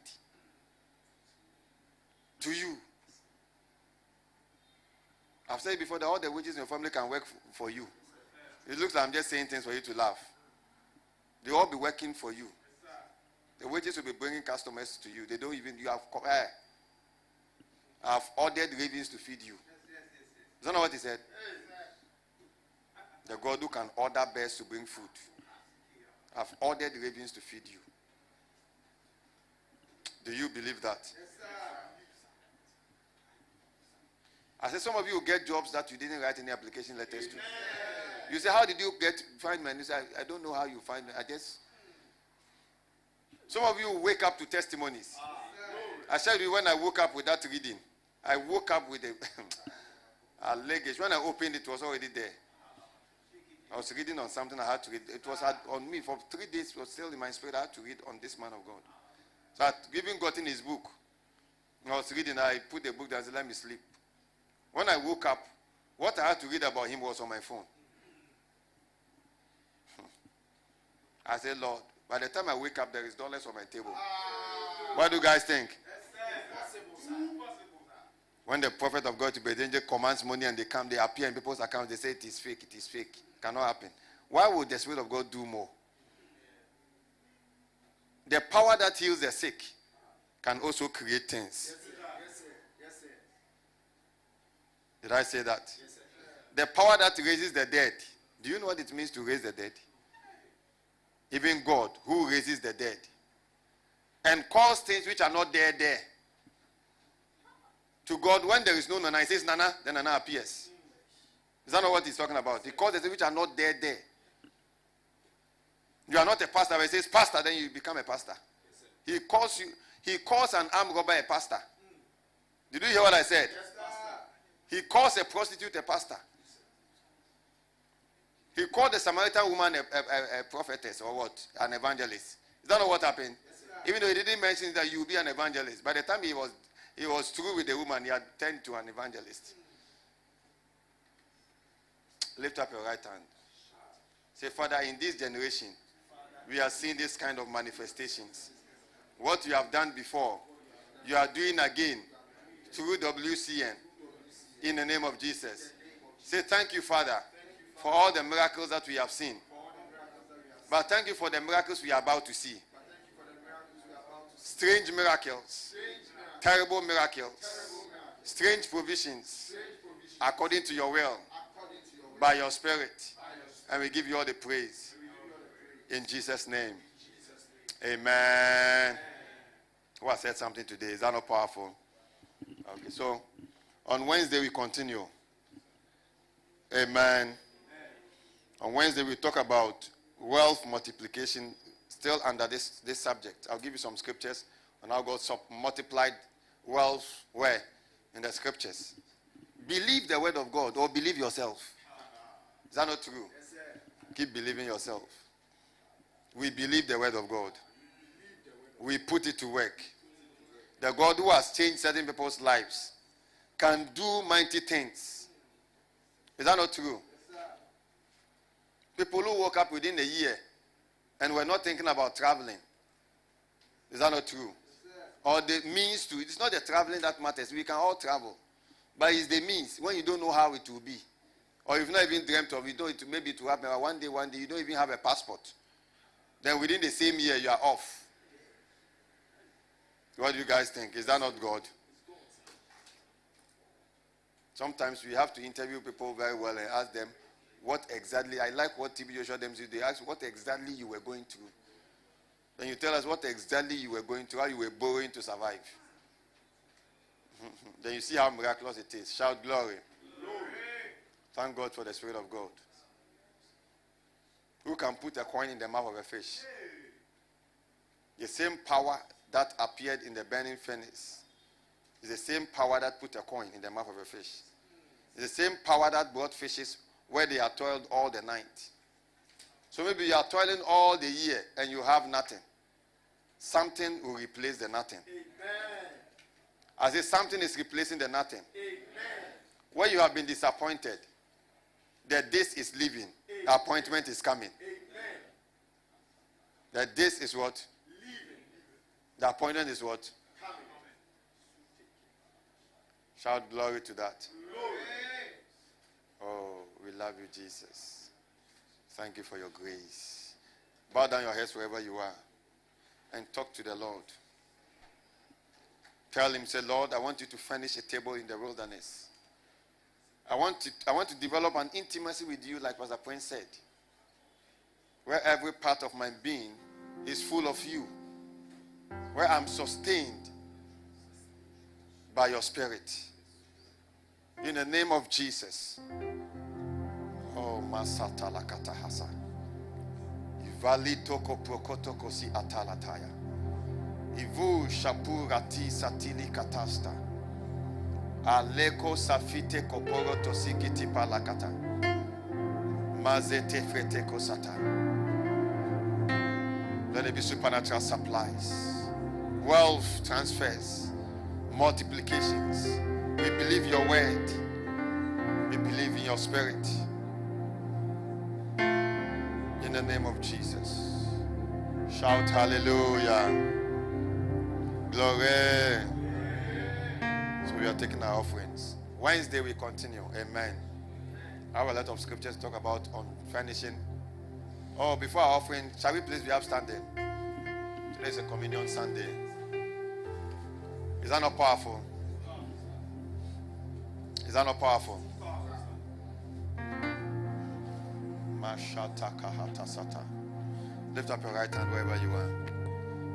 to you. I've said before that all the wages in your family can work for you. It looks like I'm just saying things for you to laugh. They all be working for you. The wages will be bringing customers to you. They don't even, you have, eh, I've ordered ravens to feed you. Is that not what he said? The God who can order birds to bring food. I've ordered ravens to feed you. Do you believe that? I said some of you will get jobs that you didn't write any application letters to. You say, How did you get find my say, I, I don't know how you find. I just some of you wake up to testimonies. I said you when I woke up with that reading. I woke up with a, *laughs* a luggage. When I opened it, it was already there. I was reading on something I had to read. It was on me for three days. It was still in my spirit. I had to read on this man of God. So I had even gotten his book. I was reading. I put the book down and said, "Let me sleep." When I woke up, what I had to read about him was on my phone. *laughs* I said, Lord, by the time I wake up, there is dollars on my table. What do you guys think? When the prophet of God to be danger commands money and they come, they appear in people's accounts, they say it is fake, it is fake. Cannot happen. Why would the Spirit of God do more? The power that heals the sick can also create things. Did I say that? the power that raises the dead. Do you know what it means to raise the dead? Even God, who raises the dead and calls things which are not there, there. To God, when there is no Nana, he says Nana, then Nana appears. Is that not what he's talking about? He calls the things which are not there, there. You are not a pastor, but he says pastor, then you become a pastor. He calls you, he calls an armed robber a pastor. Did you hear what I said? he calls a prostitute a pastor. He called the Samaritan woman a, a, a, prophetess or what? An evangelist. Is that not what happened? Even though he didn't mention that you be an evangelist. By the time he was he was through with the woman, he had turned to an evangelist. Lift up your right hand. Say, Father, in this generation, we are seeing this kind of manifestations. What you have done before, you are doing again through WCN in the name of Jesus. Say, Thank you, Father, for all the miracles that we have seen. But thank you for the miracles we are about to see. Strange miracles, terrible miracles, strange provisions, according to your will, by your spirit. And we give you all the praise. In Jesus' name. Amen. Who has said something today? Is that not powerful? Okay, so on Wednesday we continue. Amen. On Wednesday, we talk about wealth multiplication, still under this, this subject. I'll give you some scriptures on how God multiplied wealth where? In the scriptures. Believe the word of God or believe yourself. Is that not true? Yes, Keep believing yourself. We believe the word of God. We put it to work. The God who has changed certain people's lives can do mighty things. Is that not true? People who woke up within a year and were not thinking about traveling. Is that not true? Or the means to. It's not the traveling that matters. We can all travel. But it's the means when you don't know how it will be. Or you've not even dreamt of it, it maybe to happen. One day, one day, you don't even have a passport. Then within the same year, you are off. What do you guys think? Is that not God? Sometimes we have to interview people very well and ask them, what exactly, I like what TB Joshua them They ask what exactly you were going through. Then you tell us what exactly you were going through, how you were borrowing to survive. *laughs* then you see how miraculous it is. Shout glory. glory. Thank God for the Spirit of God. Who can put a coin in the mouth of a fish? The same power that appeared in the burning furnace is the same power that put a coin in the mouth of a fish. It's the same power that brought fishes where they are toiled all the night. So maybe you are toiling all the year and you have nothing. Something will replace the nothing. Amen. As if something is replacing the nothing. Amen. Where you have been disappointed, that this is leaving, the appointment is coming. Amen. That this is what? Leaving. The appointment is what? Coming. Shout glory to that. Glory. Oh. We love you, Jesus. Thank you for your grace. Bow down your heads wherever you are and talk to the Lord. Tell him, say, Lord, I want you to furnish a table in the wilderness. I want to, I want to develop an intimacy with you, like Pastor Prince said, where every part of my being is full of you, where I'm sustained by your spirit. In the name of Jesus. Oh, Masata Lakata Hasa. Ivali toko prokotoko si atalataya. Ivu shapurati satili katasta. Aleko safite koporo tosikiti palakata. Mazete frete kosata. Let it be supernatural supplies, wealth transfers, multiplications. We believe your word. We believe in your spirit. In the name of Jesus. Shout hallelujah. Glory. So we are taking our offerings. Wednesday we continue. Amen. I have a lot of scriptures to talk about on furnishing. Oh, before our offering, shall we please be upstanding? Today is a communion Sunday. Is that not powerful? Is that not powerful? Lift up your right hand wherever you are.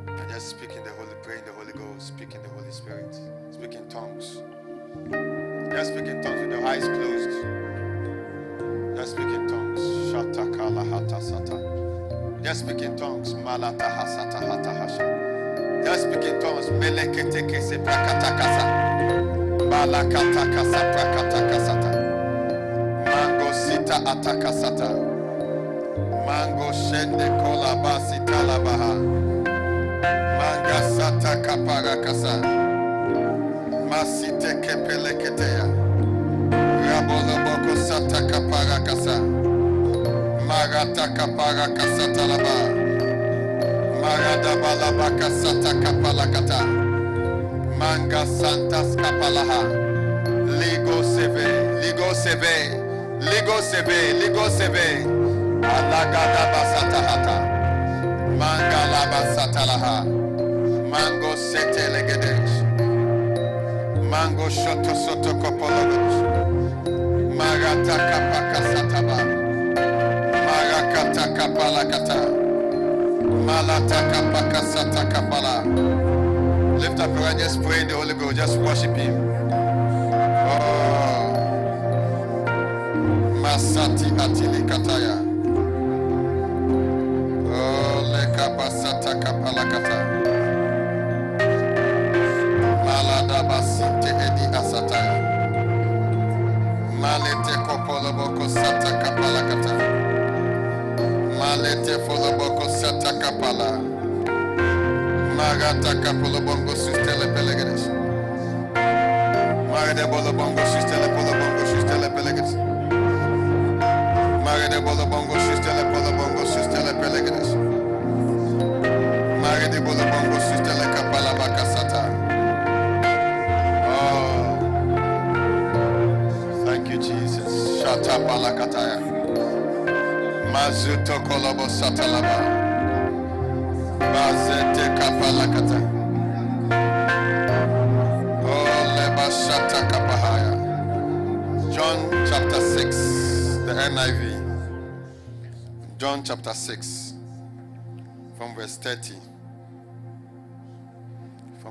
And just speak in the Holy, pray in the Holy Ghost, speak in the Holy Spirit, speak in tongues. Just speak in tongues with your eyes closed. Just speak in tongues. Just speak in tongues. Just speak in tongues. Melekete kese prakata kasa. Malakata kasa prakata kasata. Mango sata. Shende kola basi talabaha. Manga sata kapara kasa. Masite kepeleketeya. Rabolo boko sata kapara kasa. Marata kapara kasa talaba. Marada balaba kasata kapala kata. Manga santas kapalaha. Ligo seve, ligo seve, ligo seve, ligo seve. Alagada basata hata. Manga laba satalaha. Mango sete legedesh. Mango shoto soto kopologos. Marata kapaka sataba. Marakata kapala kata. Malata kapaka sata kapala. Lift up your hand, just pray in the Holy Ghost, just worship Him. Oh. Masati atili kataya. Oh, lekabasata kapala kata. Malada basinte edi asataya. Malete kopoloboko sata kapala kata. Malete foloboko sata kapala. Magata kapolobongo sustele pelegedes. Magade bolobongo sustele polobongo sustele pelegedes. Magade bolobongo sustele polobongo sustele pelegedes. Oh. Thank you, Jesus. Palakataya. Mazuto kolobo satalaba. Kapalakata. Oh, leba kapahaya. John chapter 6, the NIV. John chapter 6, from verse 30.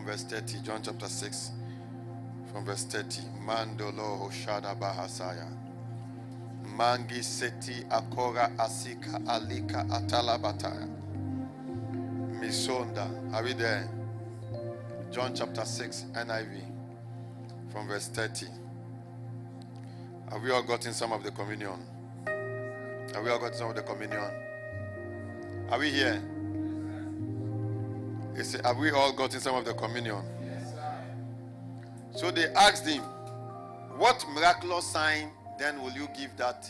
From verse 30, John chapter 6, from verse 30. Mandolo Hoshada Bahasaya. Mangi Seti Akora Asika Alika Atalabataya. Misonda. Are we there? John chapter 6, NIV, from verse 30. Have we all gotten some of the communion? Have we all gotten some of the communion? Are we here? Is it, have we all gotten some of the communion? Yes, sir. so they asked him, What miraculous sign then will you give that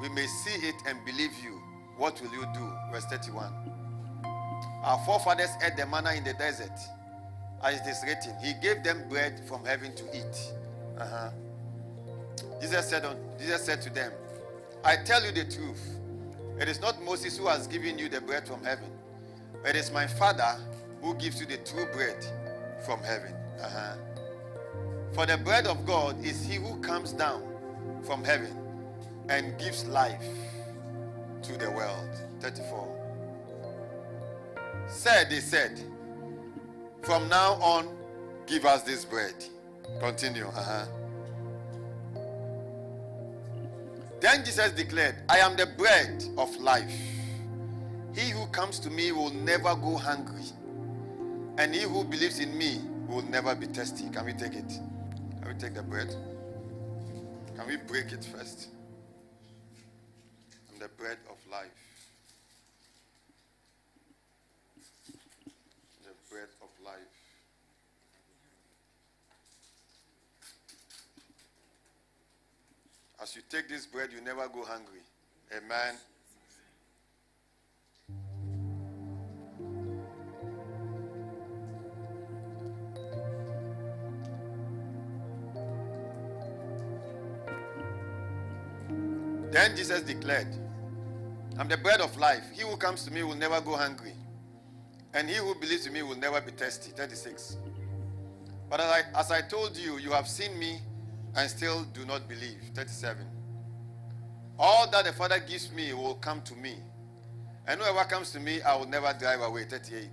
we may see it and believe you? What will you do? Verse 31. Our forefathers ate the manna in the desert, as it is written, He gave them bread from heaven to eat. Uh-huh. Jesus said, on, Jesus said to them, I tell you the truth. It is not Moses who has given you the bread from heaven. It is my Father who gives you the true bread from heaven. Uh-huh. For the bread of God is he who comes down from heaven and gives life to the world. 34. Said, they said, From now on, give us this bread. Continue. Uh-huh. Then Jesus declared, I am the bread of life. He who comes to me will never go hungry, and he who believes in me will never be thirsty. Can we take it? Can we take the bread? Can we break it first? I'm the bread of life. The bread of life. As you take this bread, you never go hungry. Amen. Then Jesus declared, I'm the bread of life. He who comes to me will never go hungry, and he who believes in me will never be thirsty. 36. But as I, as I told you, you have seen me and still do not believe. 37. All that the Father gives me will come to me, and whoever comes to me, I will never drive away. 38.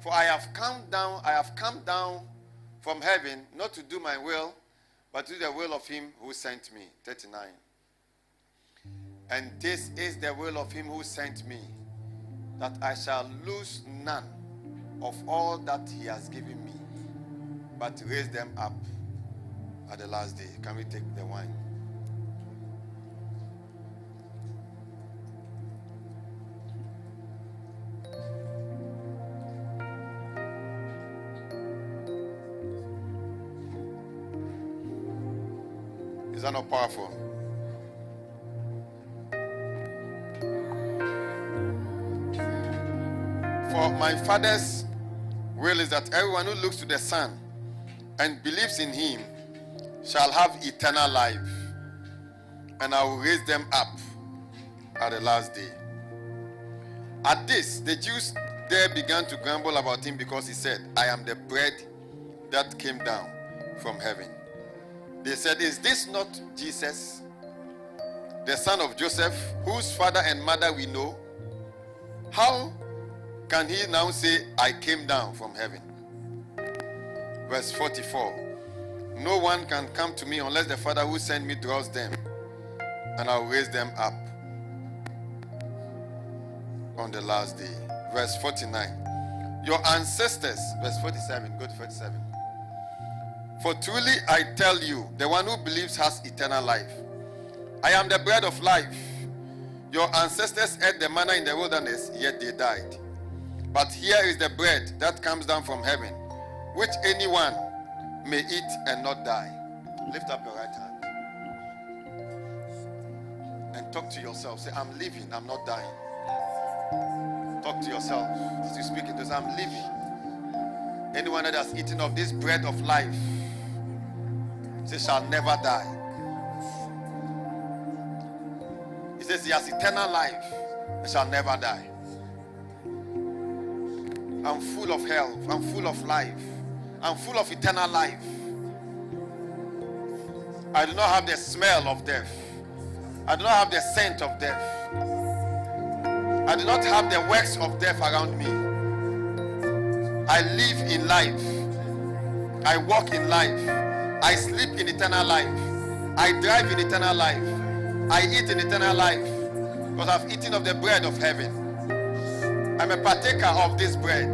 For I have come down, I have come down from heaven not to do my will, but to do the will of him who sent me. 39. And this is the will of him who sent me, that I shall lose none of all that he has given me, but raise them up at the last day. Can we take the wine? Is that not powerful? My Father's will is that everyone who looks to the Son and believes in him shall have eternal life, and I will raise them up at the last day. At this, the Jews there began to grumble about him because he said, I am the bread that came down from heaven. They said, Is this not Jesus, the son of Joseph, whose father and mother we know? How can he now say, I came down from heaven? Verse 44 No one can come to me unless the Father who sent me draws them, and I'll raise them up on the last day. Verse 49 Your ancestors, verse 47, go to 47. For truly I tell you, the one who believes has eternal life. I am the bread of life. Your ancestors ate the manna in the wilderness, yet they died. But here is the bread that comes down from heaven, which anyone may eat and not die. Lift up your right hand and talk to yourself. Say, I'm living, I'm not dying. Talk to yourself as you speak it. Say, I'm living. Anyone that has eaten of this bread of life, say, shall never die. He says he has eternal life and shall never die. I'm full of health. I'm full of life. I'm full of eternal life. I do not have the smell of death. I do not have the scent of death. I do not have the works of death around me. I live in life. I walk in life. I sleep in eternal life. I drive in eternal life. I eat in eternal life. Because I've eaten of the bread of heaven. I'm a partaker of this bread.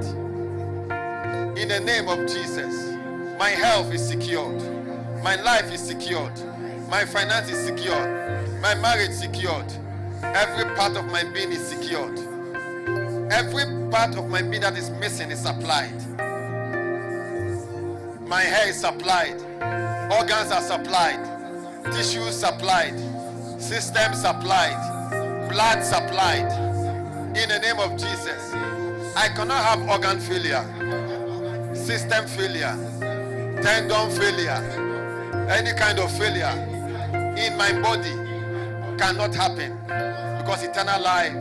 In the name of Jesus, my health is secured. My life is secured. My finance is secured. My marriage secured. Every part of my being is secured. Every part of my being that is missing is supplied. My hair is supplied. Organs are supplied. Tissues supplied. Systems supplied. Blood supplied in the name of Jesus. I cannot have organ failure, system failure, tendon failure, any kind of failure in my body cannot happen Because eternal life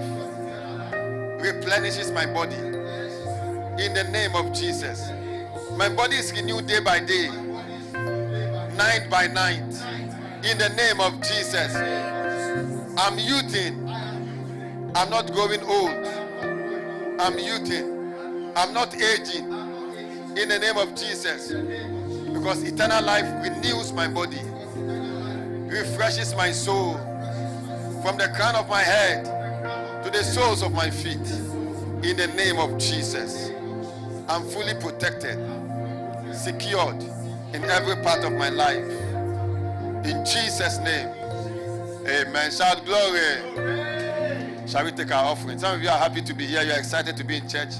replenishes my body. In the name of Jesus. My body is renewed day by day, night by night. In the name of Jesus. I'm youthing. I'm not growing old. I'm youthing. I'm not aging. In the name of Jesus. Because eternal life renews my body, refreshes my soul from the crown of my head to the soles of my feet. In the name of Jesus. I'm fully protected, secured in every part of my life. In Jesus' name. Amen. Shout glory. Shall we take our offering? Some of you are happy to be here. You are excited to be in church.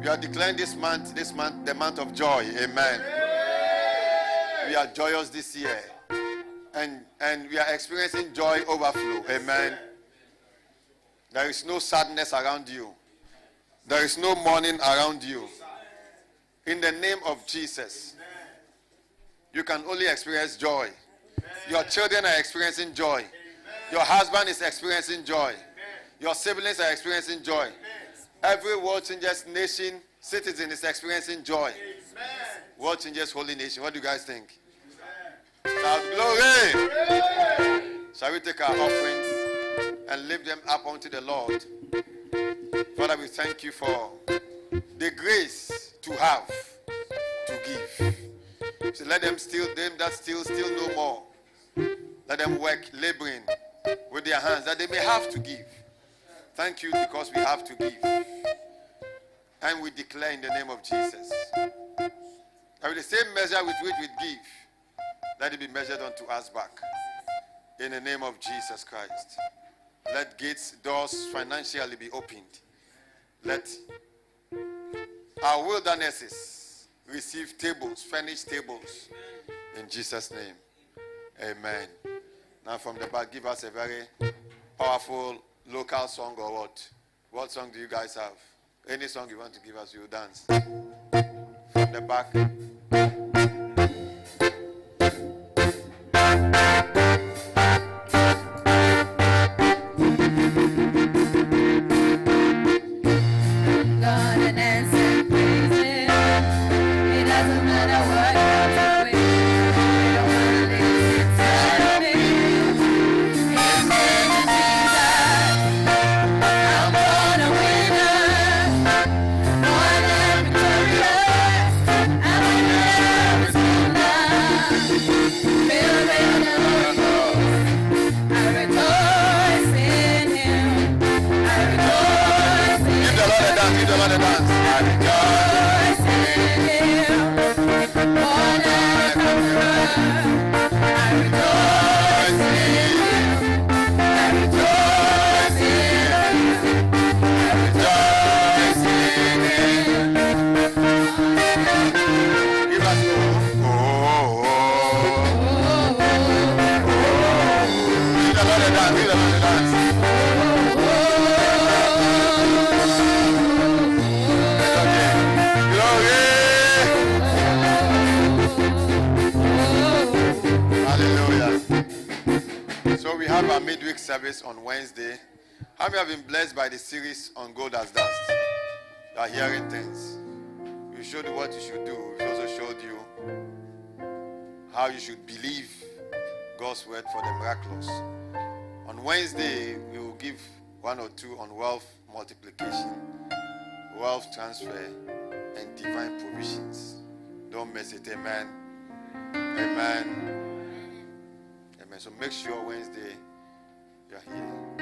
We are declaring this month, this month, the month of joy. Amen. We are joyous this year. And and we are experiencing joy overflow. Amen. There is no sadness around you. There is no mourning around you. In the name of Jesus, you can only experience joy. Your children are experiencing joy. Your husband is experiencing joy. Your siblings are experiencing joy. Every World Changers Nation citizen is experiencing joy. World Changers holy nation. What do you guys think? Shout glory! Shall we take our offerings and lift them up unto the Lord? Father, we thank you for the grace to have, to give. So let them steal, them that steal, steal no more. Let them work laboring with their hands that they may have to give. Thank you because we have to give. And we declare in the name of Jesus. And with the same measure with which we give, let it be measured unto us back. In the name of Jesus Christ. Let gates, doors financially be opened. Let our wildernesses receive tables, furnished tables. In Jesus' name. Amen. Now from the back, give us a very powerful local song or what? What song do you guys have? Any song you want to give us, you dance. From the back. Service on Wednesday. How many have been blessed by the series on gold as dust? You are hearing things. We showed you what you should do. We also showed you how you should believe God's word for the miraculous. On Wednesday, we will give one or two on wealth multiplication, wealth transfer, and divine provisions. Don't miss it. Amen. Amen. Amen. So make sure Wednesday you're here.